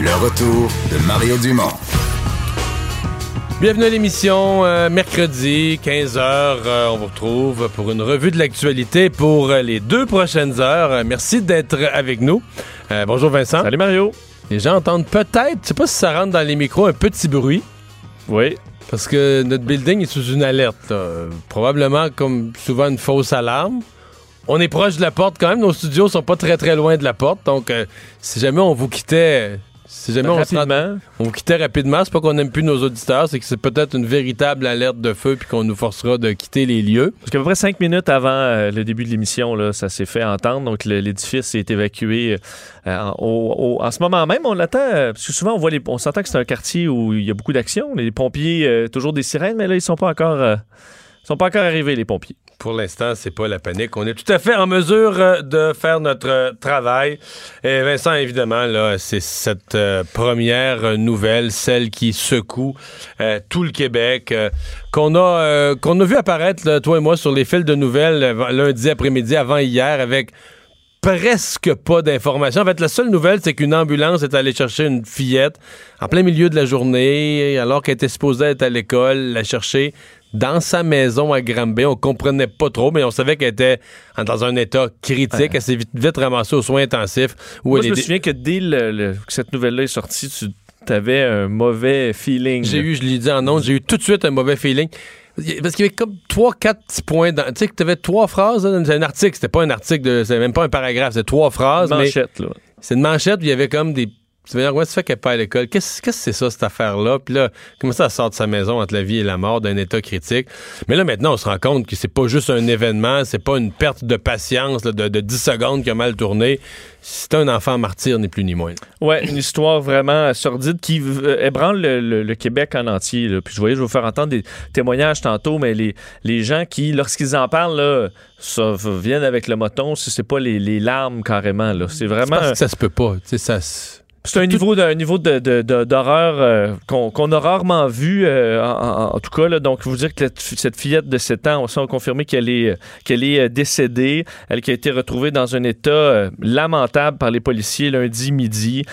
Le retour de Mario Dumont. Bienvenue à l'émission, euh, mercredi, 15h, on vous retrouve pour une revue de l'actualité pour euh, les deux prochaines heures. Euh, merci d'être avec nous. Euh, bonjour Vincent. Salut Mario. Les gens entendent peut-être, je sais pas si ça rentre dans les micros, un petit bruit. Oui. Parce que notre building est sous une alerte. là. Euh, Probablement, comme souvent, une fausse alarme. On est proche de la porte quand même. Nos studios sont pas très très loin de la porte. Donc, euh, si jamais on vous quittait, si jamais Rapidement. on vous quittait rapidement, c'est pas qu'on n'aime plus nos auditeurs, c'est que c'est peut-être une véritable alerte de feu puis qu'on nous forcera de quitter les lieux. Parce qu'à peu près cinq minutes avant euh, le début de l'émission, là, ça s'est fait entendre. Donc, l'édifice est évacué. euh, en, au- au- en ce moment même, on l'attend. euh, parce que souvent, on voit les, on s'entend que c'est un quartier où il y a beaucoup d'action. Les pompiers, toujours des sirènes, mais là, ils sont pas encore, sont pas encore arrivés, les pompiers. Pour l'instant, c'est pas la panique. On est tout à fait en mesure euh, de faire notre euh, travail. Et Vincent, évidemment, là, c'est cette euh, première nouvelle, celle qui secoue tout le Québec, qu'on a qu'on a vu apparaître, toi et moi, sur les fils de nouvelles lundi après-midi, avant hier, avec presque pas d'informations. En fait, la seule nouvelle, c'est qu'une ambulance est allée chercher une fillette en plein milieu de la journée, alors qu'elle était supposée être à l'école, la chercher dans sa maison à Granby. On comprenait pas trop, mais on savait qu'elle était dans un état critique. Elle s'est vite, vite ramassée aux soins intensifs. Où Moi, elle je me souviens que dès le- le- que cette nouvelle-là est sortie, tu avais un mauvais feeling. J'ai eu, je l'ai dit en ondes, j'ai eu tout de suite un mauvais feeling. Parce qu'il y avait comme trois, quatre petits points. dans- Tu sais, que tu avais trois phrases. là, C'est un article, c'était pas un article, de, c'était même pas un paragraphe, c'était trois phrases. mais manchette, là. C'est une manchette, puis il y avait comme des. Tu veux dire, comment ça fait qu'elle n'est pas à l'école? Qu'est-ce que c'est ça, cette affaire-là? Puis là, comment ça sort de sa maison entre la vie et la mort d'un état critique? Mais là, maintenant, on se rend compte que c'est pas juste un événement, c'est pas une perte de patience là, de, de 10 secondes qui a mal tourné. C'est un enfant martyr, ni plus ni moins. Ouais, une histoire vraiment sordide qui euh, ébranle le, le- le Québec en entier. là. Puis je voyais, je vais vous faire entendre des témoignages tantôt, mais les, les gens qui, lorsqu'ils en parlent, là, ça viennent avec le moton, si c'est pas les, les larmes carrément. C'est vraiment. parce que ça se peut pas. Tu ça C'est un niveau, de, un niveau de, d'horreur euh, qu'on, qu'on a rarement vu, euh, en, en- en tout cas. Là, donc, vous dire que la- cette fillette de 7 ans, on sait confirmé qu'elle est, euh, qu'elle est décédée. Elle qui a été retrouvée dans un état euh, lamentable par les policiers lundi midi,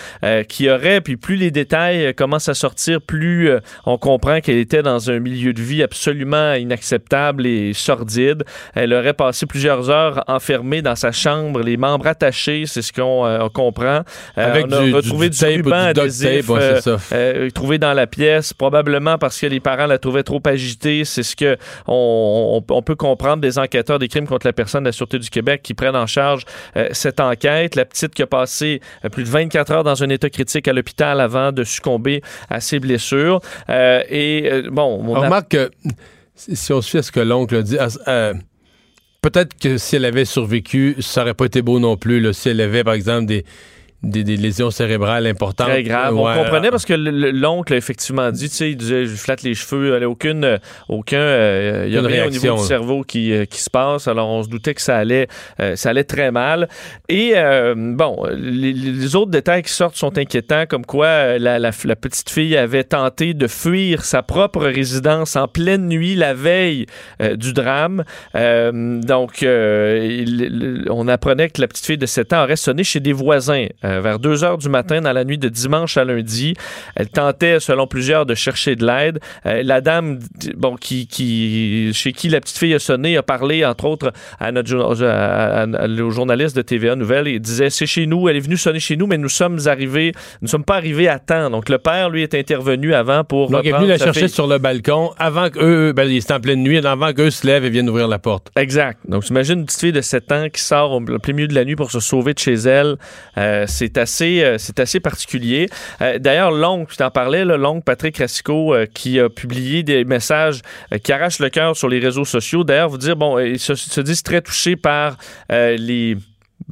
qui aurait, puis plus les détails commencent à sortir, plus on comprend qu'elle était dans un milieu de vie absolument inacceptable et sordide. Elle aurait passé plusieurs heures enfermée dans sa chambre, les membres attachés, c'est ce qu'on on comprend. Avec on a du- du- retrouvé du du, tape du adhésif tape, ouais, euh, ça. euh, trouvé dans la pièce, probablement parce que les parents la trouvaient trop agitée. C'est ce que on, on- on peut comprendre des enquêteurs des crimes contre la personne de la Sûreté du Québec qui prennent en charge euh, cette enquête. La petite qui a passé plus de 24 heures dans un état critique à l'hôpital avant de succomber à ses blessures. Euh, et bon, on On a- remarque que si on à ce que l'oncle a dit, peut-être que si elle avait survécu, ça aurait pas été beau non plus. Là, si elle avait, par exemple, des, des, des lésions cérébrales importantes. Très grave. Ouais, On comprenait parce que le- le- l'oncle a effectivement dit, tu sais, il disait, je flatte les cheveux, il n'y a aucune, euh, aucun, euh, il y a rien au niveau du cerveau qui, euh, qui se passe. Alors, on se doutait que ça allait, euh, ça allait très mal. Et, euh, bon, les, les autres détails qui sortent sont inquiétants, comme quoi la, la- la petite fille avait tenté de fuir sa propre résidence en pleine nuit la veille du drame. Donc, il- on apprenait que la petite fille de 7 ans aurait sonné chez des voisins euh, vers 2 heures du matin dans la nuit de dimanche à lundi. Elle tentait, selon plusieurs, de chercher de l'aide. Euh, la dame, bon, qui, qui, chez qui la petite fille a sonné, a parlé, entre autres, à notre à, au journaliste de TVA Nouvelle et disait c'est chez nous, elle est venue sonner chez nous, mais nous sommes arrivés, nous ne sommes pas arrivés à temps. Donc le père, lui, est intervenu avant pour. Donc il est venu la chercher sur le balcon avant qu'eux, ben, il était en pleine nuit, avant qu'eux se lèvent et viennent ouvrir la porte. Exact. Donc t'imagines une petite fille de 7 ans qui sort au plein milieu de la nuit pour se sauver de chez elle. Euh, c'est assez, euh, assez particulier. Euh, d'ailleurs, l'oncle, tu t'en parlais, l'oncle Patrick Racicot, qui a publié des messages qui arrachent le cœur sur les réseaux sociaux. D'ailleurs, vous dire, bon, il se, se disent très touchés par les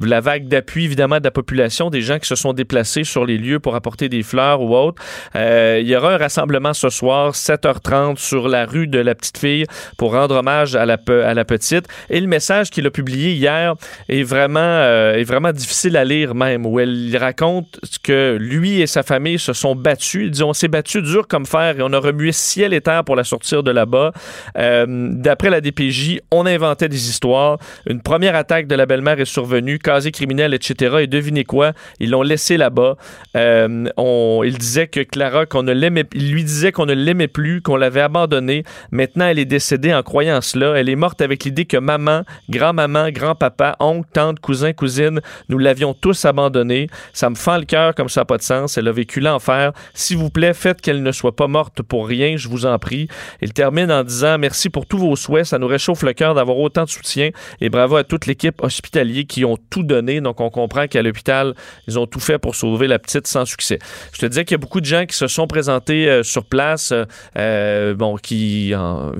la vague d'appui, évidemment, de la population, des gens qui se sont déplacés sur les lieux pour apporter des fleurs ou autre. Euh, il y aura un rassemblement ce soir, 7h30, sur la rue de la petite fille pour rendre hommage à la, à la petite. Et le message qu'il a publié hier est vraiment, euh, est vraiment difficile à lire même, où elle raconte que lui et sa famille se sont battus. Il dit, on s'est battu dur comme fer et on a remué ciel et terre pour la sortir de là-bas. Euh, D'après la DPJ, on inventait des histoires. Une première attaque de la belle-mère est survenue casé criminel, etc. Et devinez quoi? Ils l'ont laissé là-bas. Euh, on, il disait que Clara, qu'on ne l'aimait, il lui disait qu'on ne l'aimait plus, qu'on l'avait abandonnée. Maintenant, elle est décédée en croyant cela. Elle est morte avec l'idée que maman, grand-maman, grand-papa, oncle, tante, cousin, cousine, nous l'avions tous abandonnée. Ça me fend le cœur comme ça n'a pas de sens. Elle a vécu l'enfer. S'il vous plaît, faites qu'elle ne soit pas morte pour rien, je vous en prie. Il termine en disant merci pour tous vos souhaits. Ça nous réchauffe le cœur d'avoir autant de soutien et bravo à toute l'équipe hospitalière qui ont tout donné. Donc, on comprend qu'à l'hôpital, ils ont tout fait pour sauver la petite sans succès. Je te disais qu'il y a beaucoup de gens qui se sont présentés euh, sur place, euh, euh, bon, qui,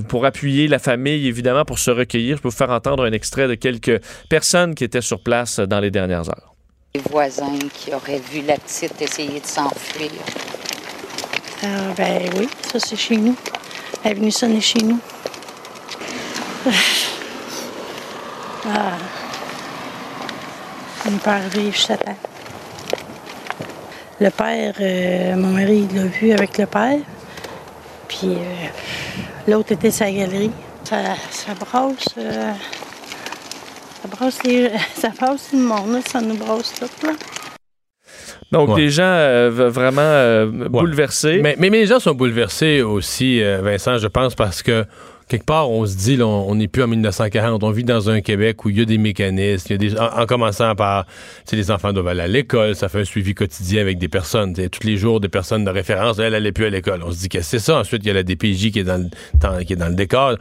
pour appuyer la famille, évidemment, pour se recueillir. Je peux vous faire entendre un extrait de quelques personnes qui étaient sur place dans les dernières heures. Les voisins qui auraient vu la petite essayer de s'enfuir. Ah, ben oui, ça c'est chez nous. Elle est venue sonner chez nous. Ah ne pas arriver jusqu'à terre. Le père, euh, mon mari l'a vu avec le père. Puis euh, l'autre était sa galerie. Ça, ça brasse. Euh, ça brasse les, ça brasse le monde, ça nous brasse tout. Là. Donc, des gens vraiment bouleversés. Mais, mais, mais, les gens sont bouleversés aussi, Vincent, je pense, parce que quelque part, on se dit, on n'est plus en 1940. On vit dans un Québec où il y a des mécanismes. Y a des, en, commençant par, les enfants doivent aller à l'école. Ça fait un suivi quotidien avec des personnes. Tous les jours, des personnes de référence. Elle, elle n'est plus à l'école. On se dit que c'est ça. Ensuite, il y a la DPJ qui est dans le, qui est dans le décor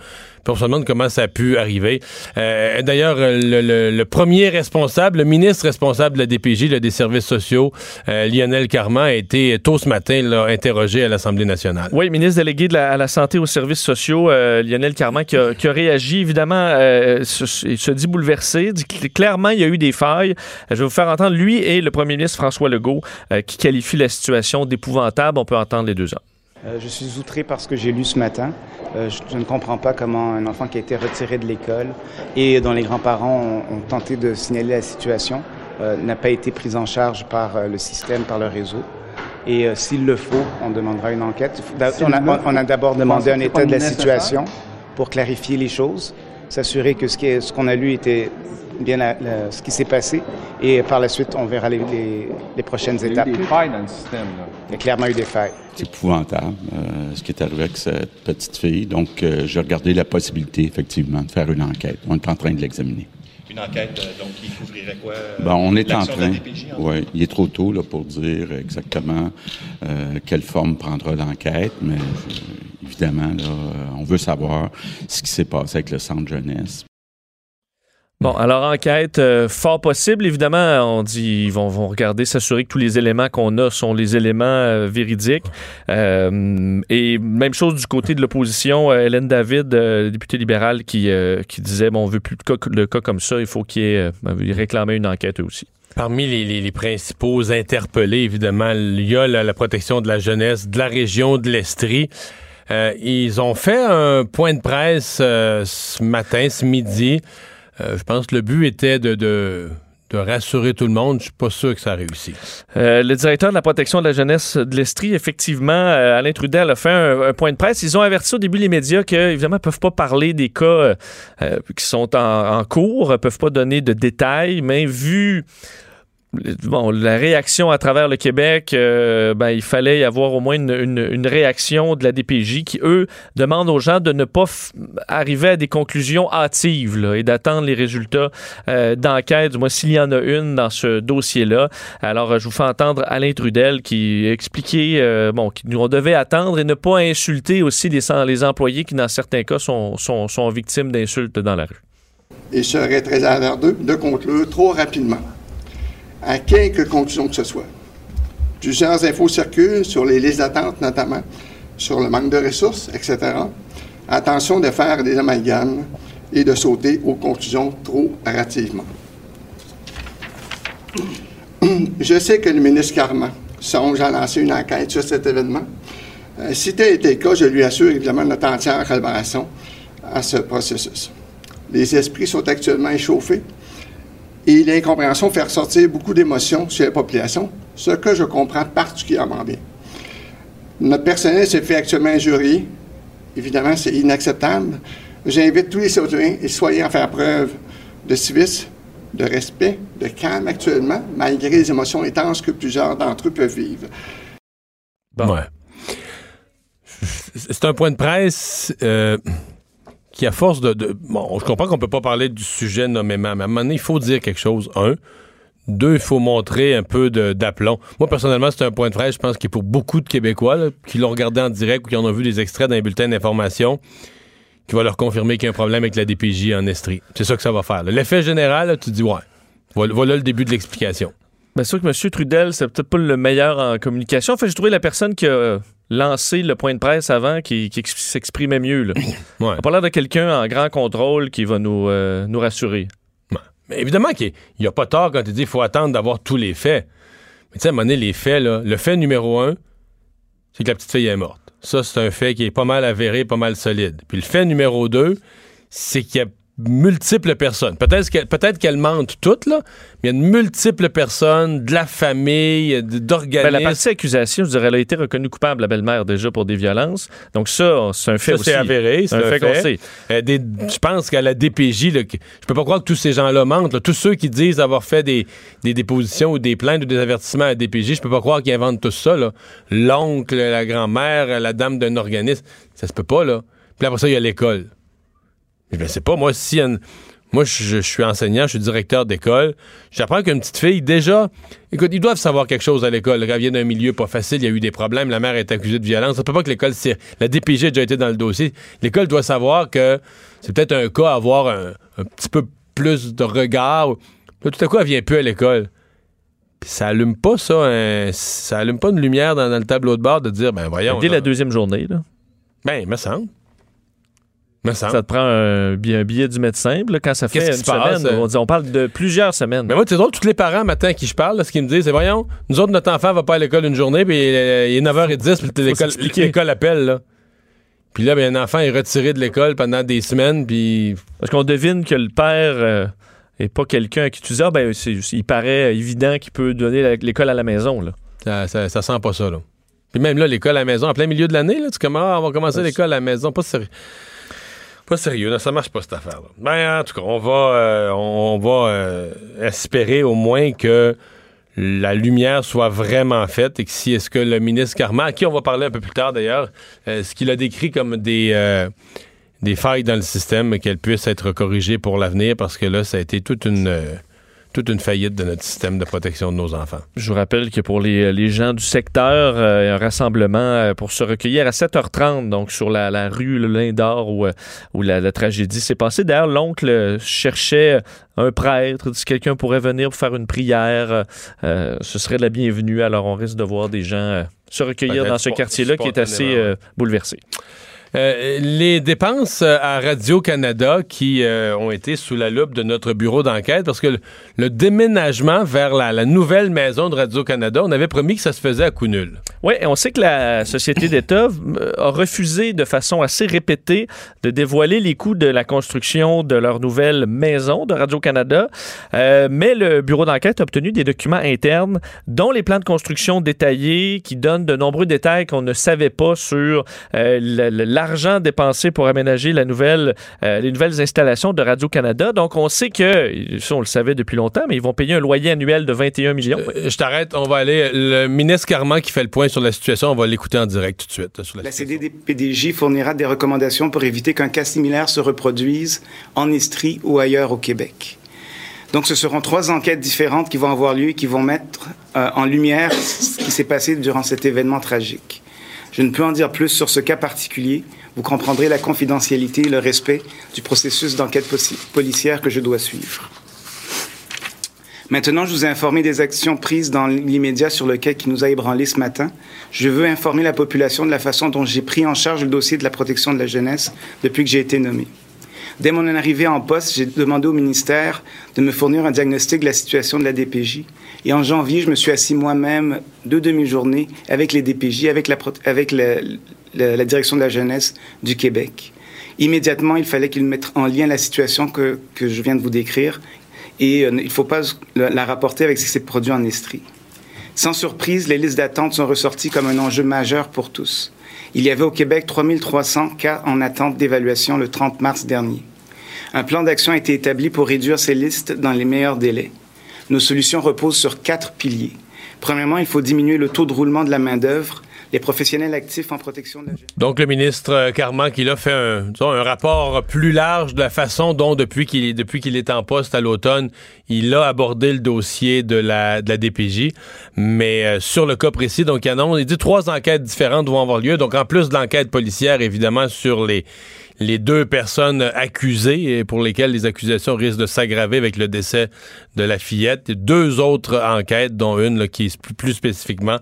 on se demande comment ça a pu arriver. Euh, d'ailleurs, le, premier responsable, le ministre responsable de la DPJ, des services sociaux, euh, Lionel Carman, a été tôt ce matin là, interrogé à l'Assemblée nationale. Oui, ministre délégué de la, à la santé et aux services sociaux, euh, Lionel Carman, qui a, réagi, évidemment, il se dit bouleversé, dit clairement il y a eu des failles. Je vais vous faire entendre lui et le premier ministre François Legault qui qualifie la situation d'épouvantable. On peut entendre les deux hommes. Je suis outré par ce que j'ai lu ce matin. Euh, je, ne comprends pas comment un enfant qui a été retiré de l'école et dont les grands-parents ont, tenté de signaler la situation euh, n'a pas été pris en charge par euh, le système, par le réseau. Et s'il le faut, on demandera une enquête. On a, d'abord demandé un état de la situation pour clarifier les choses, s'assurer que ce qu'on a lu était bien ce qui s'est passé. Et par la suite, on verra les, prochaines étapes. Il y a eu des failles dans le système. Il y a clairement eu des failles. C'est épouvantable euh, ce qui est arrivé avec cette petite fille. Donc, euh, j'ai regardé la possibilité, effectivement, de faire une enquête. On est en train de l'examiner. Une enquête, euh, donc, qui couvrirait quoi? Ben, on est en train. Oui, il est trop tôt là, pour dire exactement quelle forme prendra l'enquête, mais évidemment, là, on veut savoir ce qui s'est passé avec le centre jeunesse. Bon, alors enquête euh, fort possible. Évidemment, on dit ils vont, regarder, s'assurer que tous les éléments qu'on a sont les éléments euh, véridiques. Euh, et même chose du côté de l'opposition, Hélène David, députée libérale, qui, qui disait bon, on veut plus de cas, comme ça, il faut qu'il ait réclamé une enquête aussi. Parmi les, principaux interpellés, évidemment, il y a la, protection de la jeunesse de la région de l'Estrie. ils ont fait un point de presse ce matin, ce midi. Euh, je pense que le but était de, de rassurer tout le monde. Je suis pas sûr que ça a réussi. Euh, le directeur de la protection de la jeunesse de l'Estrie, effectivement, euh, Alain Trudel a fait un, point de presse. Ils ont averti au début les médias qu'évidemment, ils peuvent pas parler des cas qui sont en, en cours, peuvent pas donner de détails, mais vu bon, la réaction à travers le Québec, euh, ben, il fallait y avoir au moins une, réaction de la DPJ qui, eux, demandent aux gens de ne pas arriver à des conclusions hâtives et d'attendre les résultats euh, d'enquête, du moins s'il y en a une dans ce dossier-là. Alors, euh, je vous fais entendre Alain Trudel qui expliquait euh, bon, qu'on devait attendre et ne pas insulter aussi les, employés qui, dans certains cas, sont, victimes d'insultes dans la rue. Il serait très hasardeux de conclure trop rapidement à quelque conclusion que ce soit. Plusieurs infos circulent sur les listes d'attente, notamment sur le manque de ressources, etc. Attention de faire des amalgames et de sauter aux conclusions trop hâtivement. Je sais que le ministre Carman songe à lancer une enquête sur cet événement. Euh, si tel était le cas, je lui assure évidemment notre entière collaboration à ce processus. Les esprits sont actuellement échauffés et l'incompréhension fait ressortir beaucoup d'émotions chez la population, ce que je comprends particulièrement bien. Notre personnel se fait actuellement injurier. Évidemment, c'est inacceptable. J'invite tous les citoyens et soyez en faire preuve de civisme, de respect, de calme actuellement, malgré les émotions intenses que plusieurs d'entre eux peuvent vivre. Ouais. C'est un point de presse euh, qui, à force de, Bon, je comprends qu'on peut pas parler du sujet nommément, mais à un moment donné, il faut dire quelque chose. Un. Deux, il faut montrer un peu d'aplomb. Moi, personnellement, c'est un point de presse, je pense, qui est pour beaucoup de Québécois qui l'ont regardé en direct ou qui en ont vu des extraits d'un bulletin d'information qui va leur confirmer qu'il y a un problème avec la DPJ en Estrie. C'est ça que ça va faire. L'effet général, tu dis, ouais, voilà, le début de l'explication. Bien sûr que M. Trudel, c'est peut-être pas le meilleur en communication. Enfin, j'ai trouvé la personne qui a lancé le point de presse avant qui, qui ex- s'exprimait mieux. Là. On a pas l'air de quelqu'un en grand contrôle qui va nous, euh, nous rassurer. Mais évidemment qu'il n'y a pas tort quand il dit qu'il faut attendre d'avoir tous les faits. Mais tu sais, à un moment donné, les faits, là, le fait numéro un, c'est que la petite fille est morte. Ça, c'est un fait qui est pas mal avéré, pas mal solide. Puis le fait numéro deux, c'est qu'il y a multiples personnes. Peut-être qu'elle peut qu'elles mentent toutes, là, mais il y a de multiples personnes, de la famille, d- Ben, d'organismes. la partie accusation, je dirais, elle a été reconnue coupable, la belle-mère, déjà, pour des violences. Donc ça, c'est un fait Ça, aussi. c'est avéré, c'est un fait qu'on sait. Euh, des- je pense qu'à la DPJ, là, je peux pas croire que tous ces gens-là mentent. là. Tous ceux qui disent avoir fait des, des dépositions ou des plaintes ou des avertissements à la DPJ, je peux pas croire qu'ils inventent tout ça. L'oncle, la grand-mère, la dame d'un organisme, ça se peut pas. là. Puis après ça, il y a l'école. Je ne sais pas, moi, si une- moi, je, je suis enseignant, je suis directeur d'école. J'apprends qu'une petite fille, déjà, écoute, ils doivent savoir quelque chose à l'école. Elle vient d'un milieu pas facile, il y a eu des problèmes, la mère est accusée de violence. Ça peut pas que l'école, la DPG a déjà été dans le dossier. L'école doit savoir que c'est peut-être un cas à avoir un, un petit peu plus de regard. Là, tout à coup, elle vient plus à l'école. Ça allume pas ça, un- ça allume pas une lumière dans, dans le tableau de bord de dire, ben voyons. Dès là. la deuxième journée, là. Ben, il me semble. Ça te prend un, billet- un billet du médecin. là, quand ça fait une passe, semaine, euh? on, dit- on parle de plusieurs semaines. Mais moi, c'est drôle, tous les parents, matin, à qui je parle, là, ce qu'ils me disent, c'est voyons, nous autres, notre enfant va pas à l'école une journée, puis euh, il est 9h10, puis l'école, appelle, là. Puis là, ben, un enfant est retiré de l'école pendant des semaines, puis. Parce qu'on devine que le père euh, est pas quelqu'un à qui tu dis, ah, ben, il paraît évident qu'il peut donner l'école à la maison. Là. Ça, ça, ça sent pas ça, là. Puis même là, l'école à la maison, en plein milieu de l'année, là, tu commences, ah, on va commencer l'école à la maison. Pas sérieux. Pas sérieux, là, ça marche pas cette affaire-là. Ben, en tout cas, on va, euh, on va euh, espérer au moins que la lumière soit vraiment faite et que si est-ce que le ministre Carman, à qui on va parler un peu plus tard d'ailleurs, euh, ce qu'il a décrit comme des, des failles dans le système, qu'elles puissent être corrigées pour l'avenir parce que là, ça a été toute une, toute une faillite de notre système de protection de nos enfants. Je vous rappelle que pour les, les gens du secteur, euh, il y a un rassemblement euh, pour se recueillir à 7h30, donc sur la, la rue Le Lindor où, euh, où la, la tragédie s'est passée. D'ailleurs, l'oncle euh, cherchait un prêtre, si quelqu'un pourrait venir pour faire une prière, euh, ce serait de la bienvenue. Alors, on risque de voir des gens euh, se recueillir dans ce quartier-là qui est assez bouleversé. Euh, les dépenses euh, à Radio-Canada qui euh, ont été sous la loupe de notre bureau d'enquête, parce que le, déménagement vers la, la nouvelle maison de Radio-Canada, on avait promis que ça se faisait à coup nul. Oui, on sait que la Société d'État a refusé de façon assez répétée de dévoiler les coûts de la construction de leur nouvelle maison de Radio-Canada, mais le bureau d'enquête a obtenu des documents internes, dont les plans de construction détaillés qui donnent de nombreux détails qu'on ne savait pas sur le- le- l'argent dépensé pour aménager la nouvelle, euh, les nouvelles installations de Radio-Canada. Donc, on sait que, ça, on le savait depuis longtemps, mais ils vont payer un loyer annuel de 21 millions. Euh, je t'arrête, on va aller. Le ministre Carman qui fait le point sur la situation, on va l'écouter en direct tout de suite. Sur la La CDPDJ fournira des recommandations pour éviter qu'un cas similaire se reproduise en Estrie ou ailleurs au Québec. Donc, ce seront trois enquêtes différentes qui vont avoir lieu et qui vont mettre euh, en lumière ce qui s'est passé durant cet événement tragique. Je ne peux en dire plus sur ce cas particulier. Vous comprendrez la confidentialité et le respect du processus d'enquête policière que je dois suivre. Maintenant, je vous ai informé des actions prises dans l'immédiat sur le cas qui nous a ébranlé ce matin. Je veux informer la population de la façon dont j'ai pris en charge le dossier de la protection de la jeunesse depuis que j'ai été nommé. Dès mon arrivée en poste, j'ai demandé au ministère de me fournir un diagnostic de la situation de la DPJ. Et en janvier, je me suis assis moi-même deux demi-journées avec les DPJ, avec, la, la, la, direction de la jeunesse du Québec. Immédiatement, il fallait qu'ils mettent en lien la situation que, je viens de vous décrire et euh, il ne faut pas la rapporter avec ce qui s'est produit en Estrie. Sans surprise, les listes d'attente sont ressorties comme un enjeu majeur pour tous. Il y avait au Québec 3300 cas en attente d'évaluation le 30 mars dernier. Un plan d'action a été établi pour réduire ces listes dans les meilleurs délais. Nos solutions reposent sur quatre piliers. Premièrement, il faut diminuer le taux de roulement de la main-d'œuvre les professionnels actifs en protection de la jeunesse. Donc, le ministre Carman, qui a fait un, rapport plus large de la façon dont, depuis qu'il est en poste à l'automne, il a abordé le dossier de la, DPJ. Mais euh, sur le cas précis, donc, il, annonce, il dit trois enquêtes différentes vont avoir lieu. Donc, en plus de l'enquête policière, évidemment, sur les deux personnes accusées et pour lesquelles les accusations risquent de s'aggraver avec le décès de la fillette. Deux autres enquêtes, dont une qui est plus spécifiquement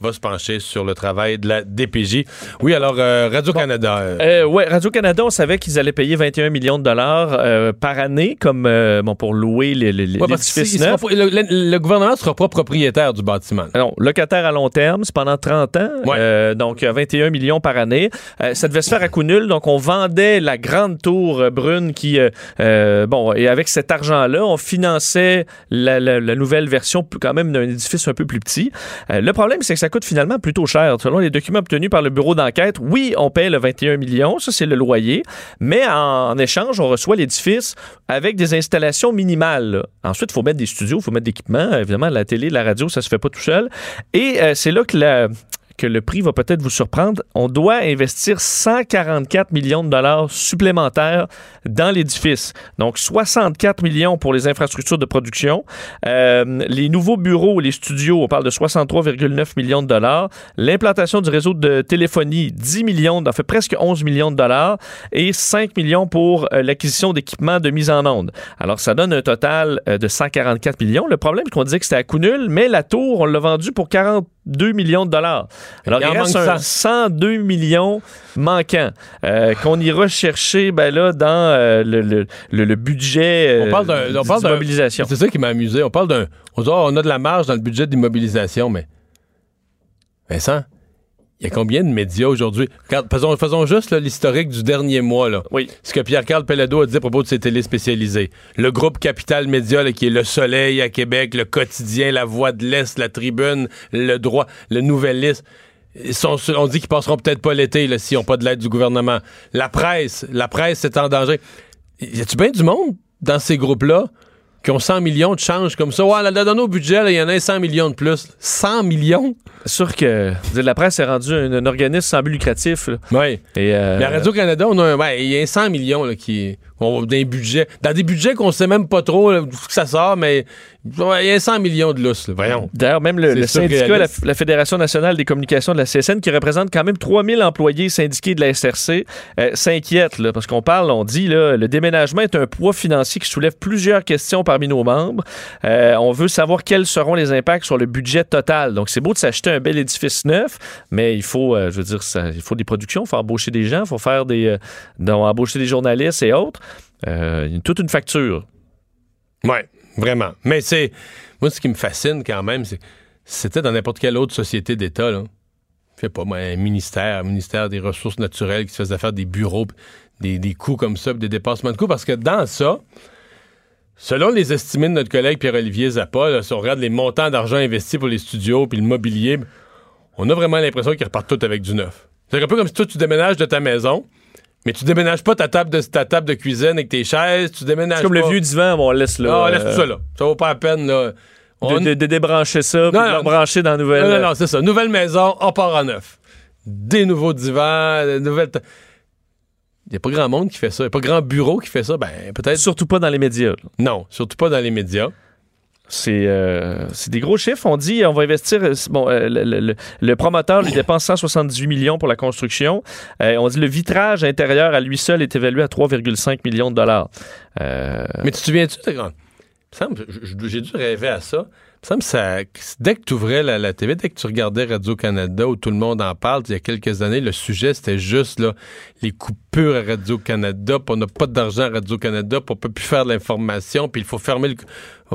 va se pencher sur le travail de la DPJ. Oui, alors euh, Radio-Canada. Euh... Euh, oui, Radio-Canada, on savait qu'ils allaient payer 21 millions de dollars euh, par année comme bon, pour louer les, les, ouais. Sera, le, le, le, gouvernement ne sera pas propriétaire du bâtiment. Non, locataire à long terme, c'est pendant 30 ans. Ouais. donc 21 millions par année. ça devait se faire à coup nul, donc on vendait la grande tour brune qui, bon, et avec cet argent-là, on finançait la, la, la, nouvelle version quand même d'un édifice un peu plus petit. le problème, c'est que ça ça coûte finalement plutôt cher. Selon les documents obtenus par le bureau d'enquête, oui, on paie le 21 millions, ça c'est le loyer, mais en, échange, on reçoit l'édifice avec des installations minimales. Ensuite, il faut mettre des studios, il faut mettre d'équipements. Évidemment, la télé, la radio, ça se fait pas tout seul. Et euh, c'est là que la, que le prix va peut-être vous surprendre. On doit investir 144 millions de dollars supplémentaires dans l'édifice. Donc 64 millions pour les infrastructures de production. Euh, les nouveaux bureaux, les studios, on parle de 63,9 millions de dollars. L'implantation du réseau de téléphonie, 10 millions, en fait presque 11 millions de dollars. Et 5 millions pour euh, l'acquisition d'équipements de mise en onde. Alors ça donne un total euh, de 144 millions. Le problème, c'est qu'on disait que c'était à coût nul, mais la tour, on l'a vendue pour 42 millions de dollars. Alors, il, il reste un 102 millions manquants euh, qu'on ira chercher ben là, dans euh, le, le, le, budget euh, on parle d'un, on parle d'immobilisation. C'est ça qui m'a amusé. On parle d'un... On, dit, oh, on a de la marge dans le budget d'immobilisation, mais... Vincent, il y a combien de médias aujourd'hui? Faisons, faisons juste l'historique du dernier mois. Là. Oui. Ce que Pierre-Carl Pelledo a dit à propos de ses télés spécialisées. Le groupe Capital Média, là, qui est Le Soleil à Québec, Le Quotidien, La Voix de l'Est, La Tribune, Le Droit, Le Nouvelliste. Sont, on dit qu'ils passeront peut-être pas l'été s'ils n'ont pas de l'aide du gouvernement. La presse, la presse est en danger. Y a-tu bien du monde dans ces groupes-là? Qui ont 100 millions de change comme ça? Ouais, là, dans nos budgets, il y en a 100 millions de plus. 100 millions? sûr que la presse est rendue un, un organisme sans but lucratif. Oui. Et euh, La Radio-Canada, on a un, ouais, il y a 100 millions là, qui, on, dans des budgets. Dans des budgets qu'on sait même pas trop d'où ça sort, mais il y a 100 millions de lousse. Voyons. D'ailleurs, même le, le syndicat, la, la, Fédération nationale des communications de la CSN, qui représente quand même 3000 employés syndiqués de la SRC, euh, s'inquiète là, parce qu'on parle, on dit, là, le déménagement est un poids financier qui soulève plusieurs questions parmi nos membres. Euh, on veut savoir quels seront les impacts sur le budget total. Donc, c'est beau de s'acheter un bel édifice neuf, mais il faut, euh, je veux dire, ça, il faut des productions, il faut embaucher des gens, il faut faire des, euh, embaucher des journalistes et autres. Euh, toute une facture. Oui, vraiment. Mais c'est. Moi, ce qui me fascine quand même, c'est c'était dans n'importe quelle autre société d'État, là. Je sais pas, moi, un ministère, un ministère des Ressources naturelles qui se faisait faire des bureaux, des, des coûts comme ça, des dépassements de coûts, parce que dans ça, selon les estimés de notre collègue Pierre-Olivier Zappa, si on regarde les montants d'argent investis pour les studios puis le mobilier, on a vraiment l'impression qu'ils repartent tous avec du neuf. C'est un peu comme si toi, tu déménages de ta maison, mais tu déménages pas ta table de, ta table de cuisine avec tes chaises, tu déménages C'est comme pas- le vieux divan, on laisse là. Non, on laisse euh, tout ça là. Ça vaut pas la peine, là. On- De, de- de débrancher ça, puis de le rebrancher dans la nouvelle. Non, non, non, c'est ça. Nouvelle maison, on part en neuf. Des nouveaux divans, de nouvelles. ta- Il n'y a pas grand monde qui fait ça. Il n'y a pas grand bureau qui fait ça. Ben, peut-être. Surtout pas dans les médias. là. Non, surtout pas dans les médias. C'est euh, c'est des gros chiffres. On dit on va investir. euh, Bon, euh, le, le- promoteur lui dépense 178 millions pour la construction. On dit le vitrage intérieur à lui seul est évalué à 3,5 millions de dollars. Mais tu te souviens-tu, j'ai dû rêver à ça. Ça, dès que tu ouvrais la, la TV, dès que tu regardais Radio-Canada où tout le monde en parle, il y a quelques années, le sujet c'était juste là, les coupures à Radio-Canada, puis on n'a pas d'argent à Radio-Canada, puis on peut plus faire de l'information, puis il faut fermer le.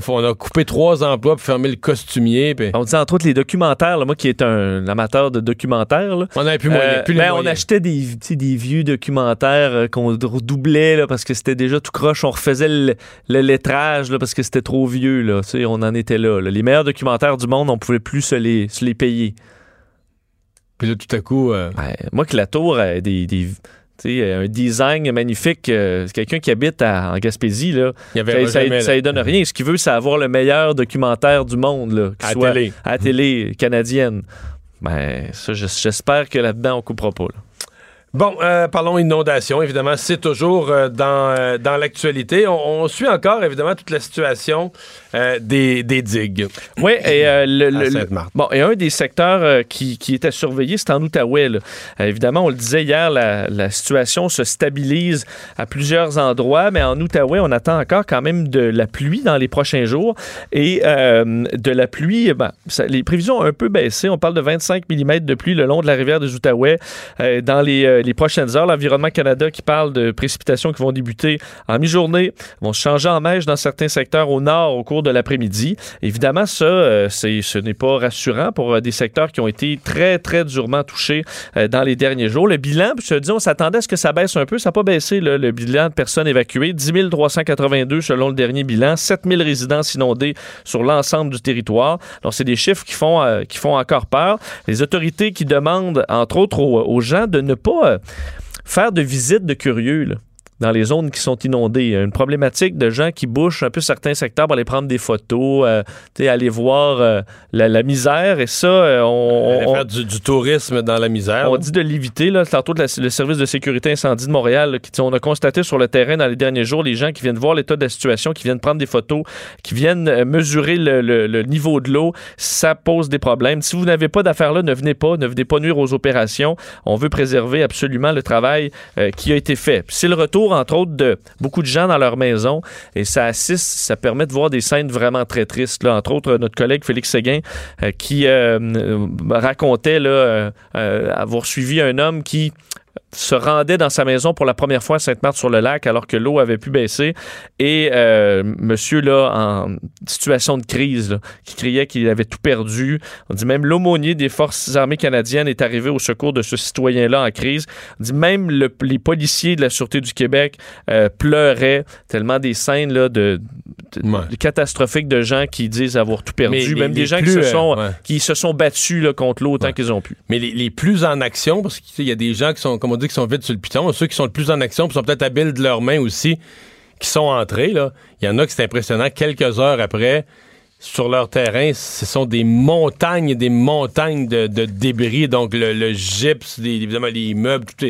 On a coupé trois emplois pour fermer le costumier. puis- on dit entre autres les documentaires. là, moi qui est un amateur de documentaires, là, On n'avait plus, moyen, plus les ben, on achetait des, vieux documentaires euh, qu'on redoublait là, parce que c'était déjà tout croche. On refaisait le, le lettrage parce que c'était trop vieux. Là, on en était là, là. Les meilleurs documentaires du monde, on pouvait plus se les, se les payer. Puis là, tout à coup. euh, Ouais, moi que la tour a des, des- tu sais, un design magnifique, euh, c'est quelqu'un qui habite à- en Gaspésie, là, Il y avait ça, ça, jamais, ça là. lui donne rien. Ce qu'il veut, c'est avoir le meilleur documentaire du monde, là, À soit télé. à la télé canadienne. Ben, ça, j'espère que là-dedans, on coupera pas. là. Bon, euh, parlons inondation. Évidemment, c'est toujours euh, dans, euh, dans l'actualité. On, on suit encore, évidemment, toute la situation euh, des, des digues. Oui, et euh, le, bon, et un des secteurs euh, qui, qui était surveillé, c'est en Outaouais. là. Évidemment, on le disait hier, la, la situation se stabilise à plusieurs endroits, mais en Outaouais, on attend encore quand même de la pluie dans les prochains jours. Et de la pluie, ben, ça- les prévisions ont un peu baissé. On parle de 25 mm de pluie le long de la rivière des Outaouais dans les, les prochaines heures. L'Environnement Canada qui parle de précipitations qui vont débuter en mi-journée, vont se changer en neige dans certains secteurs au nord au cours de l'après-midi. Évidemment, ça, euh, ce n'est pas rassurant pour euh, des secteurs qui ont été très, très durement touchés euh, dans les derniers jours. Le bilan, je te dis, on s'attendait à ce que ça baisse un peu. Ça n'a pas baissé, là, le bilan de personnes évacuées. 10 382 selon le dernier bilan. 7 000 résidences inondées sur l'ensemble du territoire. Donc, c'est des chiffres qui font, euh, qui font encore peur. Les autorités qui demandent, entre autres, aux, gens de ne pas faire de visites de curieux. là, dans les zones qui sont inondées. Une problématique de gens qui bouchent un peu certains secteurs pour aller prendre des photos, euh, aller voir euh, la, la misère. Et ça, euh, on, on- faire du, du tourisme dans la misère. on dit de l'éviter. Là. Tantôt, la- le service de sécurité incendie de Montréal, qui, on a constaté sur le terrain dans les derniers jours, les gens qui viennent voir l'état de la situation, qui viennent prendre des photos, qui viennent euh, mesurer le, le- le niveau de l'eau, ça pose des problèmes. Si vous n'avez pas d'affaires là, ne venez pas, ne venez pas nuire aux opérations. On veut préserver absolument le travail qui a été fait. C'est le retour, entre autres, de beaucoup de gens dans leur maison et ça assiste, ça permet de voir des scènes vraiment très tristes. Là. Entre autres, notre collègue Félix Séguin euh, qui euh, euh, racontait là, avoir suivi un homme qui se rendait dans sa maison pour la première fois à Sainte-Marthe-sur-le-Lac alors que l'eau avait pu baisser et euh, monsieur là en situation de crise là, qui criait qu'il avait tout perdu. On dit même l'aumônier des forces armées canadiennes est arrivé au secours de ce citoyen-là en crise. On dit même le- les policiers de la Sûreté du Québec euh, pleuraient tellement des scènes là, de- Ouais. de gens qui disent avoir tout perdu. Mais même les des gens qui euh, ouais. qui se sont battus là, contre l'eau autant Ouais. qu'ils ont pu. Mais les, les plus en action, parce qu'il y a des gens qui sont, comme on dit, qui sont vite sur le piton, ceux qui sont le plus en action, puis sont peut-être habiles de leurs mains aussi, qui sont entrés, là. Il y en a qui c'est impressionnant, quelques heures après, sur leur terrain, ce sont des montagnes des montagnes de, de débris, donc le, le gypse, les- évidemment les meubles, tout,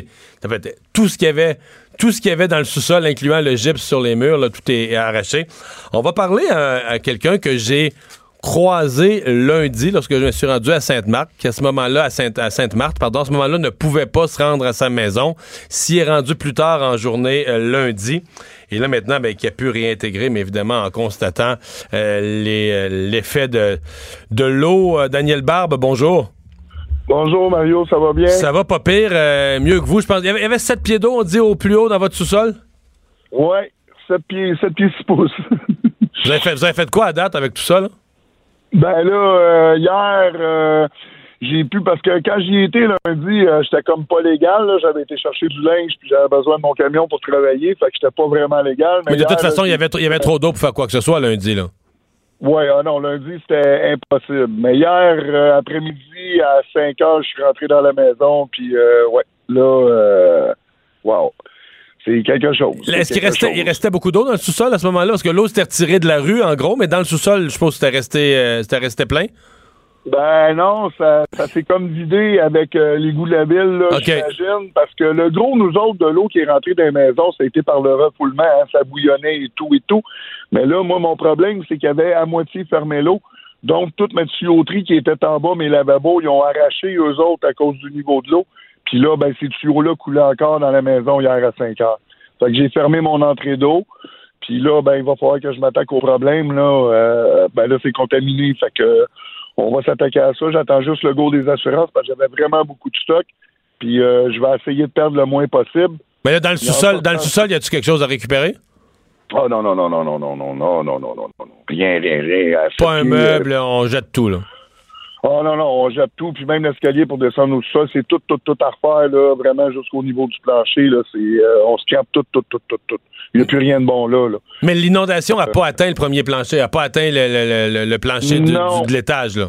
tout ce qu'il y avait. Tout ce qu'il y avait dans le sous-sol, incluant le gypse sur les murs, là, tout est arraché. On va parler à, quelqu'un que j'ai croisé lundi lorsque je me suis rendu à Sainte-Marthe, qui à ce moment-là, à, Sainte- à Sainte-Marthe, pardon, à ce moment-là, ne pouvait pas se rendre à sa maison. S'y est rendu plus tard en journée euh, lundi. Et là, maintenant, ben, qui a pu réintégrer, mais évidemment, en constatant euh, euh, l'effet de, l'eau. Daniel Barbe, bonjour. Bonjour Mario, ça va bien? Ça va pas pire, euh, mieux que vous, je pense. Il y avait, il y avait 7 pieds d'eau, on dit, au plus haut dans votre sous-sol? Ouais, 7 pieds, 7 pieds 6 pouces. Vous avez fait, vous avez fait quoi à date avec tout ça, là? ben là, euh, hier, euh, j'ai pu, parce que quand j'y étais lundi, euh, j'étais comme pas légal, j'avais été chercher du linge, puis j'avais besoin de mon camion pour travailler, fait que j'étais pas vraiment légal. Mais de hier, toute façon, il y avait, il y avait trop d'eau pour faire quoi que ce soit lundi, là. Ouais, ah non, lundi, c'était impossible. Mais hier euh, après-midi, à 5 heures, je suis rentré dans la maison, puis euh, ouais, là, euh, wow. C'est quelque chose. Est-ce qu'il restait, chose. il restait beaucoup d'eau dans le sous-sol à ce moment-là? Parce que l'eau s'était retirée de la rue, en gros, mais dans le sous-sol, je suppose que c'était resté, euh, c'était resté plein. Ben non, ça, ça s'est comme vidé avec euh, l'égout de la ville, là, j'imagine, parce que le gros, nous autres, de l'eau qui est rentrée dans les maisons, ça a été par le refoulement, hein, ça bouillonnait et tout et tout. Mais là, moi, mon problème, c'est qu'il y avait à moitié fermé l'eau. Donc, toute ma tuyauterie qui était en bas, mes lavabos, ils ont arraché eux autres à cause du niveau de l'eau. Puis là, ben, ces tuyaux-là coulaient encore dans la maison hier à 5 heures. Fait que j'ai fermé mon entrée d'eau. Puis là, ben, il va falloir que je m'attaque au problème. Là, Euh, ben là, c'est contaminé. Fait que on va s'attaquer à ça. J'attends juste le go des assurances parce que j'avais vraiment beaucoup de stock. Puis euh, je vais essayer de perdre le moins possible. Mais là, dans le sous-sol, dans le sous-sol, y a-tu quelque chose à récupérer? Oh non, non, non, non, non, non, non, non, non, non, non, non. Rien, rien, rien. Pas un meuble, on jette tout, là. Oh non, non, on jette tout, puis même l'escalier pour descendre au sol, c'est tout, tout, tout à refaire, là, vraiment jusqu'au niveau du plancher, là, c'est, euh, on scrape tout, tout, tout, tout, tout. Il n'y a plus rien de bon là, là. Mais l'inondation n'a pas atteint le premier plancher, n'a pas atteint le, le- le- le plancher du- Non. du- de l'étage, là.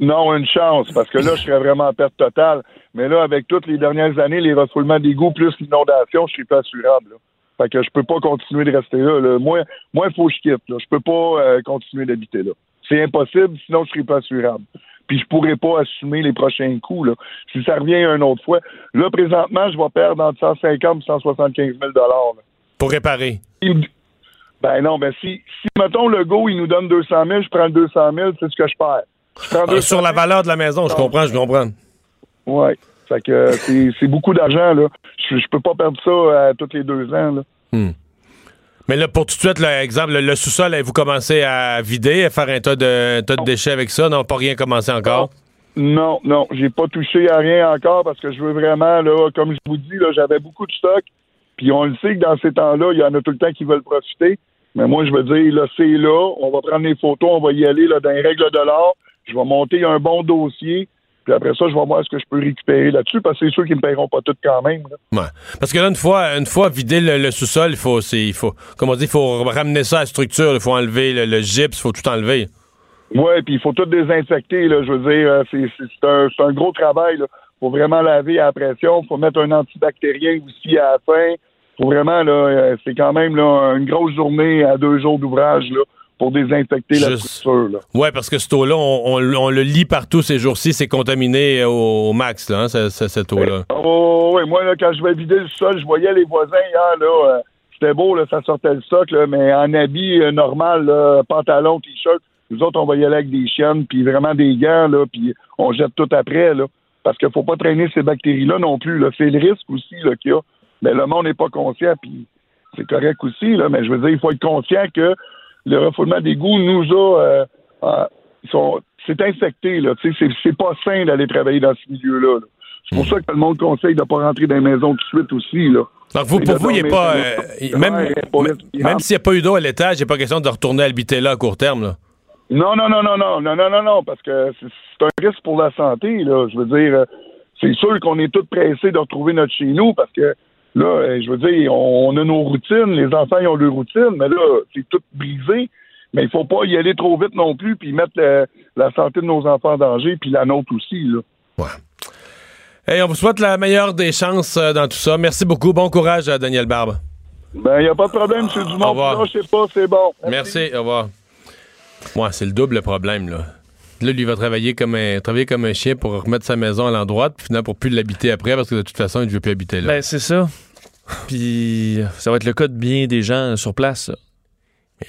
Non, une chance, parce que là, je serais vraiment en perte totale. Mais là, avec toutes les dernières années, les refoulements d'égouts plus l'inondation, je suis pas assurable, là. Fait que je peux pas continuer de rester là, là. Moi, moi, il faut que je quitte, là. Je peux pas euh, continuer d'habiter là. C'est impossible, sinon je serai pas assurable. Puis je pourrais pas assumer les prochains coups, là. Si ça revient une autre fois. Là, présentement, je vais perdre entre 150 et 175 000 là. Pour réparer. Ben non, ben si, si, mettons, le go, il nous donne 200 000, je prends le 200 000, c'est ce que je perds. Je prends Ah, 200 sur la 000, valeur de la maison, je comprends, je comprends. Ouais. Fait que euh, c'est beaucoup d'argent, là. Je, je peux pas perdre ça à tous les deux ans, là. Hmm. Mais là, pour tout de suite, là, exemple, le, le sous-sol, vous commencez à vider, à faire un tas de, un tas de déchets avec ça? Non, pas rien commencé encore? Non, non, j'ai pas touché à rien encore parce que je veux vraiment, là, comme je vous dis, là, j'avais beaucoup de stock. Puis on le sait que dans ces temps-là, il y en a tout le temps qui veulent profiter. Mais moi, je veux dire, là, c'est là, on va prendre les photos, on va y aller là, dans les règles de l'art. Je vais monter un bon dossier. Puis après ça, je vais voir ce que je peux récupérer là-dessus parce que c'est sûr qu'ils me paieront pas tout quand même. là. Ouais. Parce que là, une fois, une fois vidé le, le sous-sol, il faut, il faut, comme on dit, il faut ramener ça à la structure, il faut enlever le, le gypse, il faut tout enlever. Ouais, puis il faut tout désinfecter, là. Je veux dire, euh, c'est, un, c'est un gros travail, là. Faut vraiment laver à la pression. Faut mettre un antibactérien aussi à la fin. Faut vraiment, là, euh, c'est quand même, là, une grosse journée à deux jours d'ouvrage, là, pour désinfecter la structure. Ouais, parce que cette eau-là, on, on- on le lit partout ces jours-ci, c'est contaminé au, au max, là, hein, cette eau-là. Oh, oui, moi, là, quand je vais vider le sol, je voyais les voisins hier, là, euh, c'était beau, là, ça sortait le stock, là, mais en habit euh, normal, là, pantalon, t-shirt, nous autres, on va y aller avec des chiennes, puis vraiment des gants, là, puis on jette tout après, là, parce qu'il faut pas traîner ces bactéries-là non plus, là. C'est le risque aussi, là, qu'il y a. Mais le monde n'est pas conscient, puis c'est correct aussi, là, mais je veux dire, il faut être conscient que le refoulement d'égout nous a... euh, euh, sont- c'est infecté, là, tu sais, c'est- c'est pas sain d'aller travailler dans ce milieu-là, là. C'est pour ça que le monde conseille de pas rentrer dans les maisons tout de suite aussi, là. Donc, vous, pour vous, il pas. euh, le- il- même Ouais, pour mettre- même s'il n'y a pas eu d'eau à l'étage, il n'est pas question de retourner habiter là à court terme, là. Non, non, non, non, non, non, non, non, non, parce que c'est c'est un risque pour la santé, là. Je veux dire, euh, c'est sûr qu'on est tous pressés de retrouver notre chez nous parce que là, euh, je veux dire, on, a nos routines, les enfants ils ont leur routine, mais là, c'est tout brisé. Mais il faut pas y aller trop vite non plus, puis mettre la santé de nos enfants en danger, puis la nôtre aussi, là. Hey, on vous souhaite la meilleure des chances euh, dans tout ça. Merci beaucoup. Bon courage, à Daniel Barbe. Ben, il n'y a pas de problème, M. Dumont. Au revoir. Je sais pas, c'est bon. Merci. Au revoir. Moi, c'est le double problème, là. Là, lui va travailler comme un, travailler comme un chien pour remettre sa maison à l'endroit, puis finalement pour plus l'habiter après, parce que de toute façon, il ne veut plus habiter là. Ben, c'est ça. Puis ça va être le cas de bien des gens sur place.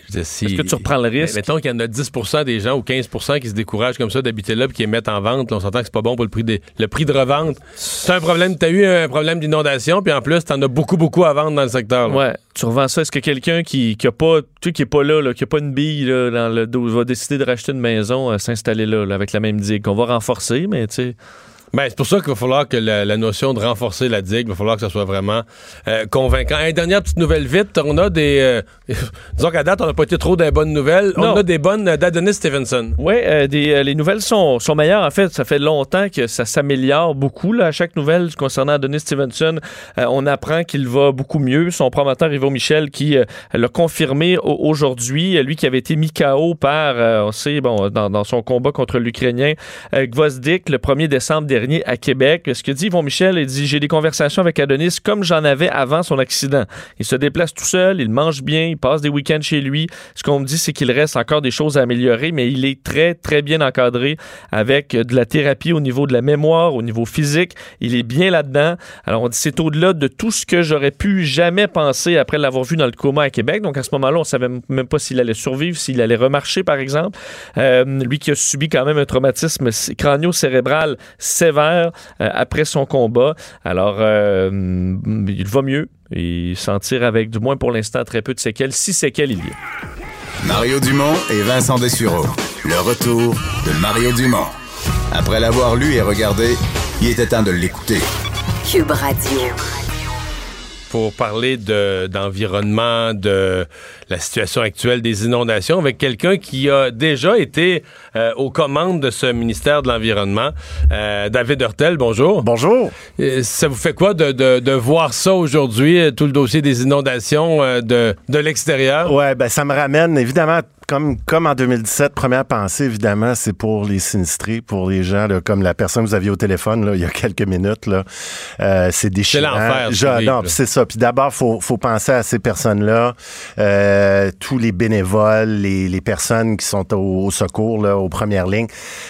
Ça. Est-ce que tu reprends le risque? mettons qu'il y en a 10 des gens ou 15 qui se découragent comme ça d'habiter là puis qui les mettent en vente. Là, on s'entend que c'est pas bon pour le prix, des, le prix de revente. C'est un problème. Tu as eu un problème d'inondation, puis en plus, tu en as beaucoup, beaucoup à vendre dans le secteur. là. Ouais, tu revends ça. Est-ce que quelqu'un qui, qui a pas, tu sais, qui est pas là, là, qui a pas une bille là, dans le dos, va décider de racheter une maison, euh, s'installer là, là, avec la même digue? Qu'on va renforcer, mais tu sais. Ben, c'est pour ça qu'il va falloir que la, la notion de renforcer la digue, il va falloir que ça soit vraiment euh, convaincant. Une dernière petite nouvelle vite, on a des... euh, disons qu'à date, on n'a pas été trop des bonnes nouvelles. Non. On a des bonnes euh, d'Adonis Stevenson. Oui, les nouvelles sont, sont meilleures. En fait, ça fait longtemps que ça s'améliore beaucoup. Là, à chaque nouvelle concernant Adonis Stevenson, on apprend qu'il va beaucoup mieux. Son promoteur, Ivo Michel, qui l'a confirmé au- aujourd'hui. Lui qui avait été mis KO par, on sait, bon, dans, dans son combat contre l'Ukrainien, Gvozdik, le 1er décembre dernier à Québec. Ce que dit Yvon Michel, il dit J'ai des conversations avec Adonis comme j'en avais avant son accident. Il se déplace tout seul, il mange bien, il passe des week-ends chez lui. Ce qu'on me dit, c'est qu'il reste encore des choses à améliorer, mais il est très, très bien encadré avec de la thérapie au niveau de la mémoire, au niveau physique. Il est bien là-dedans. Alors, on dit c'est au-delà de tout ce que j'aurais pu jamais penser après l'avoir vu dans le coma à Québec. Donc, à ce moment-là, on savait même pas s'il allait survivre, s'il allait remarcher, par exemple. Euh, lui qui a subi quand même un traumatisme crânio-cérébral sévère euh, après son combat. Alors, euh, il va mieux. Il s'en tire avec, du moins pour l'instant, très peu de séquelles. Si séquelles il y a. Mario Dumont et Vincent Dessureau. Le retour de Mario Dumont. Après l'avoir lu et regardé, il était temps de l'écouter. Cube Radio. Pour parler de- d'environnement, de, la situation actuelle des inondations, avec quelqu'un qui a déjà été euh, aux commandes de ce ministère de l'Environnement, euh, David Hurtel. Bonjour. Bonjour. ça vous fait quoi de, de- de voir ça aujourd'hui, euh, tout le dossier des inondations euh, de, de l'extérieur? Ouais, ben ça me ramène évidemment comme comme en 2017, première pensée évidemment, c'est pour les sinistrés, pour les gens là, comme la personne que vous aviez au téléphone là, il y a quelques minutes là. Euh, c'est déchirant. l'enfer, ce Je- qu'ils vivent, non, c'est ça. Puis d'abord faut faut penser à ces personnes-là, euh, tous les bénévoles, les, les personnes qui sont au, au secours là, aux premières lignes.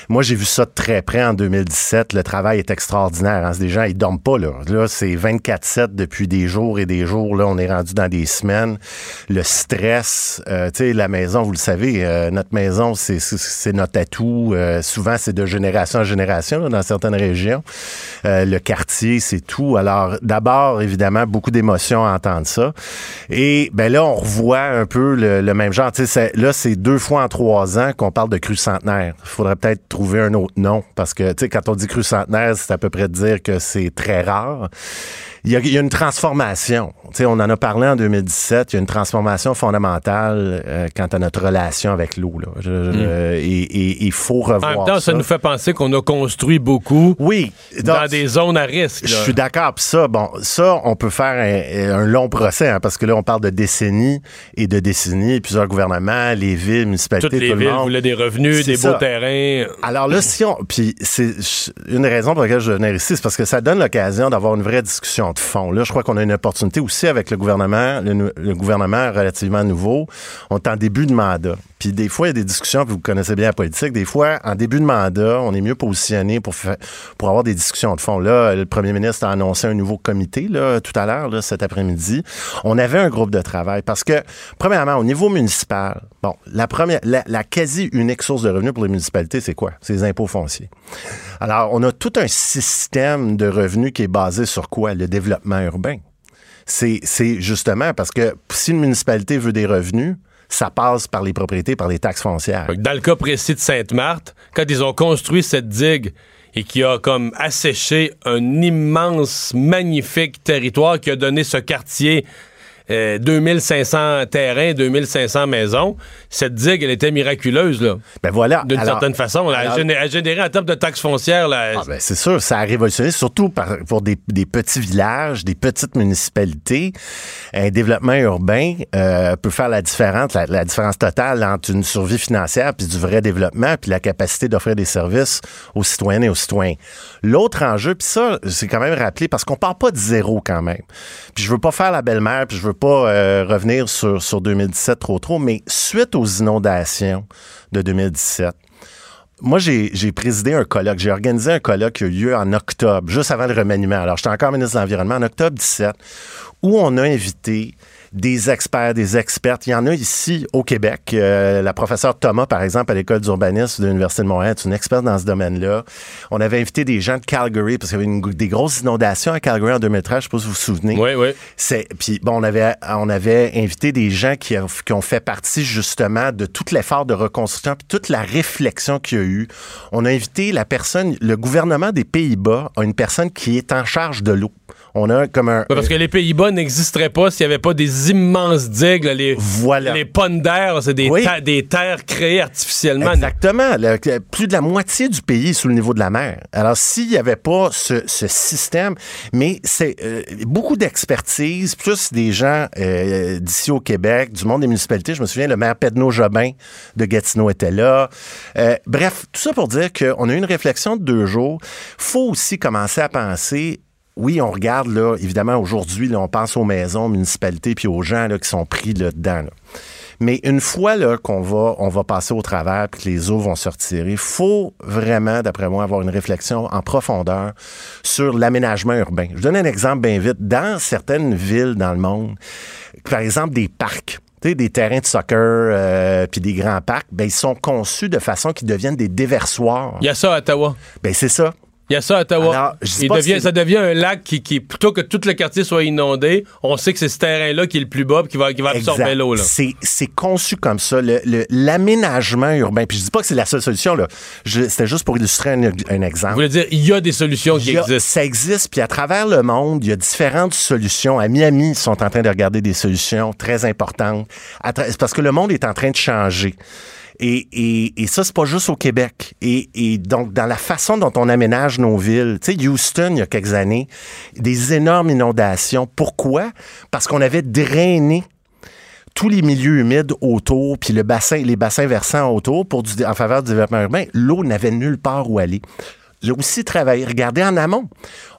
Moi, j'ai vu ça de très près en 2017. Le travail est extraordinaire. Hein. C'est des gens, ils dorment pas là. Là, c'est 24/7 depuis des jours et des jours. Là, on est rendu dans des semaines. Le stress, euh, tu sais, la maison, vous le savez, euh, notre maison, c'est notre atout. Euh, souvent, c'est de génération en génération là, dans certaines régions. Euh, le quartier, c'est tout. Alors, d'abord, évidemment, beaucoup d'émotions à entendre ça. Et ben là, on revoit un peu le, le même genre. Là, c'est deux fois en trois ans qu'on parle de crue centenaire. Il faudrait peut-être trouver un autre nom parce que, tu sais, quand on dit crue centenaire, c'est à peu près dire que c'est très rare. Il y, a, il y a une transformation. Tu sais, on en a parlé en 2017. Il y a une transformation fondamentale euh, quant à notre relation avec l'eau. je- euh, et il faut revoir En même temps, ça, ça. nous fait penser qu'on a construit beaucoup oui, dans des zones à risque. Je suis d'accord. Puis ça, bon, ça, on peut faire un, un long procès, hein, parce que là, on parle de décennies et de décennies, plusieurs gouvernements, les villes, municipalités, Toutes les tout le villes monde. voulaient des revenus, des ça. beaux terrains. Alors là, si on. Puis c'est une raison pour laquelle je venais ici, c'est parce que ça donne l'occasion d'avoir une vraie discussion de fond. Là, je crois qu'on a une opportunité aussi avec le gouvernement, le, gouvernement relativement nouveau. On est en début de mandat. Puis des fois, il y a des discussions, puis vous connaissez bien la politique. Des fois, en début de mandat, on est mieux positionné pour, pour avoir des discussions de fond. Là, le premier ministre a annoncé un nouveau comité là, tout à l'heure, cet après-midi. On avait un groupe de travail parce que, premièrement, au niveau municipal, bon, la première, la, la quasi unique source de revenus pour les municipalités, c'est quoi? C'est les impôts fonciers. Alors, on a tout un système de revenus qui est basé sur quoi? Le développement urbain. C'est justement parce que si une municipalité veut des revenus, ça passe par les propriétés, par les taxes foncières. Dans le cas précis de Sainte-Marthe, quand ils ont construit cette digue et qui a comme asséché un immense, magnifique territoire qui a donné ce quartier euh, 2500 terrains, 2500 maisons, cette digue, elle était miraculeuse, là. Ben voilà. D'une certaine façon. là. alors- elle, généré en termes de taxes foncières, là. Ah ben, c'est sûr, ça a révolutionné, surtout par- pour des, des petits villages, des petites municipalités. Un développement urbain euh, peut faire la différence, la, la différence totale entre une survie financière puis du vrai développement, puis la capacité d'offrir des services aux citoyennes et aux citoyens. L'autre enjeu, puis ça, c'est quand même rappelé, parce qu'on part pas de zéro quand même. Puis je veux pas faire la belle-mère, puis je veux pas euh, revenir sur, sur 2017 trop trop, mais suite aux inondations de 2017, moi, j'ai présidé un colloque. J'ai organisé un colloque qui a eu lieu en octobre, juste avant le remaniement. Alors, j'étais encore ministre de l'Environnement en octobre 17, où on a invité des experts, des expertes. Il y en a ici au Québec. Euh, la professeure Thomas, par exemple, à l'école d'urbanisme de l'Université de Montréal, est une experte dans ce domaine-là. On avait invité des gens de Calgary parce qu'il y avait une- des grosses inondations à Calgary en 2013. Je sais pas si vous vous souvenez. Oui, oui. C'est puis bon, on avait on avait invité des gens qui, ont- qui ont fait partie justement de tout l'effort de reconstruction puis toute la réflexion qu'il y a eu. On a invité la personne, le gouvernement des Pays-Bas a une personne qui est en charge de l'eau. On a comme un Parce que les Pays-Bas n'existeraient pas s'il n'y avait pas des immenses digues, les, Voilà. les d'air, c'est des, Oui. ta- des terres créées artificiellement. Exactement. Le- plus de la moitié du pays est sous le niveau de la mer. Alors, s'il n'y avait pas ce, ce système, mais c'est euh, beaucoup d'expertise, plus des gens euh, d'ici au Québec, du monde des municipalités. Je me souviens, le maire Pedno Jobin de Gatineau était là. Euh, bref, tout ça pour dire qu'on a eu une réflexion de deux jours. faut aussi commencer à penser oui, on regarde, là, évidemment, aujourd'hui, là, on pense aux maisons, aux municipalités, puis aux gens là, qui sont pris là-dedans. là. Mais une fois là, qu'on va, on va passer au travers puis que les eaux vont se retirer, il faut vraiment, d'après moi, avoir une réflexion en profondeur sur l'aménagement urbain. Je donne un exemple bien vite. Dans certaines villes dans le monde, par exemple des parcs, des terrains de soccer euh, puis des grands parcs, ben, ils sont conçus de façon qu'ils deviennent des déversoirs. Il y a ça à Ottawa. Ben, c'est ça. Il y a ça à Ottawa. Alors, je devient, ça devient un lac qui, qui, plutôt que tout le quartier soit inondé, on sait que c'est ce terrain-là qui est le plus bas et qui va, qui va absorber l'eau. C'est, conçu comme ça. Le- le- l'aménagement urbain, puis je dis pas que c'est la seule solution, c'était juste pour illustrer un, un exemple. Vous voulez dire, il y a des solutions qui a- existent. Ça existe, puis à travers le monde, il y a différentes solutions. À Miami, ils sont en train de regarder des solutions très importantes. À parce que le monde est en train de changer. Et, et, ça, c'est pas juste au Québec. Et, donc, dans la façon dont on aménage nos villes, tu sais, Houston, il y a quelques années, des énormes inondations. Pourquoi? Parce qu'on avait drainé tous les milieux humides autour, puis le bassin, les bassins versants autour pour en faveur du développement urbain, l'eau n'avait nulle part où aller. J'ai aussi travaillé, regardez en amont.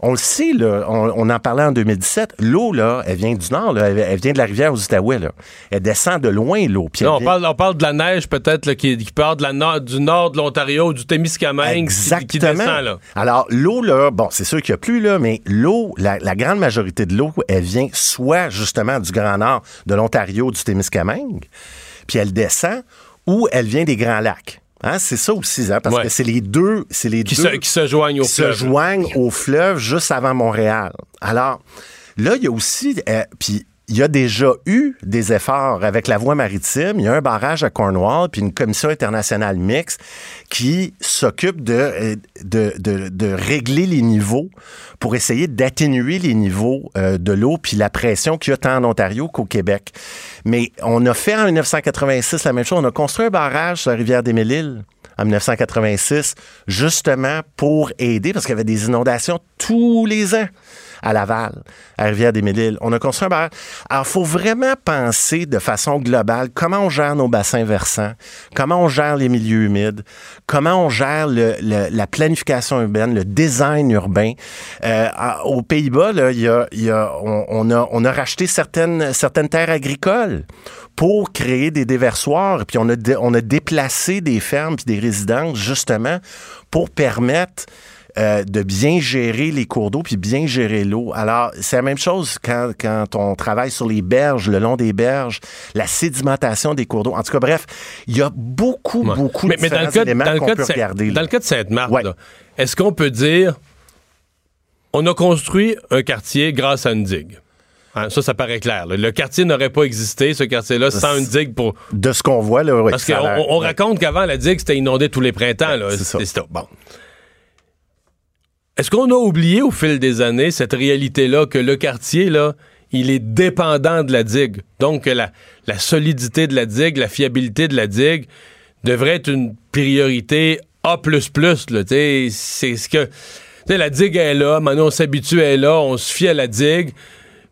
On le sait, là, on, on en parlait en 2017. L'eau, là, elle vient du nord, là, elle, elle vient de la rivière aux Outaouais. Là. Elle descend de loin, l'eau. on, parle, on parle de la neige peut-être qui, qui part de la nord, du nord de l'Ontario, du Témiscamingue, qui- Exactement. qui descend. Là. Alors, l'eau, là, bon, c'est sûr qu'il n'y a plus, là, mais l'eau, la, la grande majorité de l'eau, elle vient soit justement du Grand Nord, de l'Ontario, du Témiscamingue, puis elle descend, ou elle vient des Grands Lacs. Hein, c'est ça aussi, hein, parce Ouais. que c'est les deux, c'est les Qui deux se, qui se joignent au qui se fleuve. joignent au fleuve juste avant Montréal. Alors, là, il y a aussi, euh, puis il y a déjà eu des efforts avec la voie maritime. Il y a un barrage à Cornwall, puis une commission internationale mixte qui s'occupe de, euh, de, de, régler les niveaux pour essayer d'atténuer les niveaux euh, de l'eau puis la pression qu'il y a tant en Ontario qu'au Québec. Mais on a fait en 1986 la même chose. On a construit un barrage sur la rivière des Mille-Îles en 1986, justement pour aider, parce qu'il y avait des inondations tous les ans à Laval, à Rivière-des-Mille-Îles. On a construit un barrage. Alors, il faut vraiment penser de façon globale comment on gère nos bassins versants, comment on gère les milieux humides, comment on gère la planification urbaine, le design urbain. Euh, aux Pays-Bas, là, on, a, racheté certaines, terres agricoles pour créer des déversoirs. Puis on a, dé- on a déplacé des fermes puis des résidences justement pour permettre euh, de bien gérer les cours d'eau puis bien gérer l'eau. Alors, c'est la même chose quand, quand on travaille sur les berges, le long des berges, la sédimentation des cours d'eau. En tout cas, bref, il y a beaucoup, Ouais. beaucoup mais, de mais dans le cas, éléments qu'on de peut regarder. là. Dans le cas de Sainte-Marthe, Ouais. est-ce qu'on peut dire on a construit un quartier grâce à une digue? Hein, ça, ça paraît clair. là. Le quartier n'aurait pas existé, ce quartier-là, sans une digue pour. De ce qu'on voit, là, oui. Parce ça qu'on ouais. raconte qu'avant, la digue, c'était inondé tous les printemps. là. C'était- c'était- Bon. Est-ce qu'on a oublié au fil des années cette réalité-là que le quartier, là, il est dépendant de la digue? Donc, la, la solidité de la digue, la fiabilité de la digue devrait être une priorité A. C'est ce que. la digue est là, maintenant on s'habitue, elle est là, on se fie à la digue.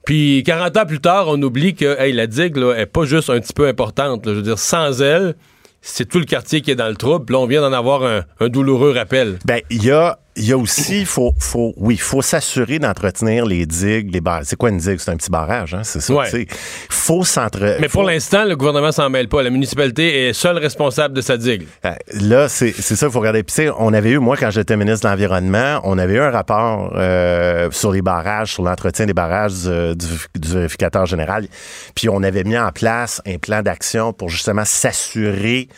Puis 40 ans plus tard, on oublie que hey, la digue là, est pas juste un petit peu importante. Je veux dire, sans elle, c'est tout le quartier qui est dans le trouble. Là, on vient d'en avoir un, un douloureux rappel. Ben, il y a il y a aussi, faut, faut, oui, faut s'assurer d'entretenir les digues, les barrages. C'est quoi une digue? C'est un petit barrage, hein? C'est ça. Ouais. Faut s'entre. Mais pour l'instant, le gouvernement s'en mêle pas. La municipalité est seule responsable de sa digue. Euh, Là, c'est ça, il faut regarder. Puis, on avait eu, moi, quand j'étais ministre de l'Environnement, on avait eu un rapport euh, sur les barrages, sur l'entretien des barrages du, du- du vérificateur général. Puis, on avait mis en place un plan d'action pour justement s'assurer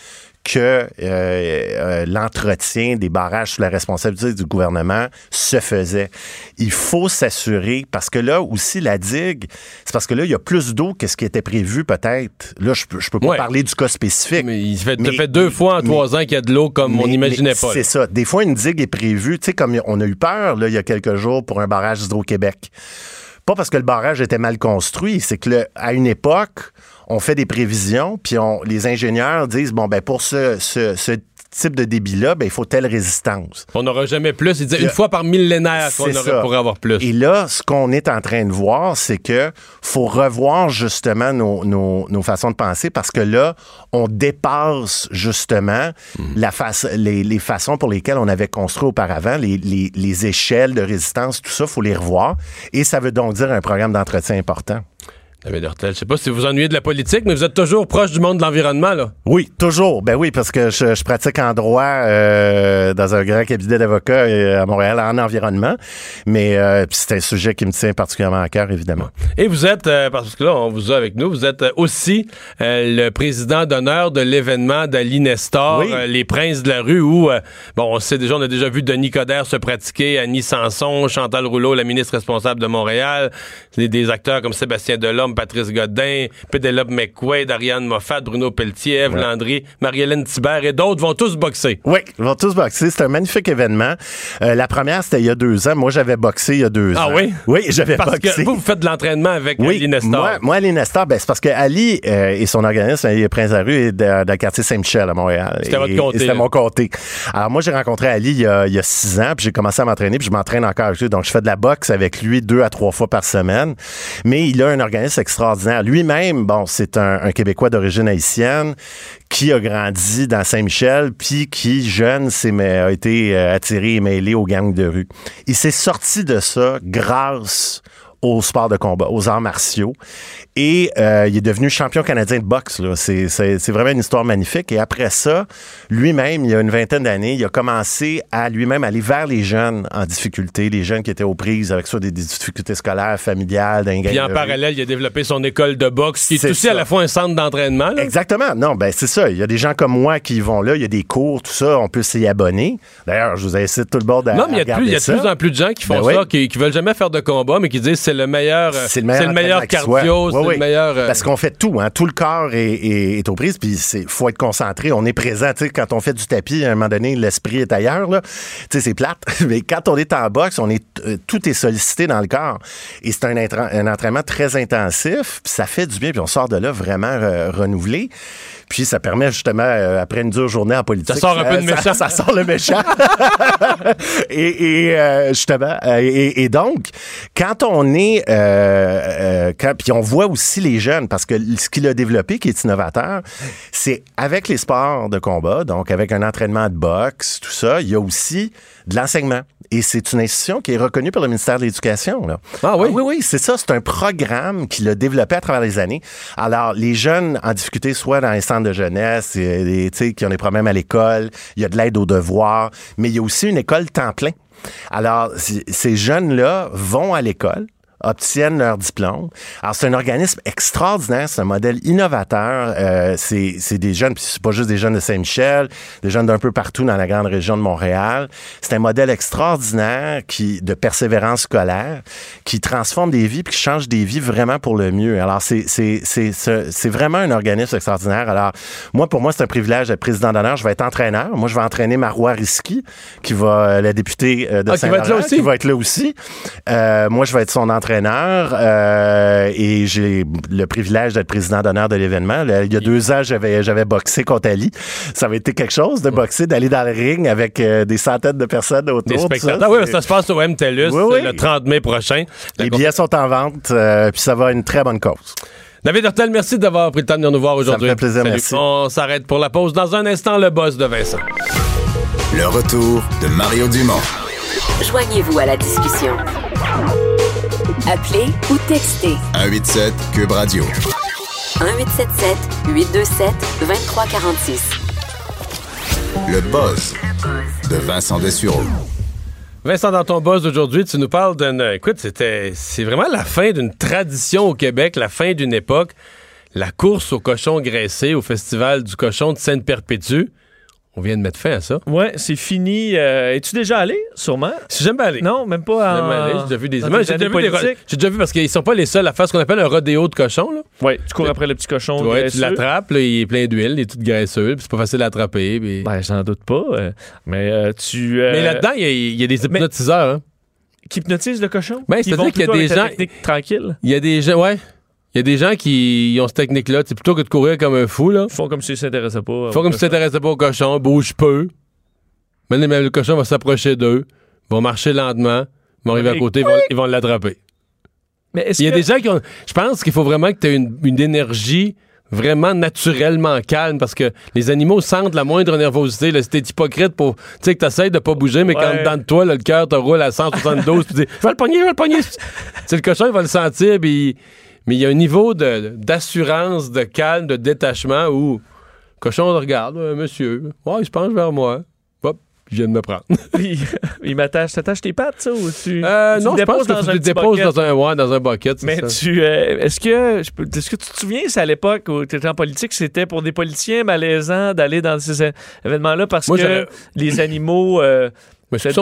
que euh, euh, l'entretien des barrages sous la responsabilité du gouvernement se faisait. Il faut s'assurer, parce que là aussi, la digue, c'est parce que là, il y a plus d'eau que ce qui était prévu peut-être. Là, je peux, je peux pas Ouais. parler du cas spécifique. Mais il fait, fait deux fois en trois ans qu'il y a de l'eau comme on n'imaginait pas. C'est ça. Des fois, une digue est prévue. Tu sais, comme on a eu peur là, il y a quelques jours pour un barrage d'Hydro-Québec. Pas parce que le barrage était mal construit, c'est que le- à une époque, on fait des prévisions, puis on, les ingénieurs disent bon ben pour ce, ce- ce type de débit-là, ben il faut telle résistance. On n'aura jamais plus. Il une fois par millénaire qu'on pourrait avoir plus. Et là, ce qu'on est en train de voir, c'est que faut revoir justement nos, nos- nos façons de penser parce que là, on dépasse justement Mhm. la face, les, les façons pour lesquelles on avait construit auparavant, les, les- les échelles de résistance, tout ça, faut les revoir. Et ça veut donc dire un programme d'entretien important. David Hurtel, je sais pas si vous ennuyez de la politique, mais vous êtes toujours proche du monde de l'environnement, là. Oui, toujours. Ben oui, parce que je, je pratique en droit euh, dans un grand cabinet d'avocats euh, à Montréal en environnement. Mais euh, c'est un sujet qui me tient particulièrement à cœur, évidemment. Et vous êtes, euh, parce que là, on vous a avec nous, vous êtes euh, aussi euh, le président d'honneur de l'événement d'Ali Nestor, Oui. euh, Les Princes de la rue, où, euh, bon, on sait déjà, on a déjà vu Denis Coderre se pratiquer, Annie Sanson, Chantal Rouleau, la ministre responsable de Montréal, des, des acteurs comme Sébastien Patrice Godin, Pénélope McQuaid, Ariane Moffat, Bruno Pelletier, Ouais. Landry, Marie-Hélène Thibert et d'autres vont tous boxer. Oui, ils vont tous boxer. C'est un magnifique événement. Euh, la première, c'était il y a deux ans. Moi, j'avais boxé il y a deux Ah ans. oui? Oui, j'avais Parce boxé. que vous, vous faites de l'entraînement avec Oui, Ali Nestor. Moi, moi, Ali Nestor, ben, c'est parce que Ali euh, et son organisme, Princes de la rue, est de- dans le quartier Saint-Michel à Montréal. C'était votre comté, C'était mon comté. Alors, moi, j'ai rencontré Ali il y, a, il y a six ans, puis j'ai commencé à m'entraîner, puis je m'entraîne encore avec lui. Donc, je fais de la boxe avec lui deux à trois fois par semaine. Mais il a un organisme Lui-même, bon, c'est un, Québécois d'origine haïtienne qui a grandi dans Saint-Michel, puis qui, jeune, a été euh, attiré et mêlé aux gangs de rue. Il s'est sorti de ça grâce au sport de combat, aux arts martiaux. Et euh, il est devenu champion canadien de boxe. là. C'est, c'est- c'est vraiment une histoire magnifique. Et après ça, lui-même, il y a une vingtaine d'années, il a commencé à lui-même aller vers les jeunes en difficulté, les jeunes qui étaient aux prises avec soit des, des difficultés scolaires, familiales, d'un Puis en parallèle, il a développé son école de boxe, qui est, aussi ça. à la fois un centre d'entraînement. là. Exactement. Non, ben c'est ça. Il y a des gens comme moi qui vont là. Il y a des cours, tout ça. On peut s'y abonner. D'ailleurs, je vous incite tout le bord à Non, mais il y a de plus, il y a de regarder plus ça. en plus de gens qui font Ben oui. ça, qui, qui veulent jamais faire de combat, mais qui disent c'est le meilleur, C'est le meilleur, cardio, Oui, oui. le meilleur. euh, Parce qu'on fait tout, hein. Tout le corps est, est- est aux prises, puis il faut être concentré. On est présent. Tu sais, quand on fait du tapis, à un moment donné, l'esprit est ailleurs. Là. Tu sais, c'est plate. Mais quand on est en boxe, on est euh, tout est sollicité dans le corps. Et c'est un, entra- un entraînement très intensif, puis ça fait du bien, puis on sort de là vraiment renouvelé. Puis ça permet justement, euh, après une dure journée en politique... Ça sort un peu de ça- méchant. Ça, sort le méchant. et et, euh, justement, euh, et, et donc, quand on est... euh, euh, quand- puis on voit aussi les jeunes, parce que ce qu'il a développé, qui est innovateur, c'est avec les sports de combat, donc avec un entraînement de boxe, tout ça, il y a aussi de l'enseignement. Et c'est une institution qui est reconnue par le ministère de l'Éducation. là. Ah oui? oui, oui, c'est ça. C'est un programme qu'il a développé à travers les années. Alors, les jeunes en difficulté, soit dans les centres de jeunesse, tu sais, qui ont des problèmes à l'école, il y a de l'aide aux devoirs, mais il y a aussi une école temps plein. Alors, ces jeunes-là vont à l'école obtiennent leur diplôme. Alors, c'est un organisme extraordinaire, c'est un modèle innovateur. Euh, c'est c'est des jeunes, puis c'est pas juste des jeunes de Saint-Michel, des jeunes d'un peu partout dans la grande région de Montréal. C'est un modèle extraordinaire qui de persévérance scolaire, qui transforme des vies, puis qui change des vies vraiment pour le mieux. Alors, c'est c'est c'est c'est c'est vraiment un organisme extraordinaire. Alors, moi, pour moi, c'est un privilège d'être président d'honneur. Je vais être entraîneur. Moi, je vais entraîner Marois Risky, qui va, euh, la députée euh, de Ah, qui va être là Saint-Laurent, aussi? qui va être là aussi. Euh, moi, je vais être son entraîneur euh, et j'ai le privilège d'être président d'honneur de l'événement. Là, Il y a deux ans, j'avais j'avais boxé contre Ali. Ça avait été quelque chose de boxer, d'aller dans le ring avec euh, des centaines de personnes autour. Des spectateurs. ça, Ah oui, ça se passe au MTELUS Oui, oui. le 30 mai prochain. Les billets sont en vente, euh, puis ça va à une très bonne cause. David Hurtel, merci d'avoir pris le temps de venir nous voir aujourd'hui. fait plaisir, Salut. merci. On s'arrête pour la pause. Dans un instant, le boss de Vincent. Le retour de Mario Dumont. Joignez-vous à la discussion. Appelez ou textez 187 Cube Radio. 1877 827 2346. Le buzz de Vincent Dessureau. Vincent, dans ton buzz d'aujourd'hui, tu nous parles d'une. Écoute, c'était, c'est vraiment la fin d'une tradition au Québec, la fin d'une époque. La course au cochon graissé au Festival du cochon de Seine-Perpétue. On vient de mettre fin à ça. Ouais, c'est fini. Euh, Es-tu déjà allé? Sûrement? Je suis jamais allé. Non, même pas en... j'ai déjà vu des images. J'ai déjà, vu déjà parce qu'ils sont pas les seuls à faire ce qu'on appelle un rodéo de cochon. Là. Ouais, tu cours après le petit cochon. Ouais, tu l'attrapes, il est plein d'huile, il est tout graisseux, puis c'est pas facile à attraper. puis- Ben, j'en doute pas. euh, mais euh, tu. euh, Mais là-dedans, il y, a- il y a des hypnotiseurs. hein. Qui hypnotisent le cochon? Ben, c'est-à-dire qu'il y a des gens- tranquille? Il y a des gens, ouais. Il y a des gens qui ont cette technique-là. C'est plutôt que de courir comme un fou, là. Ils font comme s'ils s'intéressaient pas. Ils font comme si s'intéressaient pas au cochon, bouge peu. Maintenant, le cochon va s'approcher d'eux, vont marcher lentement, vont arriver à côté, ils vont, l'attraper. Mais Il y a que- des gens qui ont. Je pense qu'il faut vraiment que tu aies une, une énergie vraiment naturellement calme parce que les animaux sentent la moindre nervosité. Si t'es hypocrite pour. Tu sais, que t'essayes de pas bouger, mais quand de toi, là, le cœur te roule à 172, tu dis Je vais le pogner, je vais le pogner. Tu sais, le cochon, il va le sentir, puis mais il y a un niveau d'assurance, de, calme, de détachement où le cochon le regarde, Euh, monsieur. Il se penche vers moi. Hop, il vient de me prendre. il, il m'attache. T'attaches tes pattes, ça, ou tu. Euh, tu non, je pense que tu un le déposes dans un, ouais, dans un bucket. Mais ça. tu, euh, est-ce que, je est-ce que tu te souviens, c'est à l'époque où tu étais en politique, c'était pour des politiciens malaisants d'aller dans ces événements-là parce Moi, que les animaux. euh, Mais c'est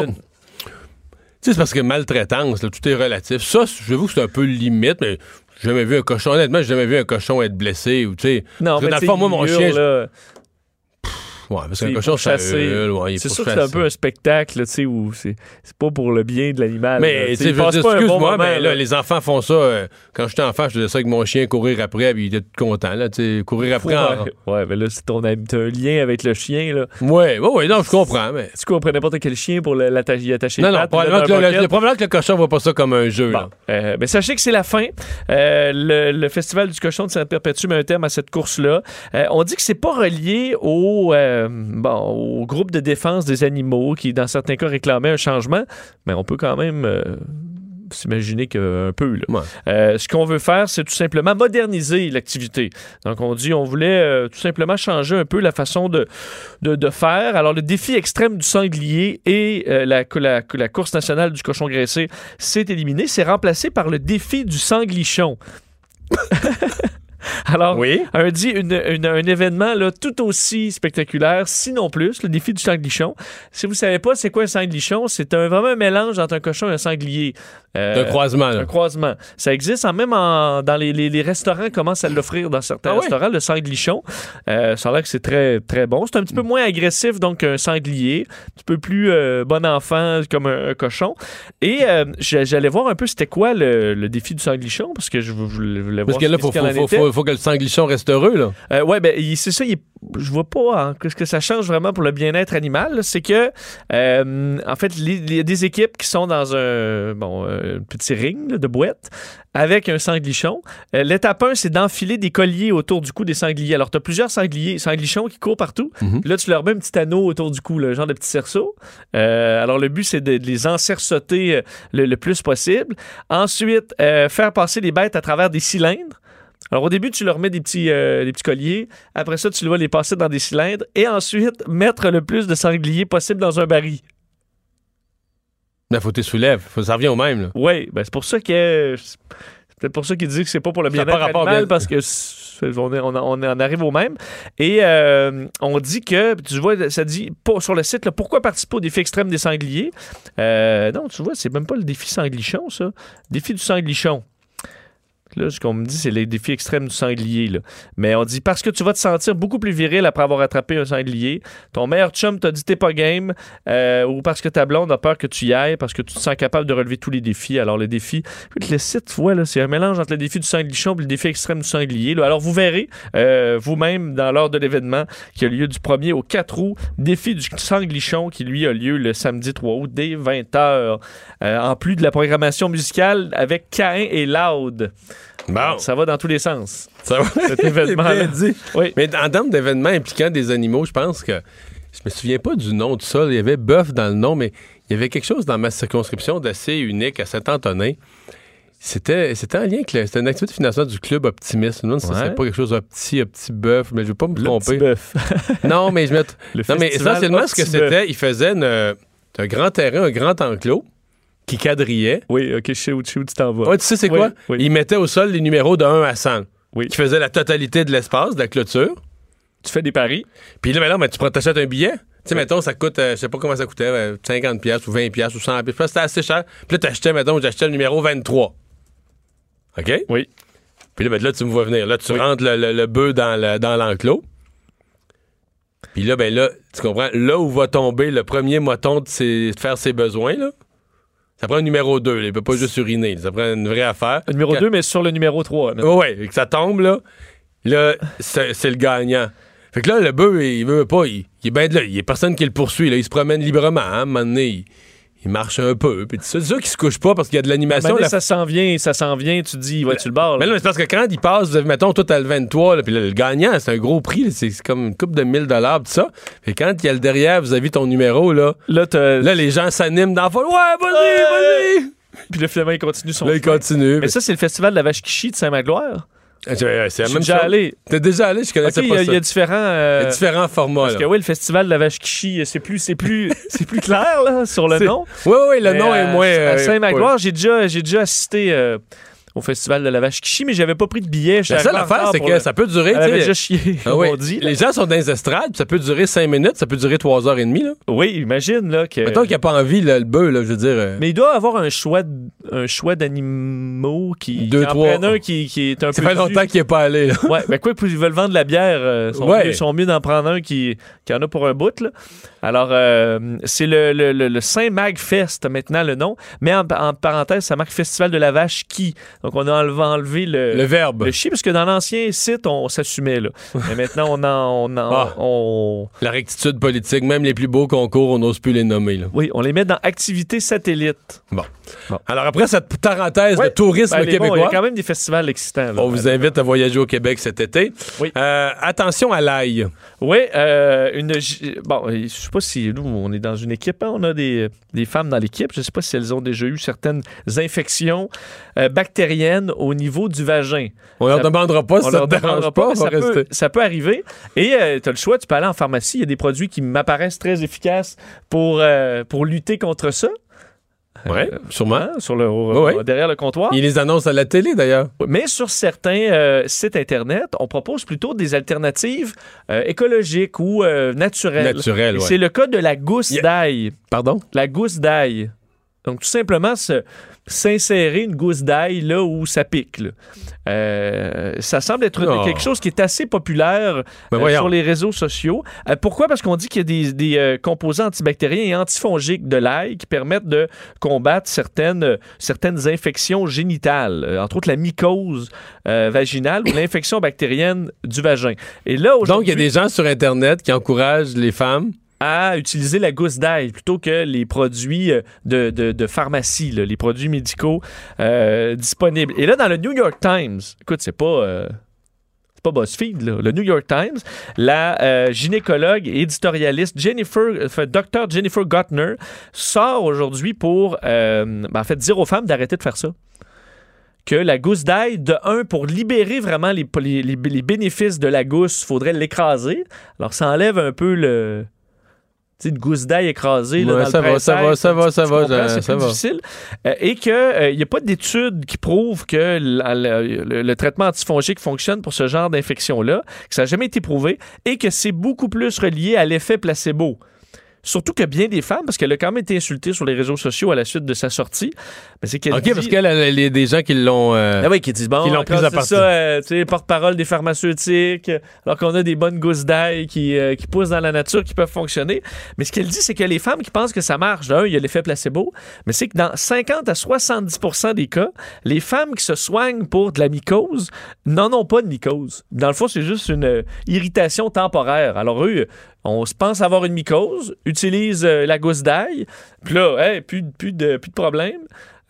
c'est parce que maltraitance, là, tout est relatif. Ça, j'avoue que c'est un peu limite, mais j'ai jamais vu un cochon. Honnêtement, j'ai jamais vu un cochon être blessé ou. Non, mais dans le fond, moi, mon hurle, chien. là. Ouais, parce cochon, pour ça chasser. ouais, C'est sûr que c'est un peu un spectacle, tu sais, où c'est c'est pas pour le bien de l'animal. Mais, Tu sais, bon excuse-moi, mais là, les enfants font ça. euh, quand j'étais enfant, je faisais ça avec mon chien, courir après, puis il était tout content, là, tu sais, courir après. en- Ouais, ouais, mais là, c'est ton ami- t'as un lien avec le chien, là. Ouais, ouais, ouais, non, je comprends, mais. Tu après n'importe quel chien pour le- l'attacher y attacher Non, non, probablement le que, le, probablement que le cochon voit pas ça comme un jeu, là. Euh, mais sachez que c'est la fin. Euh, le, le Festival du cochon de Saint-Perpétue met un terme à cette course-là. On dit que c'est pas relié au, euh, bon, au groupe de défense des animaux qui, dans certains cas, réclamait un changement, mais on peut quand même euh, s'imaginer qu'un peu. là. Euh, ce qu'on veut faire, c'est tout simplement moderniser l'activité. Donc, on dit, on voulait euh, tout simplement changer un peu la façon de, de, de faire. Alors, le défi extrême du sanglier et euh, la, la, la course nationale du cochon graissé s'est éliminé. C'est remplacé par le défi du sanglichon. Alors, un, dit, une- une- un événement là, tout aussi spectaculaire, sinon plus, le défi du sanglichon. Si vous savez pas c'est quoi un sanglichon, c'est un, vraiment un mélange entre un cochon et un sanglier. Euh, Un croisement, là. Un croisement. Ça existe en même en- dans les, les- les restaurants commencent à l'offrir dans certains Ah restaurants, le sanglichon. Euh, ça a l'air que c'est très, très bon. C'est un petit peu moins agressif donc qu'un sanglier, un petit peu plus euh, bon enfant comme un, un cochon. Et euh, j'a- j'allais voir un peu c'était quoi le, le défi du sanglichon parce que je vou- voulais voulais Parce voir que là, faut, faut, faut. Faut- faut que le sanglichon reste heureux, là. Euh, ouais, ben, c'est ça. il est- je vois pas hein, ce que ça change vraiment pour le bien-être animal. C'est que, euh, en fait, il y a des équipes qui sont dans un bon, euh, petit ring là, de boîte avec un sanglichon. Euh, L'étape 1, c'est d'enfiler des colliers autour du cou des sangliers. Alors, tu as plusieurs sangliers, sanglichons qui courent partout. Puis Là, tu leur mets un petit anneau autour du cou, un genre de petit cerceau. Euh, alors, le but, c'est de, de les encerceauter le, le plus possible. Ensuite, faire passer les bêtes à travers des cylindres. Alors, au début, tu leur mets des petits, euh, des petits colliers. Après ça, tu vas les passer dans des cylindres. Et ensuite, mettre le plus de sangliers possible dans un baril. Mais faut que tu soulèves. Faut, ça revient au même. Oui, ben c'est pour ça que. C'est pour ça qu'il dit que c'est pas pour le bien-être animal, bien- parce que on, est- on, on en arrive au même. Et euh, on dit que, tu vois, ça dit sur le site, là, pourquoi participer au défi extrême des sangliers? Euh, non, tu vois, c'est même pas le défi sanglichon, ça. Défi du sanglichon. Là, ce qu'on me dit, c'est les défis extrêmes du sanglier. Là. Mais on dit parce que tu vas te sentir beaucoup plus viril après avoir attrapé un sanglier. Ton meilleur chum t'a dit t'es pas game. euh, ou parce que ta blonde a peur que tu y ailles, parce que tu te sens capable de relever tous les défis. Alors, le défi, écoute, le site, tu vois, là, c'est un mélange entre le défi du sanglichon et le défi extrême du sanglier. là. Alors, vous verrez euh, vous-même dans l'heure de l'événement qui a lieu du 1er au 4 août. Défi du sanglichon qui, lui, a lieu le samedi 3 août dès 20h. en plus de la programmation musicale avec Cain et Loud. Bon. Ça va dans tous les sens. Ça va. Cet événement. Oui. Mais en termes d'événements impliquant des animaux, je pense que. Je me souviens pas du nom de ça. Il y avait bœuf dans le nom, mais il y avait quelque chose dans ma circonscription d'assez unique à Saint-Antonin. C'était, c'était en lien avec c'était une activité financière du club Optimiste. Ouais. c'est pas quelque chose de petit, petit bœuf, mais je veux pas me Le tromper. petit non, mais je me... Le non, mais essentiellement, ce que c'était, il faisait une- un grand terrain, un grand enclos qui quadrillait. Oui, OK, je sais où, tu t'en vas. Ouais, tu sais c'est Oui, quoi? oui. Il mettait au sol les numéros de 1 à 100. Oui. Qui faisait la totalité de l'espace, de la clôture. Tu fais des paris. Puis là, ben là, ben, tu t'achètes un billet. Tu sais, mettons, ça coûte, euh, je sais pas comment ça coûtait, euh, 50 pièces ou 20 pièces ou 100 pièces. C'était assez cher. Puis là, t'achetais, mettons, j'achetais le numéro 23. OK? Oui. Puis là, ben, là, tu me vois venir. Là, tu rentres le, le, le bœuf dans le- dans l'enclos. Puis là, ben là, tu comprends, là où va tomber le premier moton de, ses- de faire ses besoins, là, ça prend un numéro 2. Il peut pas juste uriner. Ça prend une vraie affaire. Le numéro Quand- 2, mais sur le numéro 3. Ouais, ouais, et que ça tombe, là, là, c'est le gagnant. Fait que là, le bœuf, il veut pas, il, il est bien de là. Il y a personne qui le poursuit, là. Il se promène librement, hein. À un moment donné, il, il marche un peu. Puis c'est sûr qu'il se couche pas parce qu'il y a de l'animation. La- ça s'en vient, ça s'en vient, tu dis, vas-tu le bar? Mais non, mais c'est parce que quand il passe, vous avez, mettons, tout à le 23, là, puis là, le gagnant, c'est un gros prix, c'est comme une coupe de 1000 dollars, tout ça. Et quand il y a le derrière, vous avez ton numéro, là, là, là les gens s'animent dans la foule. Ouais, vas-y, vas-y! Puis là, finalement, il continue son Là, il continue. Mais ça, c'est le festival de la vache Kishi de Saint-Magloire. C'est c'est suis même déjà chose. allé. T'es déjà allé, je connaissais il y, pas a- ça. il y a différents... euh, Il y a différents formats, Parce là. que oui, le festival de la vache Kishi, c'est plus, c'est plus, c'est plus clair là, sur le nom. Oui, oui, le Mais, nom est euh, moins. À euh, Saint-Magloire, j'ai déjà, j'ai déjà assisté euh, au festival de la vache Kishi, mais j'avais pas pris de billet. La seule affaire, c'est que ça peut durer. Elle avait déjà chié, Ah comme oui. on dit. là. Les gens sont dans les estrades, ça peut durer 5 minutes, ça peut durer 3 heures et demie. Là. Oui, imagine là que. Mettons qu'il n'y a pas envie, là, le bœuf, là, je veux dire. euh, Mais il doit avoir un choix, un choix d'animaux qui, Deux, qui en trois. prennent un qui, qui est un ça peu. fait longtemps qu'il n'est pas allé. Là. Ouais, ben quoi, ils veulent vendre de la bière, euh, sont, Ouais. mieux, sont mieux d'en prendre un qui, qui en a pour un bout. Là. Alors, euh, c'est le, le, le, le Saint-Mag Fest, maintenant le nom, mais en, en parenthèse, ça marque Festival de la Vache qui. Donc, on a enlevé, enlevé le, Le verbe. le chi, parce que dans l'ancien site, on s'assumait. là. Mais maintenant, on en. On en- Ah. on- La rectitude politique, même les plus beaux concours, on n'ose plus les nommer. Là. oui, on les met dans activités satellites. Bon. Bon. Alors, après cette parenthèse Ouais. de tourisme Ben, bons, il y québécois, a quand même des festivals excitants. là. on vous invite à voyager au Québec cet été. Oui. Euh, attention à l'ail. Oui, euh, une. Bon, je sais pas si nous, on est dans une équipe, hein, on a des, des femmes dans l'équipe. Je sais pas si elles ont déjà eu certaines infections euh, bactériennes au niveau du vagin. On leur Ça- demandera pas si ça leur dérange demandera pas. on ça, peut, ça peut arriver. Et tu as le choix, tu peux aller en pharmacie. Il y a des produits qui m'apparaissent très efficaces pour, pour lutter contre ça. Ouais, sûrement. Hein, sur le, Ouais, ouais. derrière le comptoir. Ils les annoncent à la télé, d'ailleurs. Mais sur certains euh, sites Internet, on propose plutôt des alternatives euh, écologiques ou euh, naturelles. Naturelles, ouais. C'est le cas de la gousse d'ail. Pardon? La gousse d'ail. Donc, tout simplement, se- s'insérer une gousse d'ail là où ça pique. là. Euh, ça semble être Oh. quelque chose qui est assez populaire Ben euh, sur les réseaux sociaux. Euh, pourquoi? Parce qu'on dit qu'il y a des, des, composants antibactériens et antifongiques de l'ail qui permettent de combattre certaines, certaines infections génitales, entre autres la mycose vaginale ou l'infection bactérienne du vagin. Et là, Donc, il y a des gens sur Internet qui encouragent les femmes. À utiliser la gousse d'ail plutôt que les produits euh, de, pharmacie, les produits médicaux euh, disponibles. Et là, dans le New York Times, écoute, c'est pas... euh, c'est pas BuzzFeed, là. Le New York Times, la gynécologue et éditorialiste Jennifer, enfin, Dr. Jennifer Gottner sort aujourd'hui pour, ben, en fait, dire aux femmes d'arrêter de faire ça que la gousse d'ail, de un, pour libérer vraiment les, les- bénéfices de la gousse, faudrait l'écraser. Alors, ça enlève un peu le. Une gousse d'ail écrasée. là, Ouais, dans ça le va, ça va, ça va, ça va, C'est ça va. difficile. Euh, et qu'il n'y a pas d'études qui prouvent que le, le traitement antifongique fonctionne pour ce genre d'infection-là, que ça n'a jamais été prouvé, et que c'est beaucoup plus relié à l'effet placebo. Surtout que bien des femmes, parce qu'elle a quand même été insultée sur les réseaux sociaux à la suite de sa sortie, mais c'est qu'elle OK, dit- parce qu'il y a des gens qui l'ont. euh, ah oui, qui disent bon, qui l'ont prise à c'est partie. ça, euh, tu sais, porte-parole des pharmaceutiques, alors qu'on a des bonnes gousses d'ail qui, euh, qui poussent dans la nature, qui peuvent fonctionner. Mais ce qu'elle dit, c'est que les femmes qui pensent que ça marche, d'un, il y a l'effet placebo, mais c'est que dans 50 à 70% des cas, les femmes qui se soignent pour de la mycose n'en ont pas de mycose. Dans le fond, c'est juste une irritation temporaire. Alors eux, on se pense avoir une mycose, utilise euh, la gousse d'ail, puis là, hey, plus, de- plus, de, plus de problème.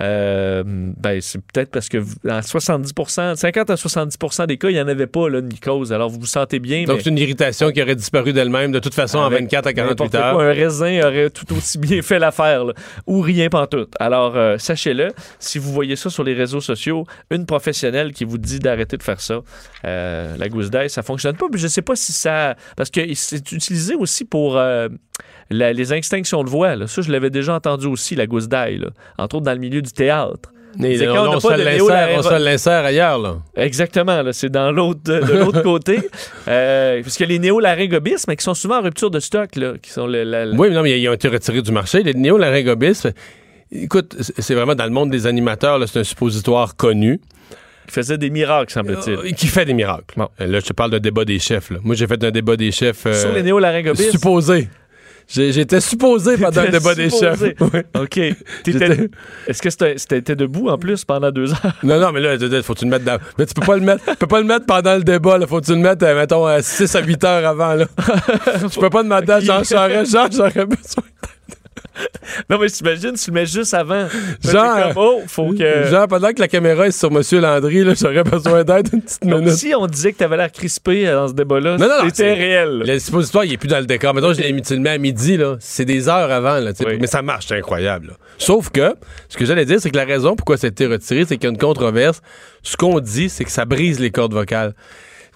Euh, ben, c'est peut-être parce que dans 70% 50 à 70% des cas, il n'y en avait pas là, de mycose. Alors, vous vous sentez bien. Donc, mais c'est une irritation qui aurait disparu d'elle-même de toute façon en avec 24 à 48 n'importe heures. quoi, un raisin aurait tout aussi bien fait l'affaire, là. ou rien pantoute. Alors, euh, sachez-le, si vous voyez ça sur les réseaux sociaux, une professionnelle qui vous dit d'arrêter de faire ça, euh, la gousse d'ail, ça fonctionne pas. Puis je sais pas si ça... Parce que c'est utilisé aussi pour la- les extinctions de voix. là. Ça, je l'avais déjà entendu aussi, la gousse d'ail, entre autres dans le milieu du théâtre. Mais on, se l'insère, ailleurs, là. Exactement, là, c'est dans l'autre, de, l'autre côté. Euh, parce que les néolaryngobismes, mais qui sont souvent en rupture de stock, là, qui sont le, la- la- Oui, mais non, mais ils ont été retirés du marché. Les néolaryngobismes, écoute, c'est vraiment dans le monde des animateurs, là, c'est un suppositoire connu. qui faisaient des miracles, semble-t-il. Euh, qui fait des miracles. Euh, Là, je te parle de débat des chefs. là. Moi, j'ai fait un débat des chefs. euh, Sur les néolaryngobismes? Supposé. J'étais supposé pendant le débat des chefs. Ouais. OK. Est-ce que c'était debout en plus pendant deux heures? Non, non, mais là, je faut que tu le mettre dans. Mais tu peux pas le mettre, tu peux pas le mettre pendant le débat, là. Faut que tu le mettes, euh, mettons, à 6 à 8 heures avant, là? tu peux pas demander à Jean Charest, Jean, j'aurais besoin. Non, mais t'imagines, tu le mets juste avant. Genre, comme, oh, faut que. Genre, pendant que la caméra est sur M. Landry, là, j'aurais besoin d'aide une petite Donc, minute. si on disait que t'avais l'air crispé euh, dans ce débat-là, c'était réel. Le suppositoire, il est plus dans le décor. Mettons, je l'ai mis, tu le mets à midi, là. C'est des heures avant, là. Mais ça marche, c'est incroyable, là. Sauf que, ce que j'allais dire, c'est que la raison pourquoi ça a été retiré, c'est qu'il y a une controverse. Ce qu'on dit, c'est que ça brise les cordes vocales.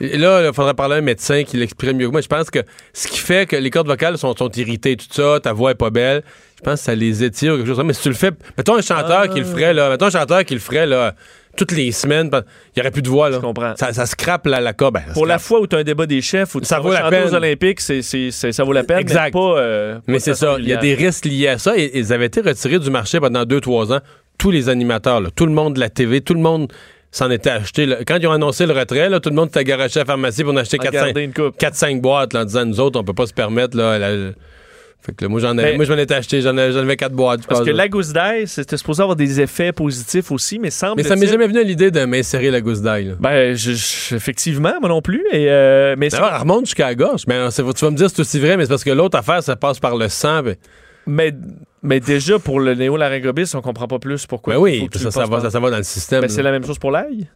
Et là, il faudrait parler à un médecin qui l'exprime mieux que moi. Je pense que ce qui fait que les cordes vocales sont, sont irritées, tout ça, ta voix est pas belle, je pense que ça les étire ou quelque chose comme ça. Mais si tu le fais, mettons un chanteur qui le ferait, là, mettons un chanteur qui le ferait, là, toutes les semaines, il n'y aurait plus de voix, là. Ça, ça scrape la, la. Ben, Pour la fois où tu as un débat des chefs, où tu Ça vaut la peine. aux Olympiques, c'est, ça vaut la peine. Exact. Mais pas, euh, Mais pas c'est ça. Il y a des risques liés à ça. Et ils avaient été retirés du marché pendant 2-3 ans. Tous les animateurs, là, tout le monde de la TV, tout le monde s'en était acheté. là. Quand ils ont annoncé le retrait, là, tout le monde s'était garoché à la pharmacie pour en acheter En garder 4-5 une coupe. 4-5 boîtes là, en disant nous autres, on peut pas se permettre. Là, la- Fait que là, moi, j'en Mais- moi, je m'en étais acheté. J'en avais, 4 boîtes. je Parce pense, que là. la gousse d'ail, c'était supposé avoir des effets positifs aussi, mais semble Mais ça m'est jamais venu à l'idée de m'insérer la gousse d'ail. Ben, je- je- effectivement, moi non plus. Et, euh, mais elle remonte jusqu'à la gorge. Mais euh, tu vas me dire c'est aussi vrai, mais c'est parce que l'autre affaire, ça passe par le sang. Ben, mais, mais déjà, pour le néolaryngobis, on comprend pas plus pourquoi. ben oui, ça, ça va, ça, ça va dans le système. Ben, c'est la même chose pour l'ail.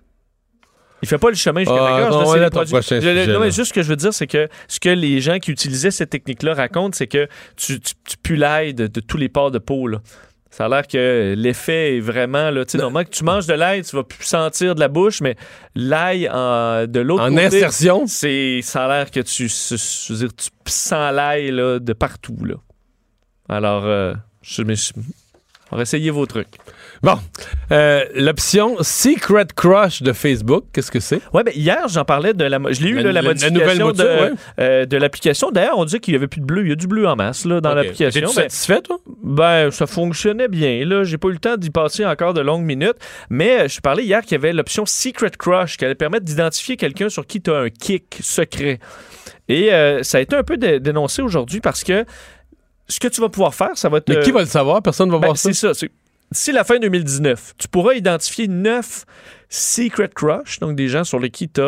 Il fait pas le chemin jusqu'à Ah, la gorge. non, là, c'est ouais, les là, ton produits- prochain Je- le- sujet, non, là. mais juste ce que je veux dire, c'est que ce que les gens qui utilisaient cette technique-là racontent, c'est que tu, tu, tu pues l'ail de, de tous les pores de peau. Là. Ça a l'air que l'effet est vraiment. Là, tu sais, normalement, que tu manges de l'ail, tu vas plus sentir de la bouche, mais l'ail de l'autre En côté. insertion? c'est Ça a l'air que tu, je veux dire, tu sens l'ail de partout. Là. Alors, euh, je, mais je- on va essayer vos trucs. Bon, euh, l'option Secret Crush de Facebook, qu'est-ce que c'est? Ouais, ben hier, j'en parlais de la. Je l'ai eu, La- là, la, la- la modification de, ouais. euh, de l'application. D'ailleurs, on disait qu'il n'y avait plus de bleu. Il y a du bleu en masse là, dans l'application. T'es-tu Ben, satisfait, toi? ben, ça fonctionnait bien. Là, j'ai pas eu le temps d'y passer encore de longues minutes. Mais euh, je parlais hier qu'il y avait l'option Secret Crush qui allait permettre d'identifier quelqu'un sur qui tu as un kick secret. Et euh, ça a été un peu dé- dénoncé aujourd'hui parce que ce que tu vas pouvoir faire, ça va te. Mais qui va le savoir? Personne va Ben, voir ça? c'est ça. c'est- D'ici la fin 2019, tu pourras identifier neuf secret crush, donc des gens sur lesquels tu as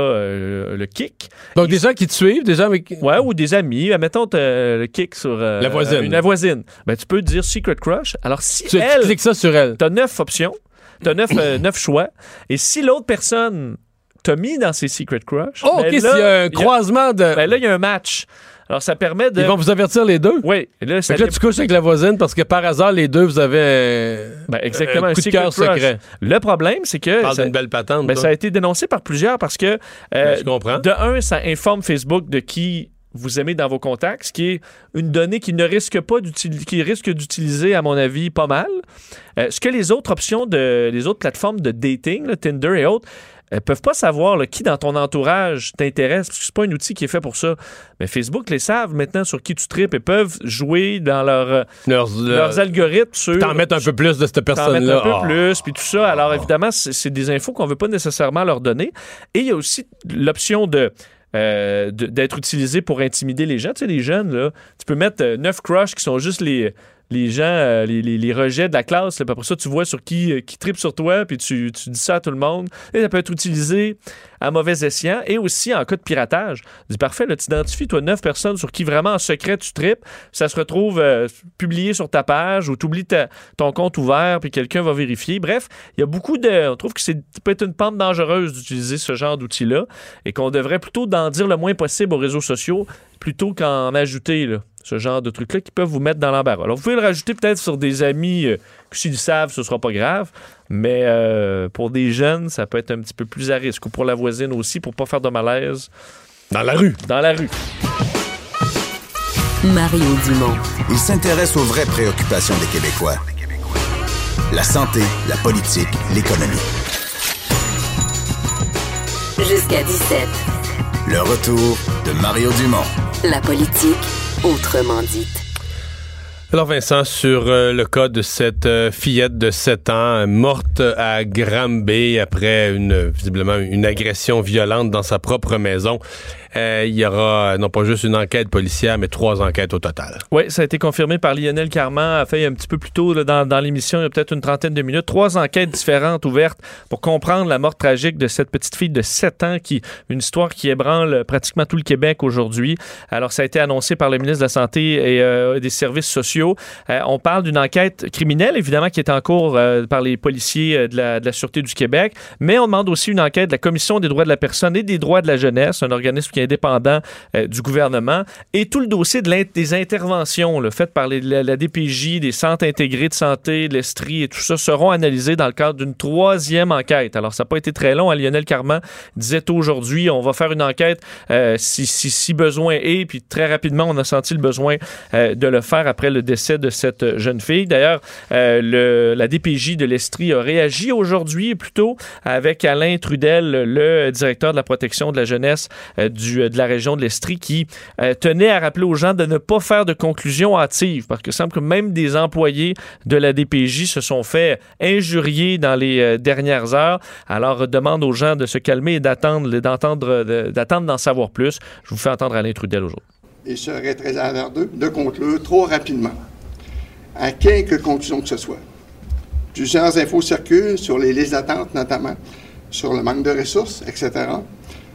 le kick. Donc, des gens qui te suivent, des gens avec. Ouais, ou des amis. Mettons, t'as le kick sur euh, La voisine. une la voisine. Ben, tu peux dire secret crush. Alors, si Tu, tu elle, cliques ça sur elle. tu as neuf options, tu as neuf, euh, neuf choix, et si l'autre personne t'a mis dans ses secret crush, Oh, ben OK, là, s'il y a un croisement de. ben là, il y a un match. Alors, ça permet de. Ils vont vous avertir les deux? Oui. Et là, ça Fait que là, tu couches avec la voisine parce que par hasard, les deux, vous avez un, Ben, exactement, un un coup de secret cœur secret. Le problème, c'est que. Parle ça- d'une belle patente. Ben, ça a été dénoncé par plusieurs parce que, euh, Ben, je comprends. de un, ça informe Facebook de qui vous aimez dans vos contacts, ce qui est une donnée qui ne risque pas d'utiliser, qui risque d'utiliser, à mon avis, pas mal. Euh, ce que les autres options de, les autres plateformes de dating, là, Tinder et autres, euh, peuvent pas savoir là, qui dans ton entourage t'intéresse, parce que c'est pas un outil qui est fait pour ça. Mais Facebook les savent maintenant sur qui tu tripes et peuvent jouer dans leur, euh, Leurs, leurs algorithmes sur T'en mettre un peu plus de cette t'en mettre personne-là. un peu Ah. plus, puis tout ça. Alors, évidemment, c'est des infos qu'on veut pas nécessairement leur donner. Et il y a aussi l'option de euh, d'être utilisé pour intimider les gens. Tu sais, les jeunes, là, tu peux mettre euh, neuf crushs qui sont juste les, les gens, euh, les, les- rejets de la classe. là, après ça, tu vois sur qui, euh, qui tripe sur toi, puis tu, tu dis ça à tout le monde. Et ça peut être utilisé à mauvais escient et aussi en cas de piratage. Dis parfait, là, tu identifies, toi, neuf personnes sur qui vraiment en secret tu tripes. Ça se retrouve euh, publié sur ta page ou tu oublies ton compte ouvert, puis quelqu'un va vérifier. Bref, il y a beaucoup de. On trouve que c'est ça peut être une pente dangereuse d'utiliser ce genre d'outils-là et qu'on devrait plutôt d'en dire le moins possible aux réseaux sociaux plutôt qu'en ajouter là, ce genre de trucs-là qui peuvent vous mettre dans l'embarras. Alors, vous pouvez le rajouter peut-être sur des amis euh, que s'ils le savent, ce sera pas grave, mais euh, pour des jeunes, ça peut être un petit peu plus à risque ou pour la voisine aussi, pour pas faire de malaise. Dans la rue. Dans la rue. Mario Dumont. Il s'intéresse aux vraies préoccupations des Québécois. La santé, la politique, l'économie. Jusqu'à 17. Le retour de Mario Dumont. La politique, autrement dite. Alors Vincent, sur euh, le cas de cette euh, fillette de 7 ans morte à Granby après une visiblement une agression violente dans sa propre maison, euh, il y aura non pas juste une enquête policière, mais trois enquêtes au total. Oui, ça a été confirmé par Lionel Carman, a un petit peu plus tôt dans, dans l'émission, il y a peut-être une trentaine de minutes. Trois enquêtes différentes ouvertes pour comprendre la mort tragique de cette petite fille de 7 ans, qui une histoire qui ébranle pratiquement tout le Québec aujourd'hui. Alors, ça a été annoncé par le ministre de la Santé et euh, des Services sociaux. Euh, on parle d'une enquête criminelle, évidemment, qui est en cours par les policiers de la, de la Sûreté du Québec, mais on demande aussi une enquête de la Commission des droits de la personne et des droits de la jeunesse, un organisme qui indépendant euh, du gouvernement, et tout le dossier des interventions là, faites par la, DPJ, des centres intégrés de santé, de l'Estrie et tout ça seront analysés dans le cadre d'une troisième enquête. Alors, ça n'a pas été très long. hein. Lionel Carman disait aujourd'hui, on va faire une enquête euh, si, besoin est, puis très rapidement, on a senti le besoin euh, de le faire après le décès de cette jeune fille. D'ailleurs, le- la DPJ de l'Estrie a réagi aujourd'hui, plutôt, avec Alain Trudel, le directeur de la protection de la jeunesse euh, du, de la région de l'Estrie, qui euh, tenait à rappeler aux gens de ne pas faire de conclusions hâtives, parce que semble que même des employés de la DPJ se sont fait injurier dans les euh, dernières heures. Alors, demande aux gens de se calmer et d'attendre, d'entendre, de- d'attendre d'en savoir plus. Je vous fais entendre Alain Trudel aujourd'hui. Il serait très hasardeux de conclure trop rapidement à quelque conclusion que ce soit. Plusieurs infos circulent sur les listes d'attente, notamment sur le manque de ressources, etc.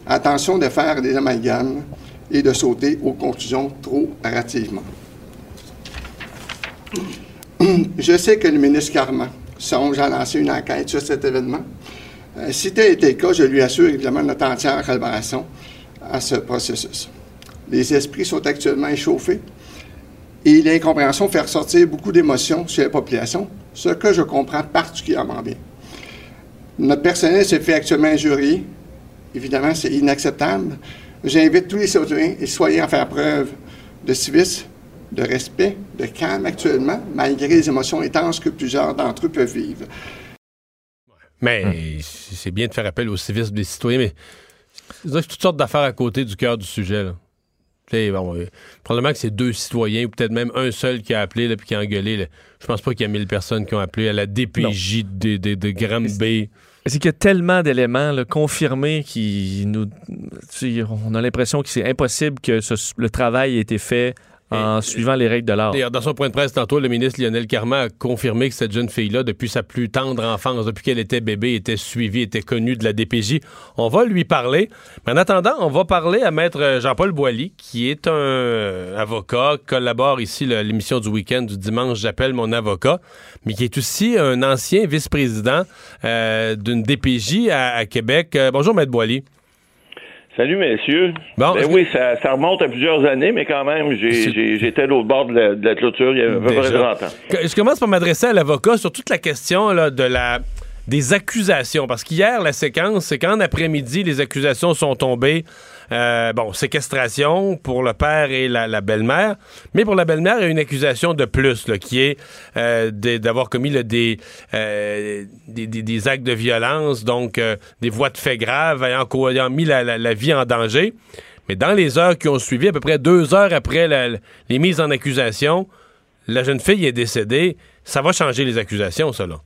Attention de faire des amalgames et de sauter aux conclusions trop hâtivement. Je sais que le ministre Carman songe à lancer une enquête sur cet événement. Euh, si tel était le cas, je lui assure évidemment notre entière collaboration à ce processus. Les esprits sont actuellement échauffés et l'incompréhension fait ressortir beaucoup d'émotions chez la population, ce que je comprends particulièrement bien. Notre personnel se fait actuellement injurier. Évidemment, c'est inacceptable. J'invite tous les citoyens et citoyens à faire preuve de civisme, de respect, de calme actuellement, malgré les émotions intenses que plusieurs d'entre eux peuvent vivre. Mais c'est bien de faire appel au civisme des citoyens, mais a toutes sortes d'affaires à côté du cœur du sujet. Là. Tu sais, Bon, euh, probablement que c'est deux citoyens ou peut-être même un seul qui a appelé puis qui a engueulé. là. Je pense pas qu'il y a 1000 personnes qui ont appelé à la DPJ de, de, de Granby. C'est qu'il y a tellement d'éléments confirmés qui nous. On a l'impression que c'est impossible que ce- le travail ait été fait en suivant les règles de l'art. D'ailleurs, dans son point de presse tantôt, le ministre Lionel Carman a confirmé que cette jeune fille-là, depuis sa plus tendre enfance, depuis qu'elle était bébé, était suivie, était connue de la DPJ. On va lui parler. Mais en attendant, on va parler à maître Jean-Paul Boilly, qui est un euh, avocat, collabore ici l'émission du week-end du dimanche J'appelle mon avocat, mais qui est aussi un ancien vice-président euh, d'une DPJ à, à Québec. Euh, bonjour, maître Boilly. Salut, messieurs. Bon, ben oui, ça, ça remonte à plusieurs années, mais quand même, j'étais l'autre bord de la, de la clôture il y a à peu près Déjà. 30 ans. Je commence par m'adresser à l'avocat sur toute la question là, de la des accusations? Parce qu'hier, la séquence, c'est qu'en après-midi, les accusations sont tombées. Euh, bon, séquestration pour le père et la, belle-mère. Mais pour la belle-mère, il y a une accusation de plus, qui est euh, d'avoir commis euh, des, des- actes de violence, donc des voies de fait graves, ayant, mis la, la- la vie en danger. Mais dans les heures qui ont suivi, à peu près deux heures après les mises en accusation, la jeune fille est décédée. Ça va changer les accusations, là.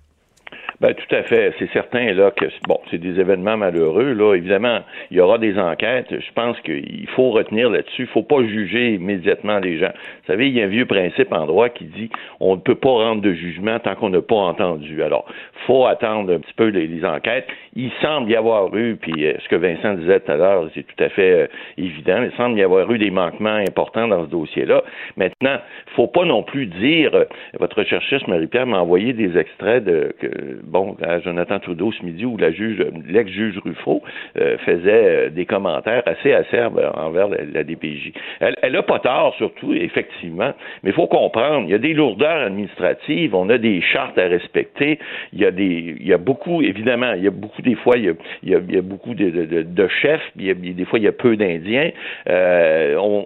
Ben, tout à fait. C'est certain là que bon, c'est des événements malheureux. Là, évidemment, il y aura des enquêtes. Je pense qu'il faut retenir là-dessus. Il faut pas juger immédiatement les gens. Vous savez, il y a un vieux principe en droit qui dit on ne peut pas rendre de jugement tant qu'on n'a pas entendu. Alors, faut attendre un petit peu les, enquêtes. Il semble y avoir eu, puis euh, ce que Vincent disait tout à l'heure, c'est tout à fait euh, évident. Il semble y avoir eu des manquements importants dans ce dossier-là. Maintenant, faut pas non plus dire. Euh, votre recherchiste Marie-Pierre m'a envoyé des extraits de que bon, à Jonathan Trudeau ce midi où la juge, l'ex-juge Ruffo euh, faisait des commentaires assez acerbes envers la, DPJ. Elle, elle a pas tort, surtout, effectivement, mais il faut comprendre, il y a des lourdeurs administratives, on a des chartes à respecter, il y a des, il y a beaucoup, évidemment, il y a beaucoup des fois, il y a, beaucoup de, chefs, des fois il y a peu d'Indiens, euh, on,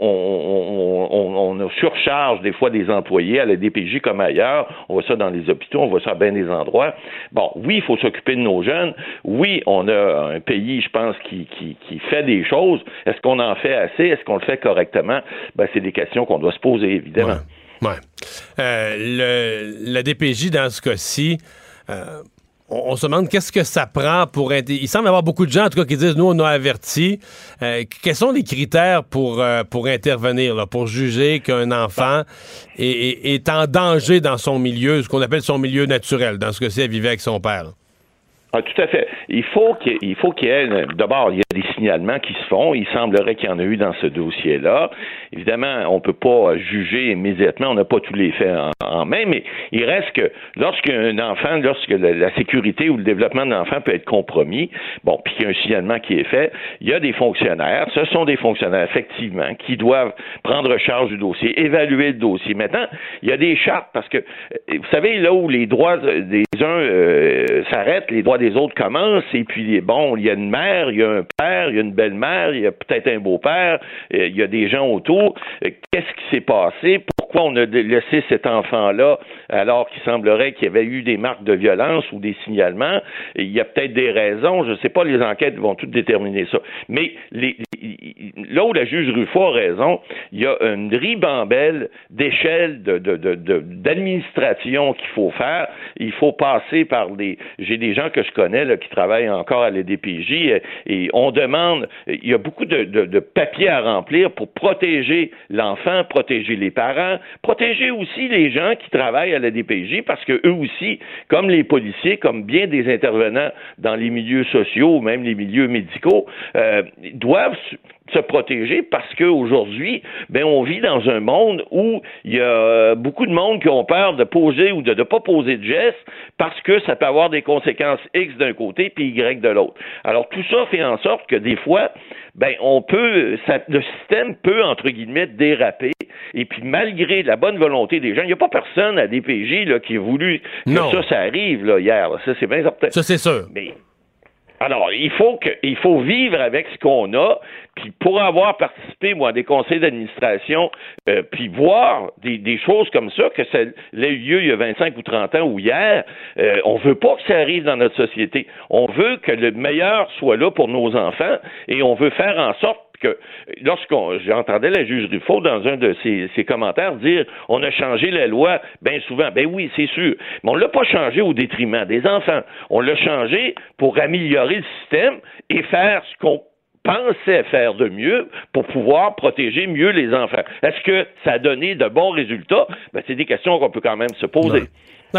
surcharge des fois des employés à la DPJ comme ailleurs, on voit ça dans les hôpitaux, on voit ça à bien des endroits. Bon, oui, il faut s'occuper de nos jeunes. Oui, on a un pays, je pense, qui, fait des choses. Est-ce qu'on en fait assez? Est-ce qu'on le fait correctement? Ben, c'est des questions qu'on doit se poser, évidemment. Euh, la DPJ, dans ce cas-ci, euh, on, se demande qu'est-ce que ça prend pour... Il semble y avoir beaucoup de gens, en tout cas, qui disent, nous, on a averti. Euh, quels sont les critères pour, euh, intervenir, pour juger qu'un enfant est, en danger dans son milieu, ce qu'on appelle son milieu naturel, dans ce que c'est, vivre avec son père? Ah, tout à fait. Il faut qu'il y ait d'abord il y a des signalements qui se font. Il semblerait qu'il y en a eu dans ce dossier-là. Évidemment, on peut pas juger immédiatement. On n'a pas tous les faits en, main, mais il reste que lorsqu'un enfant, lorsque la, sécurité ou le développement de l'enfant peut être compromis, bon, puis qu'il y a un signalement qui est fait, il y a des fonctionnaires. Ce sont des fonctionnaires effectivement qui doivent prendre charge du dossier, évaluer le dossier. Maintenant, il y a des chartes parce que vous savez là où les droits des uns euh, s'arrêtent, les droits des les autres commencent, et puis, bon, il y a une mère, il y a un père, il y a une belle-mère, il y a peut-être un beau-père, il y a des gens autour. Euh, qu'est-ce qui s'est passé? Pourquoi on a laissé cet enfant-là alors qu'il semblerait qu'il y avait eu des marques de violence ou des signalements? Il y a peut-être des raisons, je ne sais pas, les enquêtes vont toutes déterminer ça. Mais là où la juge Ruffo a raison, il y a une ribambelle d'échelle d'administration qu'il faut faire. Il faut passer par des... J'ai des gens que je connais là, qui travaillent encore à l'EDPJ et, et on demande... Il y a beaucoup de papiers à remplir pour protéger l'enfant, protéger les parents, protéger aussi les gens qui travaillent à la DPJ parce que eux aussi, comme les policiers, comme bien des intervenants dans les milieux sociaux, même les milieux médicaux, euh, doivent se protéger parce qu'aujourd'hui, ben, on vit dans un monde où il y a beaucoup de monde qui ont peur de poser ou de ne pas poser de gestes parce que ça peut avoir des conséquences X d'un côté puis Y de l'autre. Alors, tout ça fait en sorte que des fois, ben, on peut, ça, le système peut, entre guillemets, déraper. Et puis, malgré la bonne volonté des gens, il n'y a pas personne à DPJ là, qui a voulu que ça, ça arrive là, hier. Ça, c'est bien certain. Ça, c'est sûr. Mais alors, il faut que, il faut vivre avec ce qu'on a, puis pour avoir participé, moi, à des conseils d'administration, euh, puis voir des, choses comme ça, que ça ait eu lieu il y a 25 ou 30 ans ou hier, euh, on veut pas que ça arrive dans notre société. On veut que le meilleur soit là pour nos enfants, et on veut faire en sorte lorsqu'on j'entendais la juge Ruffo dans un de ses, commentaires dire on a changé la loi bien souvent. Ben oui, c'est sûr. Mais on l'a pas changé au détriment des enfants. On l'a changé pour améliorer le système et faire ce qu'on pensait faire de mieux pour pouvoir protéger mieux les enfants. Est-ce que ça a donné de bons résultats? Ben, c'est des questions qu'on peut quand même se poser.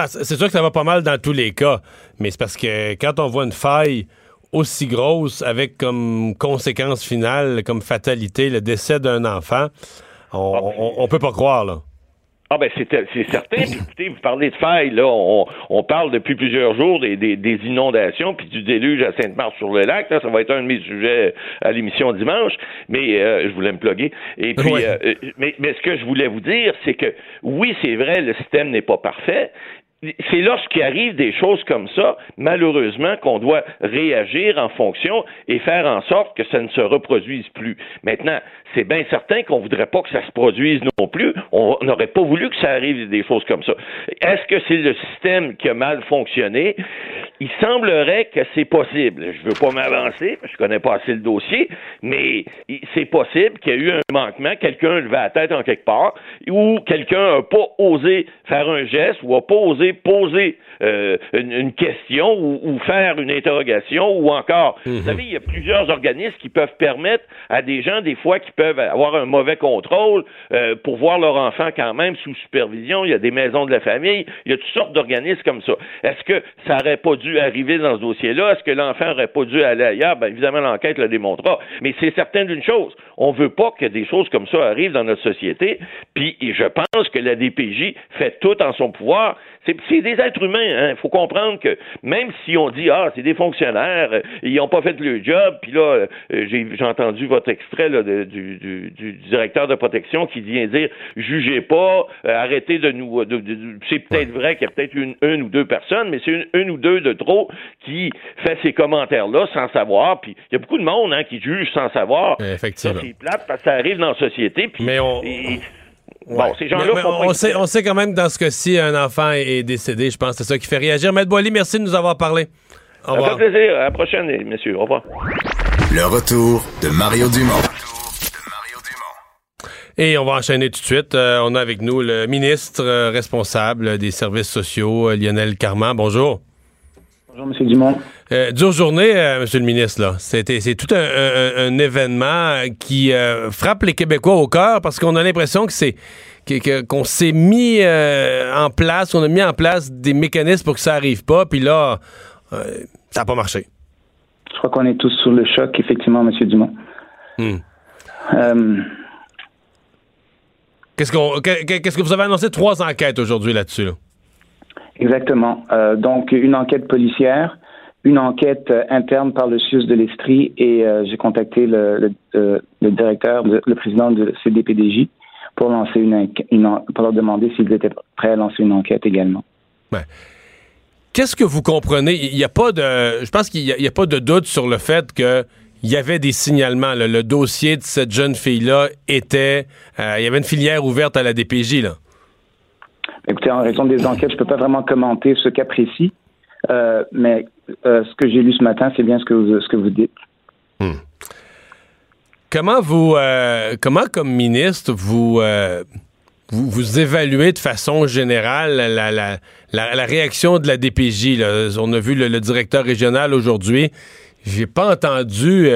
c'est sûr que ça va pas mal dans tous les cas, mais c'est parce que quand on voit une faille aussi grosse avec comme conséquence finale, comme fatalité, le décès d'un enfant, on, on, peut pas croire, là. Ah ben c'est certain. écoutez, vous parlez de failles, là, on, on parle depuis plusieurs jours des, des, des inondations puis du déluge à Sainte-Marthe-sur-le-Lac. Là, ça va être un de mes sujets à l'émission dimanche, mais euh, je voulais me plugger. Et puis, euh, euh, mais, mais ce que je voulais vous dire, c'est que oui, c'est vrai, le système n'est pas parfait, c'est lorsqu'il arrive des choses comme ça, malheureusement, qu'on doit réagir en fonction et faire en sorte que ça ne se reproduise plus. Maintenant, c'est bien certain qu'on voudrait pas que ça se produise non plus. On n'aurait pas voulu que ça arrive des choses comme ça. Est-ce que c'est le système qui a mal fonctionné? Il semblerait que c'est possible. Je veux pas m'avancer, je connais pas assez le dossier, mais c'est possible qu'il y ait eu un manquement, quelqu'un levé la tête en quelque part, ou quelqu'un n'a pas osé faire un geste ou n'a pas osé oser poser euh, une, une, question ou, ou, faire une interrogation ou encore, vous savez, il y a plusieurs organismes qui peuvent permettre à des gens, des fois, qui peuvent avoir un mauvais contrôle euh, pour voir leur enfant quand même sous supervision. Il y a des maisons de la famille, il y a toutes sortes d'organismes comme ça. Est-ce que ça n'aurait pas dû arriver dans ce dossier-là? Est-ce que l'enfant n'aurait pas dû aller ailleurs? Bien, évidemment, l'enquête le démontrera. Mais c'est certain d'une chose, on veut pas que des choses comme ça arrivent dans notre société. Puis je pense que la DPJ fait tout en son pouvoir. C'est des êtres humains. Il hein. faut comprendre que même si on dit ah c'est des fonctionnaires, euh, ils n'ont pas fait le job. Puis là euh, j'ai entendu votre extrait là, de, du, du, du, directeur de protection qui vient dire jugez pas, euh, arrêtez de nous. De, c'est peut-être vrai qu'il y a peut-être une, une, ou deux personnes, mais c'est une, une, ou deux de trop qui fait ces commentaires là sans savoir. Puis il y a beaucoup de monde hein, qui juge sans savoir. Effectivement. C'est plate parce que ça arrive dans la société. Puis, mais on... Bon, ces gens-là on, sait, on sait quand même que dans ce cas-ci, un enfant est décédé. Je pense que c'est ça qui fait réagir. Maître Boily, merci de nous avoir parlé. Au revoir. Ça fait plaisir. À la prochaine, messieurs. Au revoir. Le retour de Mario Dumont. Et on va enchaîner tout de suite. Euh, on a avec nous le ministre euh, responsable des services sociaux, euh, Lionel Carman. Bonjour. Bonjour, M. Dumont. Euh, dure journée, euh, Monsieur le ministre. Là, c'était c'est tout un, événement qui euh, frappe les Québécois au cœur parce qu'on a l'impression que c'est qu'on s'est mis en place, on a mis en place des mécanismes pour que ça arrive pas, puis là, ça n'a pas marché. Je crois qu'on est tous sous le choc, effectivement, Monsieur Dumont. Hmm. Qu'est-ce qu'on qu'est-ce que vous avez annoncé? Trois enquêtes aujourd'hui là-dessus là? Exactement. Euh, donc, une enquête policière, une enquête euh, interne par le CIUS de l'Estrie et euh, j'ai contacté le, le, le directeur, le, président de CDPDJ pour lancer une, une pour leur demander s'ils étaient prêts à lancer une enquête également. Ouais. Qu'est-ce que vous comprenez? Il n'y a pas de. Je pense qu'il n'y a, pas de doute sur le fait que. Il y avait des signalements. Le dossier de cette jeune fille-là était. il y avait une filière ouverte à la DPJ. Là. Écoutez, en raison des enquêtes, je ne peux pas vraiment commenter ce cas précis, euh, mais euh, ce que j'ai lu ce matin, c'est bien ce que vous, ce que vous dites. Hmm. Comment vous, euh, comment comme ministre, vous, vous, vous, évaluez de façon générale la, la, la, réaction de la DPJ? Là? On a vu le, le directeur régional aujourd'hui. J'ai pas entendu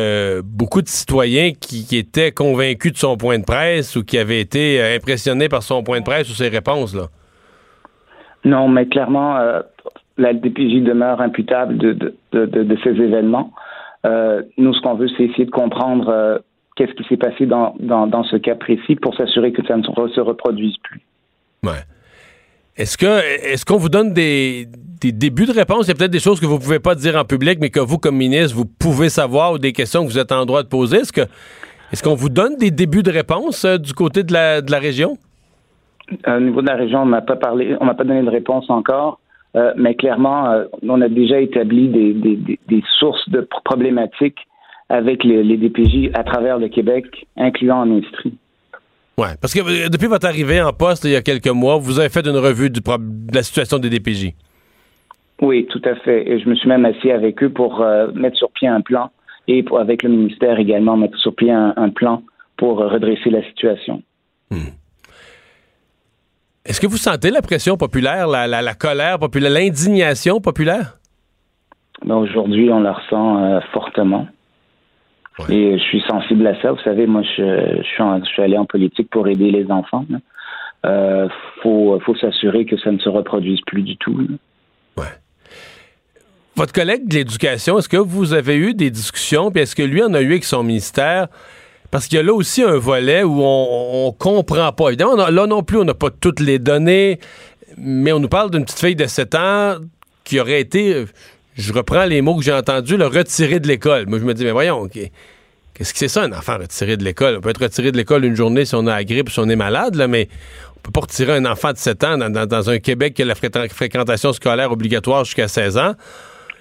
beaucoup de citoyens qui, qui, étaient convaincus de son point de presse ou qui avaient été impressionnés par son point de presse ou ses réponses. Là. Non, mais clairement, la DPJ demeure imputable de, de, de, de ces événements. Euh, nous, ce qu'on veut, c'est essayer de comprendre euh, qu'est-ce qui s'est passé dans, dans, dans, ce cas précis pour s'assurer que ça ne se reproduise plus. Ouais. Est-ce que est-ce qu'on vous donne des, des, débuts de réponse? Il y a peut-être des choses que vous ne pouvez pas dire en public, mais que vous, comme ministre, vous pouvez savoir ou des questions que vous êtes en droit de poser. Est-ce que est-ce qu'on vous donne des débuts de réponse du côté de la, de la région? Au niveau de la région, on m'a pas parlé, on m'a pas donné de réponse encore, euh, mais clairement, euh, on a déjà établi des, des, des, sources de problématiques avec les, les, DPJ à travers le Québec, incluant en Estrie. Oui, parce que euh, depuis votre arrivée en poste il y a quelques mois, vous avez fait une revue du de la situation des DPJ. Oui, tout à fait. Et je me suis même assis avec eux pour mettre sur pied un plan et pour, avec le ministère également mettre sur pied un, un plan pour redresser la situation. Hmm. Est-ce que vous sentez la pression populaire, la, colère populaire, l'indignation populaire? Ben, aujourd'hui, on la ressent euh, fortement. Et je suis sensible à ça. Vous savez, moi, je, suis, allé en politique pour aider les enfants. Il euh, faut, s'assurer que ça ne se reproduise plus du tout. Ouais. Votre collègue de l'éducation, est-ce que vous avez eu des discussions, puis est-ce que lui en a eu avec son ministère parce qu'il y a là aussi un volet où on, on comprend pas. Évidemment, là non plus, on n'a pas toutes les données, mais on nous parle d'une petite fille de 7 ans qui aurait été, je reprends les mots que j'ai entendus, le retiré de l'école. Moi, je me dis, mais voyons, qu'est-ce que c'est ça, un enfant retiré de l'école? On peut être retiré de l'école une journée si on a la grippe, si on est malade, là, mais on peut pas retirer un enfant de 7 ans dans, un Québec qui a la fréquentation scolaire obligatoire jusqu'à 16 ans.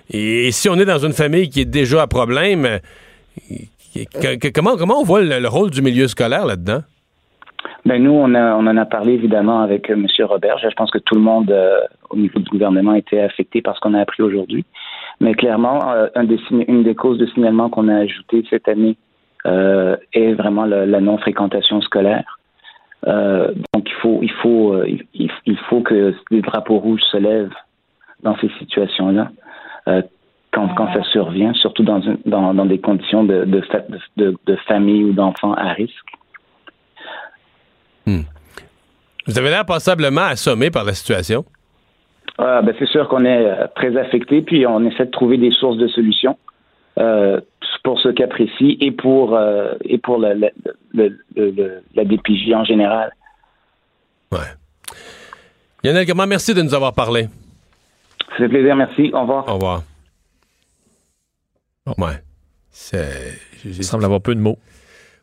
Et si on est dans une famille qui est déjà à problème, comment, comment on voit le, rôle du milieu scolaire là-dedans? Ben nous, on, en a parlé évidemment avec euh, M. Robert. Je pense que tout le monde euh, au niveau du gouvernement était affecté par ce qu'on a appris aujourd'hui. Mais clairement, euh, une des causes de signalement qu'on a ajouté cette année est vraiment la non-fréquentation scolaire. Donc il faut, il faut, il faut que les drapeaux rouges se lèvent dans ces situations-là. Quand, quand ça survient, surtout dans, une- dans, dans des conditions de, de, fa- de, de famille ou d'enfants à risque. Vous avez l'air passablement assommé par la situation. Ah, ben, c'est sûr qu'on est euh, très affecté, puis on essaie de trouver des sources de solutions euh, pour ce cas précis et pour euh, et pour le- la DPJ en général. Lionel Comment, merci de nous avoir parlé. Ça fait plaisir, merci. Au revoir. Au revoir. Ouais. Il semble avoir peu de mots.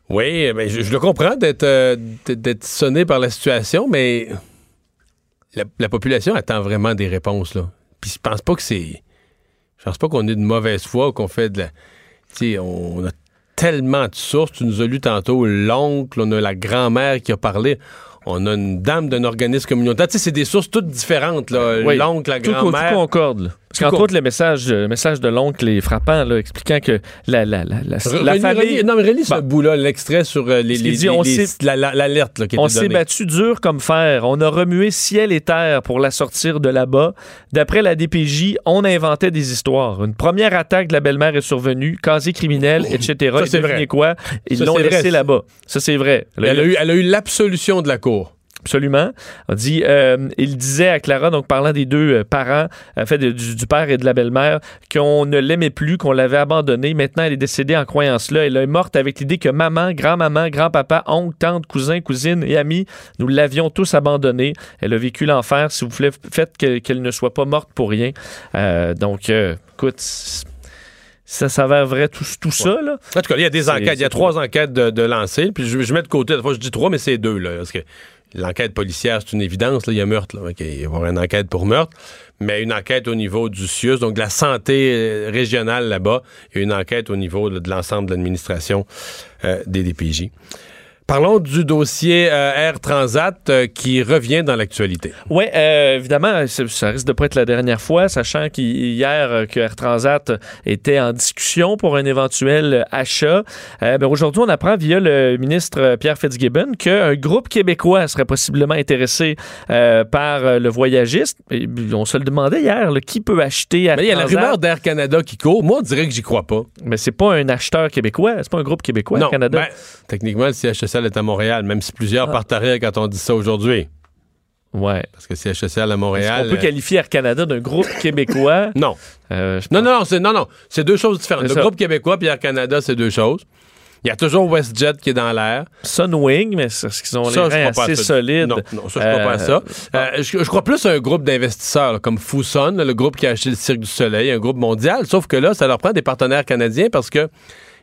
Oui, ben, je, je le comprends d'être euh, d'être- sonné par la situation, mais la, la population attend vraiment des réponses, là. Puis je pense pas que c'est. Je pense pas qu'on est de mauvaise foi ou qu'on fait de la. Tu sais, on a tellement de sources. Tu nous as lu tantôt l'oncle, on a la grand-mère qui a parlé. On a une dame d'un organisme communautaire. Tu sais, c'est des sources toutes différentes, là. Oui. L'oncle, la Tout grand-mère. Tout concorde. là. Parce qu'entre autres, le message, le message de l'oncle est frappant, là, expliquant que la, la, la, la, Re- la relis- famille. relis- non, mais relis ce bout-là, l'extrait sur euh, les, dit, on les- l'alerte là, qui On s'est battu dur comme fer. On a remué ciel et terre pour la sortir de là-bas. D'après la DPJ, on inventait des histoires. Une première attaque de la belle-mère est survenue, casier criminel, etc. Ça, c'est vrai. quoi? Ils Ça, l'ont laissé là-bas. Ça, c'est vrai. Elle a eu, elle a eu l'absolution de la cour. Absolument. On dit, euh, il disait à Clara, donc parlant des deux euh, parents, en fait, du, du père et de la belle-mère, qu'on ne l'aimait plus, qu'on l'avait abandonnée. Maintenant, elle est décédée en croyant cela. Elle est morte avec l'idée que maman, grand-maman, grand-papa, oncle, tante, cousin, cousine et amis, nous l'avions tous abandonnée. Elle a vécu l'enfer. Si vous voulez, faites que- qu'elle ne soit pas morte pour rien. Euh, donc, euh, écoute, ça s'avère vrai tout, tout ça, là. En tout cas, il y a des enquêtes. Il y a trois enquêtes de, de lancées. Puis je, je mets de côté, des fois je dis trois, mais c'est deux. Là, parce que l'enquête policière, c'est une évidence. Là, il y a meurtre. Il va y avoir une enquête pour meurtre. Mais une enquête au niveau du CIUS, donc de la santé euh, régionale là-bas, et une enquête au niveau de l'ensemble de l'administration euh, des DPJ. Parlons du dossier euh, Air Transat euh, qui revient dans l'actualité. Oui, évidemment, ça, risque de pas être la dernière fois, sachant qu'hier euh, que Air Transat était en discussion pour un éventuel achat. Euh, ben, Aujourd'hui, on apprend via le ministre euh, Pierre Fitzgibbon qu'un groupe québécois serait possiblement intéressé euh, par euh, le voyagiste. Et, on se le demandait hier, là, qui peut acheter Air Mais il y a la Transat? rumeur d'Air Canada qui court. Moi, on dirait que j'y crois pas. Mais c'est pas un acheteur québécois, c'est pas un groupe québécois, non, Air Canada. ben, techniquement, le CHSL est à Montréal, même si plusieurs Ah. partent à rire quand on dit ça aujourd'hui. Ouais. Parce que CHSL à Montréal. Qu'on peut euh, qualifier Air Canada d'un groupe québécois? Non. Euh, Non, non, non, c'est, non, non, c'est deux choses différentes. Le ça. groupe québécois et Air Canada, c'est deux choses. Il y a toujours WestJet qui est dans l'air. Sunwing, mais c'est parce qu'ils ont Ça, les reins assez solides. Non, non, ça, je crois pas à ça. Euh, je, je crois plus à un groupe d'investisseurs comme Fuson, le groupe qui a acheté le Cirque du Soleil, un groupe mondial. Sauf que là, ça leur prend des partenaires canadiens parce que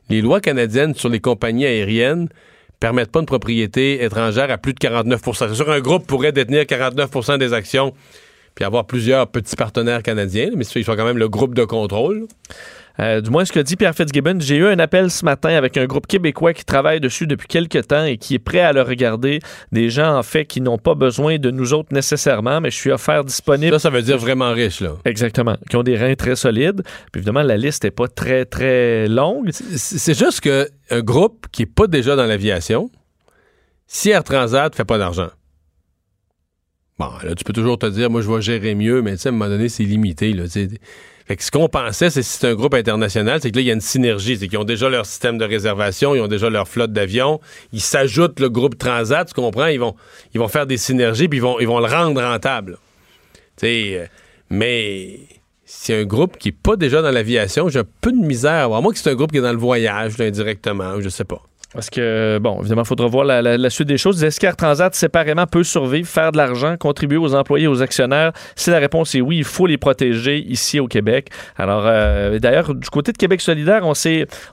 les lois canadiennes sur les compagnies aériennes permettent pas une propriété étrangère à plus de 49% C'est sûr, un groupe pourrait détenir 49% des actions puis avoir plusieurs petits partenaires canadiens, mais ils sont quand même le groupe de contrôle. Euh, du moins, ce que dit Pierre Fitzgibbon, j'ai eu un appel ce matin avec un groupe québécois qui travaille dessus depuis quelques temps et qui est prêt à le regarder. Des gens, en fait, qui n'ont pas besoin de nous autres nécessairement, mais je suis offert disponible. Ça, ça veut dire vraiment riche, là. Exactement. Qui ont des reins très solides. Puis évidemment, la liste n'est pas très, très longue. C'est juste que un groupe qui n'est pas déjà dans l'aviation, si Air Transat fait pas d'argent, bon, là, tu peux toujours te dire, moi, je vais gérer mieux, mais tu sais, à un moment donné, c'est limité, là. Fait que ce qu'on pensait, c'est que si c'est un groupe international, c'est que là, il y a une synergie. C'est qu'ils ont déjà leur système de réservation, ils ont déjà leur flotte d'avions. Ils s'ajoutent le groupe Transat, tu comprends? Ils vont, ils vont faire des synergies, puis ils vont, le rendre rentable. Sais, euh, mais c'est un groupe qui n'est pas déjà dans l'aviation, j'ai un peu de misère à voir. Moi, que c'est un groupe qui est dans le voyage, là, indirectement, je sais pas. Parce que, bon, évidemment, il faudra voir la, suite des choses. Est-ce qu'Air Transat, séparément, peut survivre, faire de l'argent, contribuer aux employés, aux actionnaires? Si la réponse est oui, il faut les protéger ici au Québec. Alors, euh, d'ailleurs, du côté de Québec solidaire, on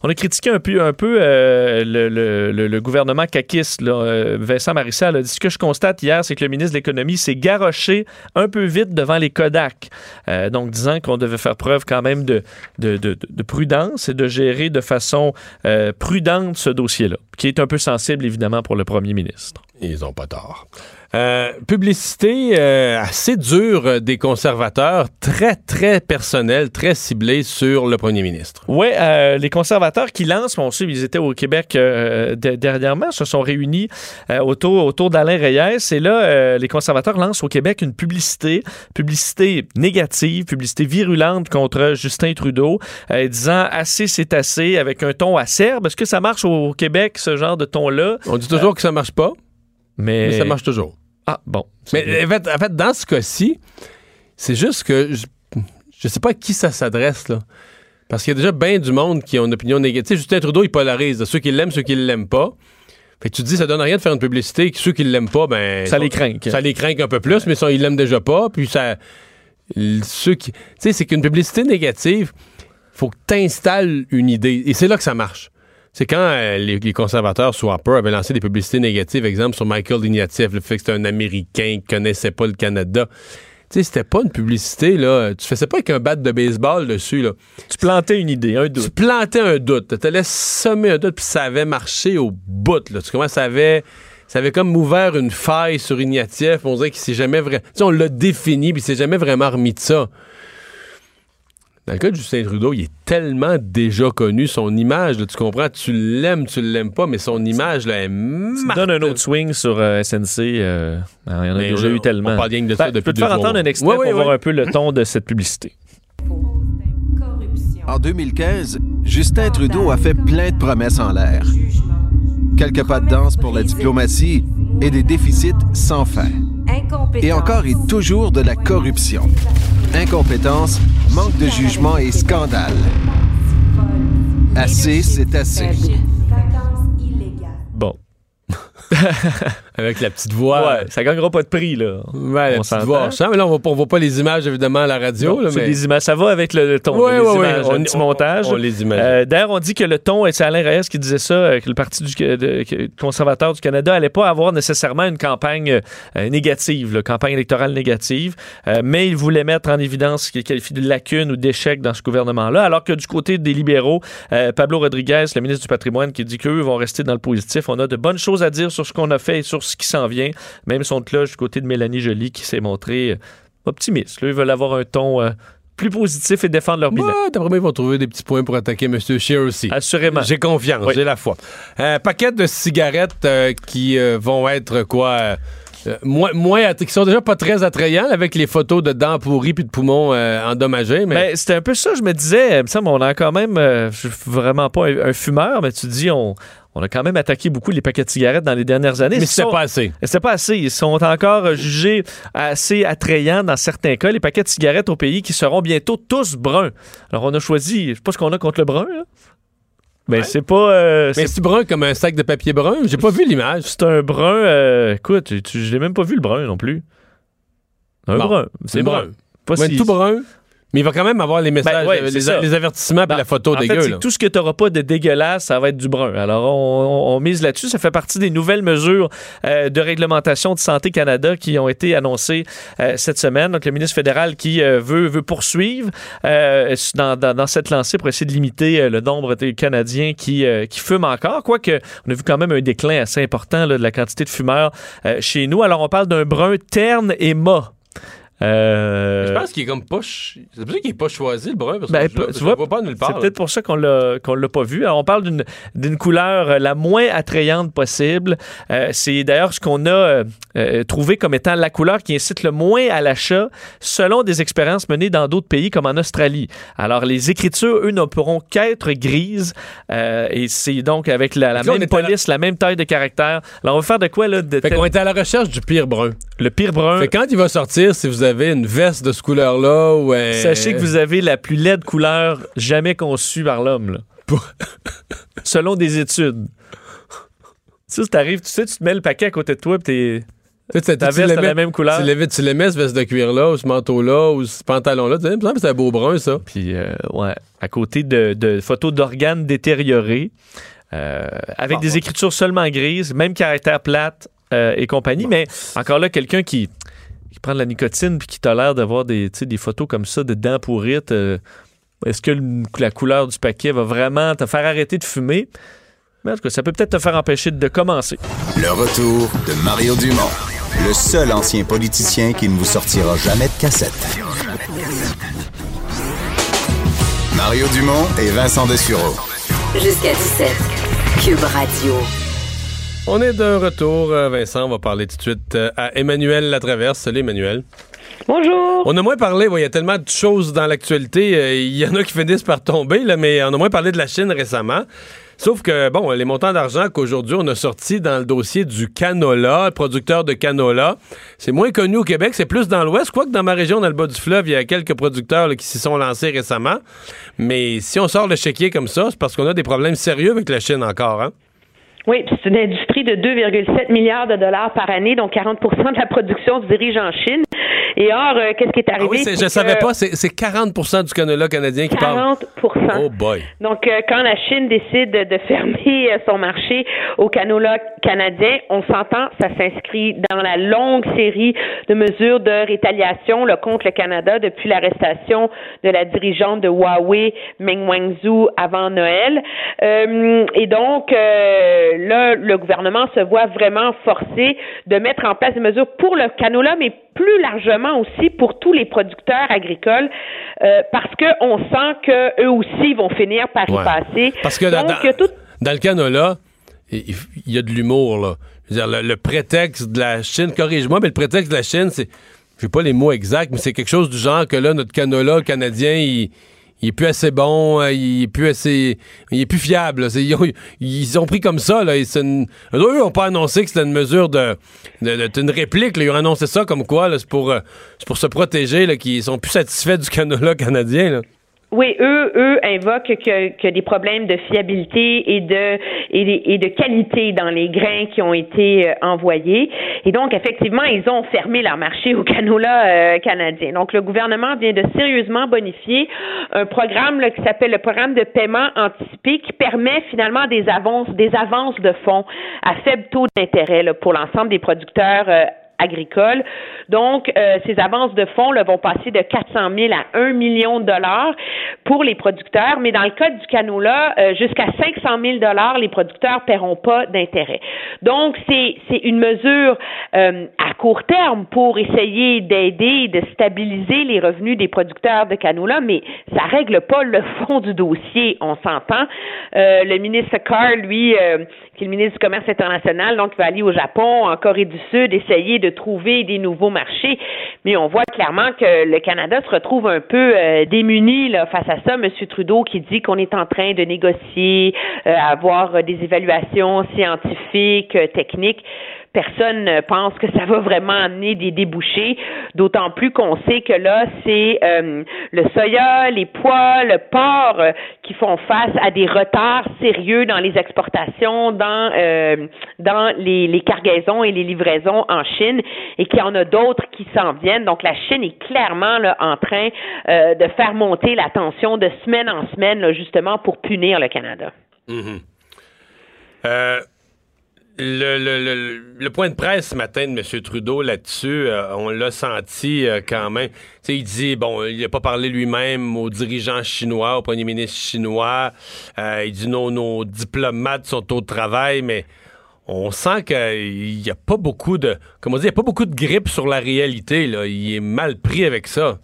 on a critiqué un peu, un peu euh, le, gouvernement caquiste. Euh, Vincent Marissal a dit ce que je constate hier, c'est que le ministre de l'Économie s'est garoché un peu vite devant les Kodak. Donc, disant qu'on devait faire preuve quand même de, de, de- de prudence et de gérer de façon prudente ce dossier-là, qui est un peu sensible, évidemment, pour le premier ministre. Ils ont pas tort. Euh, publicité euh, assez dure euh, des conservateurs, très, très personnelle, très ciblée sur le premier ministre. Oui, euh, les conservateurs qui lancent, on sait, ils étaient au Québec de- dernièrement, se sont réunis autour, autour d'Alain Reyes. Et là, les conservateurs lancent au Québec une publicité, publicité négative, publicité virulente contre Justin Trudeau, disant assez c'est assez, avec un ton acerbe. Est-ce que ça marche au Québec, ce genre de ton-là? On dit toujours que ça marche pas, mais... mais ça marche toujours. Ah, bon. Mais en fait, en fait, dans ce cas-ci, c'est juste que je, je sais pas à qui ça s'adresse, là. Parce qu'il y a déjà bien du monde qui ont une opinion négative. Justin Trudeau, il polarise. Ceux qui l'aiment, ceux qui l'aiment pas. Fait que tu te dis, ça donne rien de faire une publicité. Ceux qui l'aiment pas, ben. Ça les craint. Ça les craint un peu plus, mais ça, ils l'aiment déjà pas. Puis ça. l- Ceux qui. Tu sais, c'est qu'une publicité négative, faut que tu installes une idée. Et c'est là que ça marche. C'est quand euh, les, les conservateurs Swapper avaient lancé des publicités négatives, exemple sur Michael Ignatieff, le fait que c'était un Américain qui connaissait pas le Canada. Tu sais, c'était pas une publicité, là. Tu faisais pas avec un bat de baseball dessus, là. Tu plantais une idée, un doute. Tu plantais un doute. Tu allais semer un doute, puis ça avait marché au bout, là. Tu comprends? Ça avait, ça avait comme ouvert une faille sur Ignatieff. On dirait qu'il s'est jamais vraiment... Tu sais, on l'a défini, puis il s'est jamais vraiment remis de ça. Dans le cas de Justin Trudeau, il est tellement déjà connu, son image, là, tu comprends? Tu l'aimes, tu l'aimes pas, mais son image, là, est Tu donnes un autre swing sur euh, SNC. euh, il y en a Mais déjà eu tellement. on parle de ça Ben, depuis peux te faire entendre un extrait Ouais, pour ouais, voir ouais. un peu le ton de cette publicité? En 2015, Justin Trudeau a fait plein de promesses en l'air. Quelques pas de danse pour la diplomatie et des déficits sans fin. Et encore et toujours de la corruption. Incompétence, manque de jugement et scandale. Assez, c'est assez. Avec la petite voix. Ouais, ça gagnera pas de prix, là. Ouais, la On petite voix. mais là, on voit, pas, on voit pas les images, évidemment, à la radio. Non, là, c'est mais... images. Ça va avec le, le ton. Ouais, les ouais, images, on- un petit on- montage. on les imagine. Euh, D'ailleurs, on dit que le ton, et c'est Alain Reyes qui disait ça, euh, que le Parti du, de- que- conservateur du Canada allait pas avoir nécessairement une campagne euh, négative, là, campagne électorale négative, euh, mais il voulait mettre en évidence ce qu'il qualifie de lacune ou d'échec dans ce gouvernement-là, alors que du côté des libéraux, euh, Pablo Rodriguez, le ministre du patrimoine, qui dit qu'eux vont rester dans le positif. On a de bonnes choses à dire sur ce qu'on a fait et sur ce qui s'en vient. Même son cloche du côté de Mélanie Joly qui s'est montrée euh, optimiste. Là, ils veulent avoir un ton euh, plus positif et défendre leur bilan. Ouais, d'après moi, ils vont trouver des petits points pour attaquer M. Scheer aussi. Assurément. J'ai confiance, Oui. j'ai la foi. Un paquet de cigarettes euh, qui euh, vont être quoi euh, euh, moins, moins qui sont déjà pas très attrayants avec les photos de dents pourries puis de poumons euh, endommagés. Mais Ben, c'était un peu ça, je me disais, semble, on a quand même, euh, je suis vraiment pas un, un fumeur, mais tu dis, on, on a quand même attaqué beaucoup les paquets de cigarettes dans les dernières années. Mais c'était sont- pas assez. C'était pas assez. Ils sont encore euh, jugés assez attrayants dans certains cas, les paquets de cigarettes au pays qui seront bientôt tous bruns. Alors, on a choisi, je sais pas ce qu'on a contre le brun, là. Mais c'est pas. euh, Mais c'est- c'est brun comme un sac de papier brun? J'ai pas vu l'image. c'est un brun. euh, écoute, je n'ai même pas vu le brun non plus. Un Bon, brun. C'est brun. Pas Ouais, si- tout brun. Mais il va quand même avoir les messages, Ben ouais, euh, les, avertissements Ben, la photo en dégueu. là. tout ce que tu n'auras pas de dégueulasse, ça va être du brun. Alors, on, on- on mise là-dessus. Ça fait partie des nouvelles mesures euh, de réglementation de Santé Canada qui ont été annoncées euh, cette semaine. Donc, le ministre fédéral qui euh, veut, veut poursuivre euh, dans, dans- dans cette lancée pour essayer de limiter euh, le nombre de Canadiens qui, euh, qui fument encore. Quoique, on a vu quand même un déclin assez important là, de la quantité de fumeurs euh, chez nous. Alors, on parle d'un brun terne et mat. Euh, Je pense qu'il est comme pas. ch- C'est pour ça qu'il est pas choisi, le brun. Parce ben, que je, tu je vois, le vois pas nulle part. C'est peut-être pour ça qu'on l'a qu'on l'a pas vu. Alors, on parle d'une d'une couleur euh, la moins attrayante possible. Euh, c'est d'ailleurs ce qu'on a euh, trouvé comme étant la couleur qui incite le moins à l'achat, selon des expériences menées dans d'autres pays comme en Australie. Alors, les écritures, eux, ne pourront qu'être grises. et c'est donc avec la, même la- police, la même taille de caractère. Alors, on va faire de quoi là de Fait tel- qu'on était à la recherche du pire brun. le pire brun. Fait quand il va sortir, si vous avez une veste de ce couleur-là ou un- Sachez que vous avez la plus laide couleur jamais conçue par l'homme. Selon des études. Ça, t'arrives, tu sais, tu te mets le paquet à côté de toi, puis tu- ta veste a la même couleur. Tu l'aimais, tu l'aimais, ce veste de cuir-là, ou ce manteau-là, ou ce pantalon-là. Tu me c'est un beau brun, ça. Puis, euh, ouais, à côté de, de photos d'organes détériorés, euh, avec Ah, des écritures seulement grises, même caractère plate euh, et compagnie. Mais encore là, quelqu'un qui prend de la nicotine puis qui tolère d'avoir des, tu sais, des photos comme ça de dents pourrites, euh, est-ce que le- la couleur du paquet va vraiment te faire arrêter de fumer? Mais en tout cas, ça peut peut-être te faire empêcher de commencer. Le retour de Mario Dumont. le seul ancien politicien qui ne vous sortira jamais de cassette. Mario Dumont et Vincent Dessureau. Jusqu'à 17. Cube Radio. On est de retour, euh, Vincent. On va parler tout de suite euh, à Emmanuel Latraverse. Salut, Emmanuel. Bonjour. On a moins parlé, il y a tellement de choses dans l'actualité. euh, Il y en a qui finissent par tomber, là, mais on a moins parlé de la Chine récemment. Sauf que, bon, les montants d'argent qu'aujourd'hui on a sortis dans le dossier du canola, le producteur de canola, c'est moins connu au Québec, c'est plus dans l'Ouest. Quoique dans ma région, dans le bas du fleuve, il y a quelques producteurs là, qui s'y sont lancés récemment. Mais si on sort le chéquier comme ça, c'est parce qu'on a des problèmes sérieux avec la Chine encore, hein? Oui, c'est une industrie de 2,7 milliards de dollars par année, donc 40% de la production se dirige en Chine. Et or, euh, qu'est-ce qui est arrivé? Ah oui, je savais que pas, c'est c'est 40% du canola canadien qui part. 40 Oh boy. Donc, euh, quand la Chine décide de fermer euh, son marché au canola canadien, on s'entend, ça s'inscrit dans la longue série de mesures de rétaliation là, contre le Canada depuis l'arrestation de la dirigeante de Huawei, Meng Wanzhou, avant Noël. Euh, et donc, euh, là, le gouvernement se voit vraiment forcé de mettre en place des mesures pour le canola, mais plus largement aussi pour tous les producteurs agricoles, euh, parce qu'on sent que eux aussi vont finir par y passer. Parce que dans, Donc, dans- tout dans le canola, il y a de l'humour, là. Je veux dire, le, le prétexte de la Chine, corrige-moi, mais le prétexte de la Chine, c'est, je pas les mots exacts, mais c'est quelque chose du genre que là, notre canola canadien, il, il est plus assez bon, euh, il est plus assez, il est plus fiable. Ils ont, ils ont pris comme ça, là. et une- eux n'ont pas annoncé que c'était une mesure de, de, de- réplique. là. Ils ont annoncé ça comme quoi, c'est pour, euh, pour se protéger, qu'ils sont plus satisfaits du canola canadien, là. Oui, eux, eux invoquent que, que des problèmes de fiabilité et de et, de qualité dans les grains qui ont été euh, envoyés. Et donc, effectivement, ils ont fermé leur marché au canola euh, canadien. Donc, le gouvernement vient de sérieusement bonifier un programme qui s'appelle le programme de paiement anticipé qui permet finalement des avances, des avances de fonds à faible taux d'intérêt pour l'ensemble des producteurs euh, Donc, euh, ces avances de fonds là, vont passer de 400 000 à 1 million de dollars pour les producteurs, mais dans le cas du canola, euh, jusqu'à 500 000 dollars, les producteurs paieront pas d'intérêt. Donc, c'est c'est une mesure euh, à court terme pour essayer d'aider, de stabiliser les revenus des producteurs de canola, mais ça règle pas le fond du dossier, on s'entend. Euh, le ministre Carr, lui, euh, qui est le ministre du Commerce international, donc va aller au Japon, en Corée du Sud, essayer de trouver des nouveaux marchés. Mais on voit clairement que le Canada se retrouve un peu euh, démuni là, face à ça. Monsieur Trudeau qui dit qu'on est en train de négocier, euh, avoir des évaluations scientifiques, euh, techniques personne ne pense que ça va vraiment amener des débouchés, d'autant plus qu'on sait que là, c'est euh, le soya, les pois, le porc euh, qui font face à des retards sérieux dans les exportations, dans, euh, dans les, cargaisons et les livraisons en Chine, et qu'il y en a d'autres qui s'en viennent. Donc, la Chine est clairement en train de faire monter la tension de semaine en semaine, justement, pour punir le Canada. Mhm. Euh, le, point de presse ce matin de M. Trudeau là-dessus, euh, on l'a senti euh, quand même. Il dit, bon, il n'a pas parlé lui-même aux dirigeants chinois, au premier ministre chinois. Euh, il dit, non, nos diplomates sont au travail, mais on sent qu'il n'y a pas beaucoup de, comment dire, il y a pas beaucoup de grippe sur la réalité. Là. Il est mal pris avec ça.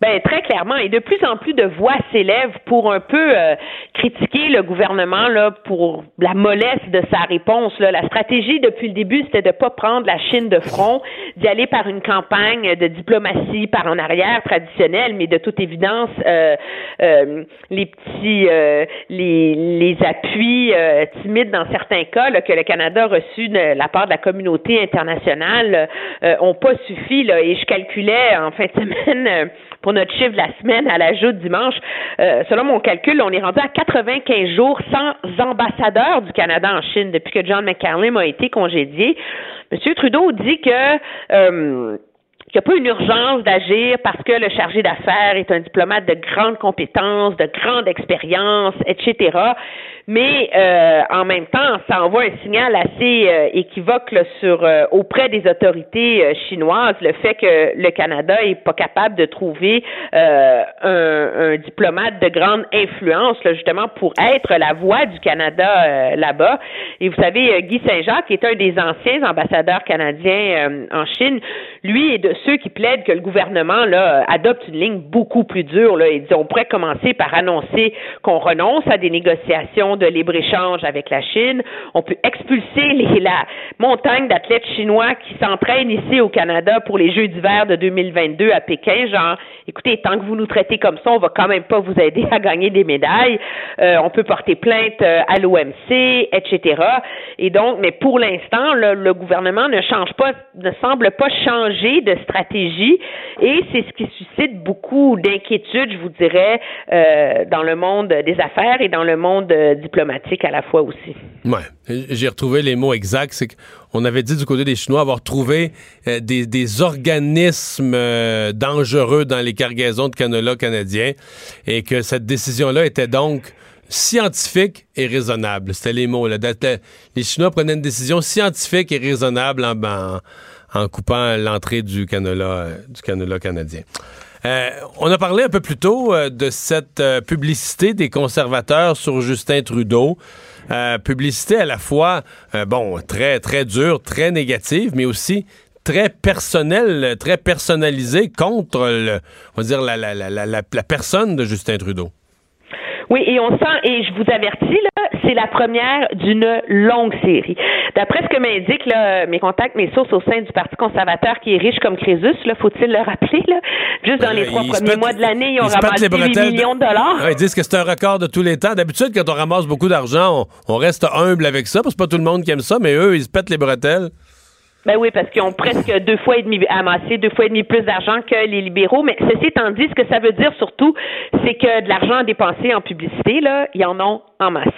Ben très clairement, et de plus en plus de voix s'élèvent pour un peu euh, critiquer le gouvernement là pour la mollesse de sa réponse. Là. La stratégie depuis le début, c'était de pas prendre la Chine de front, d'y aller par une campagne de diplomatie par en arrière traditionnelle, mais de toute évidence, euh, euh, les petits, euh, les, les appuis euh, timides dans certains cas là, que le Canada a reçus de la part de la communauté internationale euh, ont pas suffi. Là, et je calculais en fin de semaine. Pour notre chiffre de la semaine à l'ajout dimanche, euh, selon mon calcul, on est rendu à 95 jours sans ambassadeur du Canada en Chine depuis que John McCallum a été congédié. Monsieur Trudeau dit que euh, qu'il n'y a pas une urgence d'agir parce que le chargé d'affaires est un diplomate de grande compétence, de grande expérience, etc. mais euh, en même temps, ça envoie un signal assez euh, équivoque là, sur euh, auprès des autorités euh, chinoises le fait que le Canada est pas capable de trouver un, un, diplomate de grande influence là, justement pour être la voix du Canada là-bas. Et vous savez, Guy Saint-Jacques est un des anciens ambassadeurs canadiens en Chine. Lui est de ceux qui plaident que le gouvernement là adopte une ligne beaucoup plus dure. Là. Il dit on pourrait commencer par annoncer qu'on renonce à des négociations de libre-échange avec la Chine. On peut expulser les, la montagne d'athlètes chinois qui s'entraînent ici au Canada pour les Jeux d'hiver de 2022 à Pékin. Genre, écoutez, tant que vous nous traitez comme ça, on va quand même pas vous aider à gagner des médailles. Euh, on peut porter plainte euh, à l'OMC, etc. Et donc, mais pour l'instant, le, gouvernement ne change pas, ne semble pas changer de stratégie, et c'est ce qui suscite beaucoup d'inquiétude, je vous dirais, euh, dans le monde des affaires et dans le monde diplomatique à la fois aussi. Ouais, j'ai retrouvé les mots exacts. C'est qu'on avait dit du côté des Chinois avoir trouvé euh, des, organismes euh, dangereux dans les cargaisons de canola canadiens et que cette décision-là était donc scientifique et raisonnable. C'était les mots. Les Chinois prenaient une décision scientifique et raisonnable en, en, coupant l'entrée du canola, euh, du canola canadien. Euh, on a parlé un peu plus tôt euh, de cette euh, publicité des conservateurs sur Justin Trudeau. publicité à la fois, bon, très, très dure, très négative, mais aussi très personnelle, très personnalisée contre, le, on va dire, la, la, la, la personne de Justin Trudeau. Oui, et on sent, et je vous avertis, là, c'est la première d'une longue série. D'après ce que m'indiquent mes contacts, mes sources au sein du Parti conservateur qui est riche comme Crésus, là, faut-il le rappeler, là, juste dans les trois premiers mois de l'année, ils ont ramassé des millions de dollars. ils disent que c'est un record de tous les temps. D'habitude, quand on ramasse beaucoup d'argent, on, on, reste humble avec ça, parce que pas tout le monde qui aime ça, mais eux, ils se pètent les bretelles. Ben oui, parce qu'ils ont presque deux fois et demi amassé deux fois et demi plus d'argent que les libéraux. Mais ceci étant dit, ce que ça veut dire surtout, c'est que de l'argent dépensé en publicité, là, ils en ont en masse.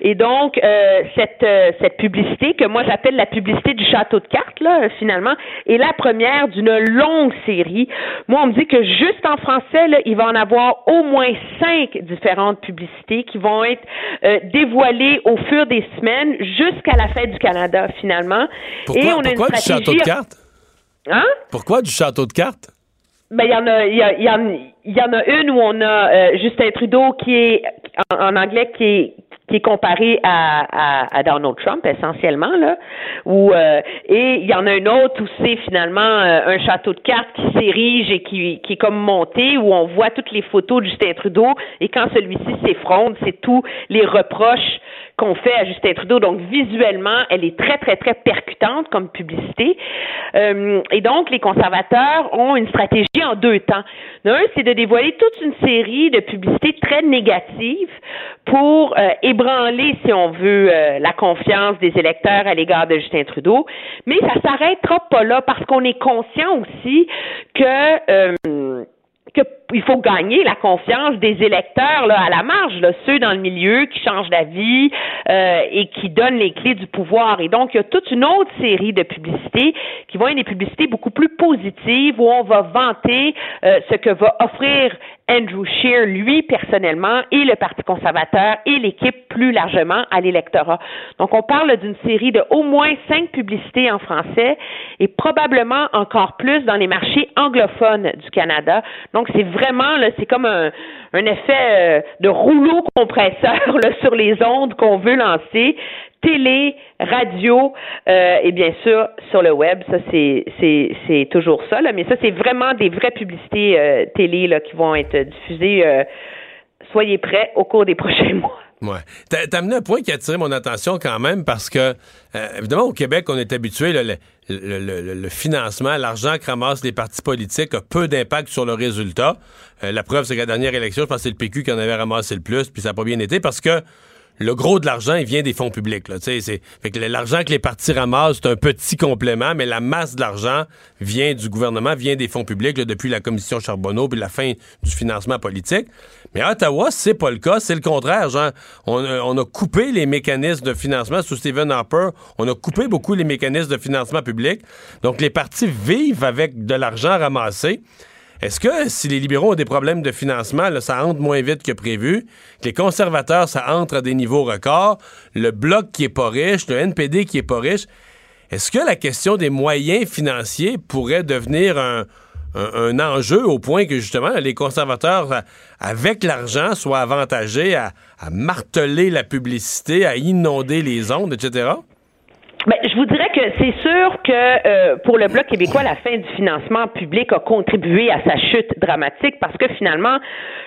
Et donc, euh, cette, euh, cette publicité, que moi j'appelle la publicité du château de cartes, là, finalement, est la première d'une longue série. Moi, on me dit que juste en français, là, il va en avoir au moins cinq différentes publicités qui vont être euh, dévoilées au fur des semaines jusqu'à la fête du Canada, finalement. Pourquoi, Et on a pourquoi du château de cartes? Hein? Pourquoi du château de cartes? Ben, il y en a, il y, a, y, y en a une où on a euh, Justin Trudeau qui est, en, anglais, qui est, qui est comparé à, à, Donald Trump essentiellement là où euh, et il y en a une autre où c'est finalement euh, un château de cartes qui s'érige et qui, qui est comme monté où on voit toutes les photos de Justin Trudeau et quand celui-ci s'effronte c'est tous les reproches qu'on fait à Justin Trudeau. Donc, visuellement, elle est très, très, très percutante comme publicité. Euh, et donc, les conservateurs ont une stratégie en deux temps. L'un, c'est de dévoiler toute une série de publicités très négatives pour euh, ébranler, si on veut, euh, la confiance des électeurs à l'égard de Justin Trudeau. Mais ça s'arrêtera pas là parce qu'on est conscient aussi que qu'il faut gagner la confiance des électeurs là, à la marge, là, ceux dans le milieu qui changent d'avis euh, et qui donnent les clés du pouvoir. Et donc, il y a toute une autre série de publicités qui vont être des publicités beaucoup plus positives où on va vanter euh, ce que va offrir Andrew Scheer, lui, personnellement, et le Parti conservateur et l'équipe plus largement à l'électorat. Donc, on parle d'une série de au moins cinq publicités en français et probablement encore plus dans les marchés anglophones du Canada. C'est vraiment, là, c'est comme un, effet euh, de rouleau compresseur là, sur les ondes qu'on veut lancer télé, radio euh, et bien sûr sur le web. Ça, c'est, c'est, c'est toujours ça. Là, mais ça, c'est vraiment des vraies publicités euh, télé là, qui vont être diffusées. Soyez prêts au cours des prochains mois. Ouais. T'as, amené un point qui a attiré mon attention quand même parce que, évidemment, au Québec, on est habitué, le, le, le, financement, l'argent que ramassent les partis politiques a peu d'impact sur le résultat. la preuve, c'est qu'à la dernière élection, je pense que c'est le PQ qui en avait ramassé le plus, puis ça n'a pas bien été parce que le gros de l'argent, il vient des fonds publics. Là, c'est, fait que l'argent que les partis ramassent, c'est un petit complément, mais la masse de l'argent vient du gouvernement, vient des fonds publics depuis la commission Charbonneau puis la fin du financement politique. Mais à Ottawa, c'est pas le cas, c'est le contraire. On, on, a coupé les mécanismes de financement sous Stephen Harper. On a coupé beaucoup les mécanismes de financement public. Donc les partis vivent avec de l'argent ramassé. Est-ce que si les libéraux ont des problèmes de financement, là, ça entre moins vite que prévu, que les conservateurs, ça entre à des niveaux records, le bloc qui est pas riche, le NPD qui est pas riche, est-ce que la question des moyens financiers pourrait devenir un, enjeu au point que justement les conservateurs, à- avec l'argent, soient avantagés à, à marteler la publicité, à inonder les ondes, etc.? Ben, je vous dirais que c'est sûr que euh, pour le Bloc québécois, la fin du financement public a contribué à sa chute dramatique parce que finalement,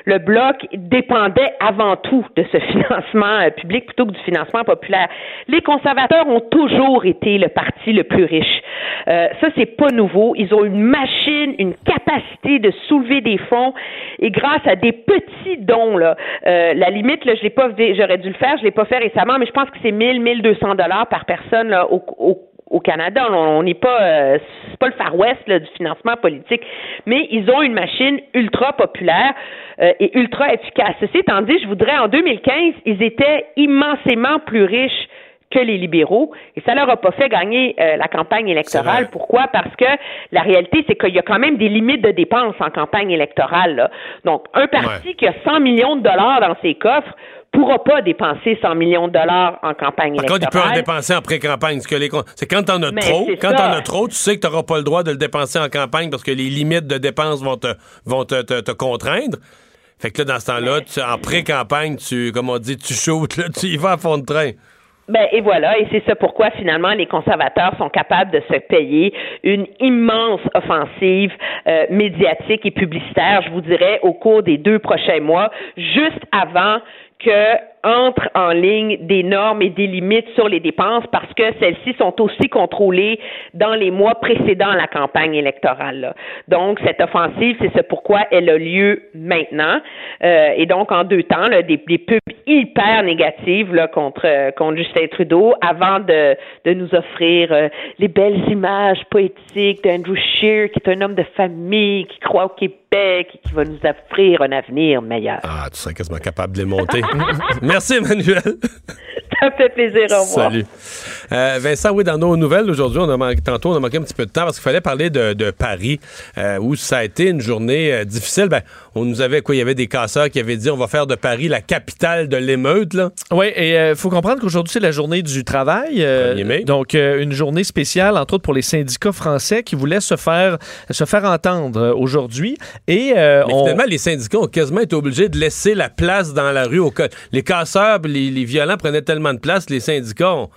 le Bloc dépendait avant tout de ce financement euh, public plutôt que du financement populaire. Les conservateurs ont toujours été le parti le plus riche. Euh, ça, c'est pas nouveau. Ils ont une machine, une capacité de soulever des fonds et grâce à des petits dons, là, euh, la limite, là, je l'ai pas, j'aurais dû le faire, je l'ai pas fait récemment, mais je pense que c'est 1000, 1200 dollars par personne là, au, au au Canada, on n'est pas euh, c'est pas le Far West là, du financement politique, mais ils ont une machine ultra populaire euh, et ultra efficace. Ceci étant dit, je voudrais en 2015, ils étaient immensément plus riches que les libéraux et ça leur a pas fait gagner euh, la campagne électorale. Pourquoi? Parce que la réalité c'est qu'il y a quand même des limites de dépenses en campagne électorale. là. Donc un parti qui a 100 millions de dollars dans ses coffres pourra pas dépenser 100 millions de dollars en campagne Par contre, il peut en électorale. dépenser en pré-campagne. les C'est quand t'en as Mais trop, quand t'en as trop, tu sais que t'auras pas le droit de le dépenser en campagne parce que les limites de dépenses vont te, vont te, te- te contraindre. Fait que là, dans ce temps-là, en pré-campagne, tu, comme on dit, tu shootes, là, tu y vas à fond de train. Ben, et voilà, et c'est ça pourquoi finalement les conservateurs sont capables de se payer une immense offensive euh, médiatique et publicitaire, je vous dirais, au cours des deux prochains mois, juste avant que entrent en ligne des normes et des limites sur les dépenses parce que celles-ci sont aussi contrôlées dans les mois précédant la campagne électorale. là. Donc, cette offensive, c'est ce pourquoi elle a lieu maintenant. Euh, et donc, en deux temps, là, des, des pubs hyper négatives là, contre, euh, contre Justin Trudeau avant de, de nous offrir euh, les belles images poétiques d'Andrew Scheer, qui est un homme de famille, qui croit au Québec et qui va nous offrir un avenir meilleur. Ah, tu serais quasiment capable de les monter. Merci, Emmanuel. Ça me fait plaisir. Au revoir. Salut. Euh, Vincent, oui, dans nos nouvelles aujourd'hui, on a manqué, tantôt, on a manqué un petit peu de temps parce qu'il fallait parler de, de Paris, euh, où ça a été une journée euh, difficile. Ben, on nous avait quoi? Il y avait des casseurs qui avaient dit on va faire de Paris la capitale de l'émeute, là. Oui, et il faut comprendre qu'aujourd'hui, c'est la journée du travail. euh, Donc, euh, une journée spéciale, entre autres, pour les syndicats français qui voulaient se faire, se faire entendre euh, aujourd'hui. Et euh, on- finalement, les syndicats ont quasiment été obligés de laisser la place dans la rue. Au cas. Les casseurs, les, les violents prenaient tellement de place, les syndicats ont.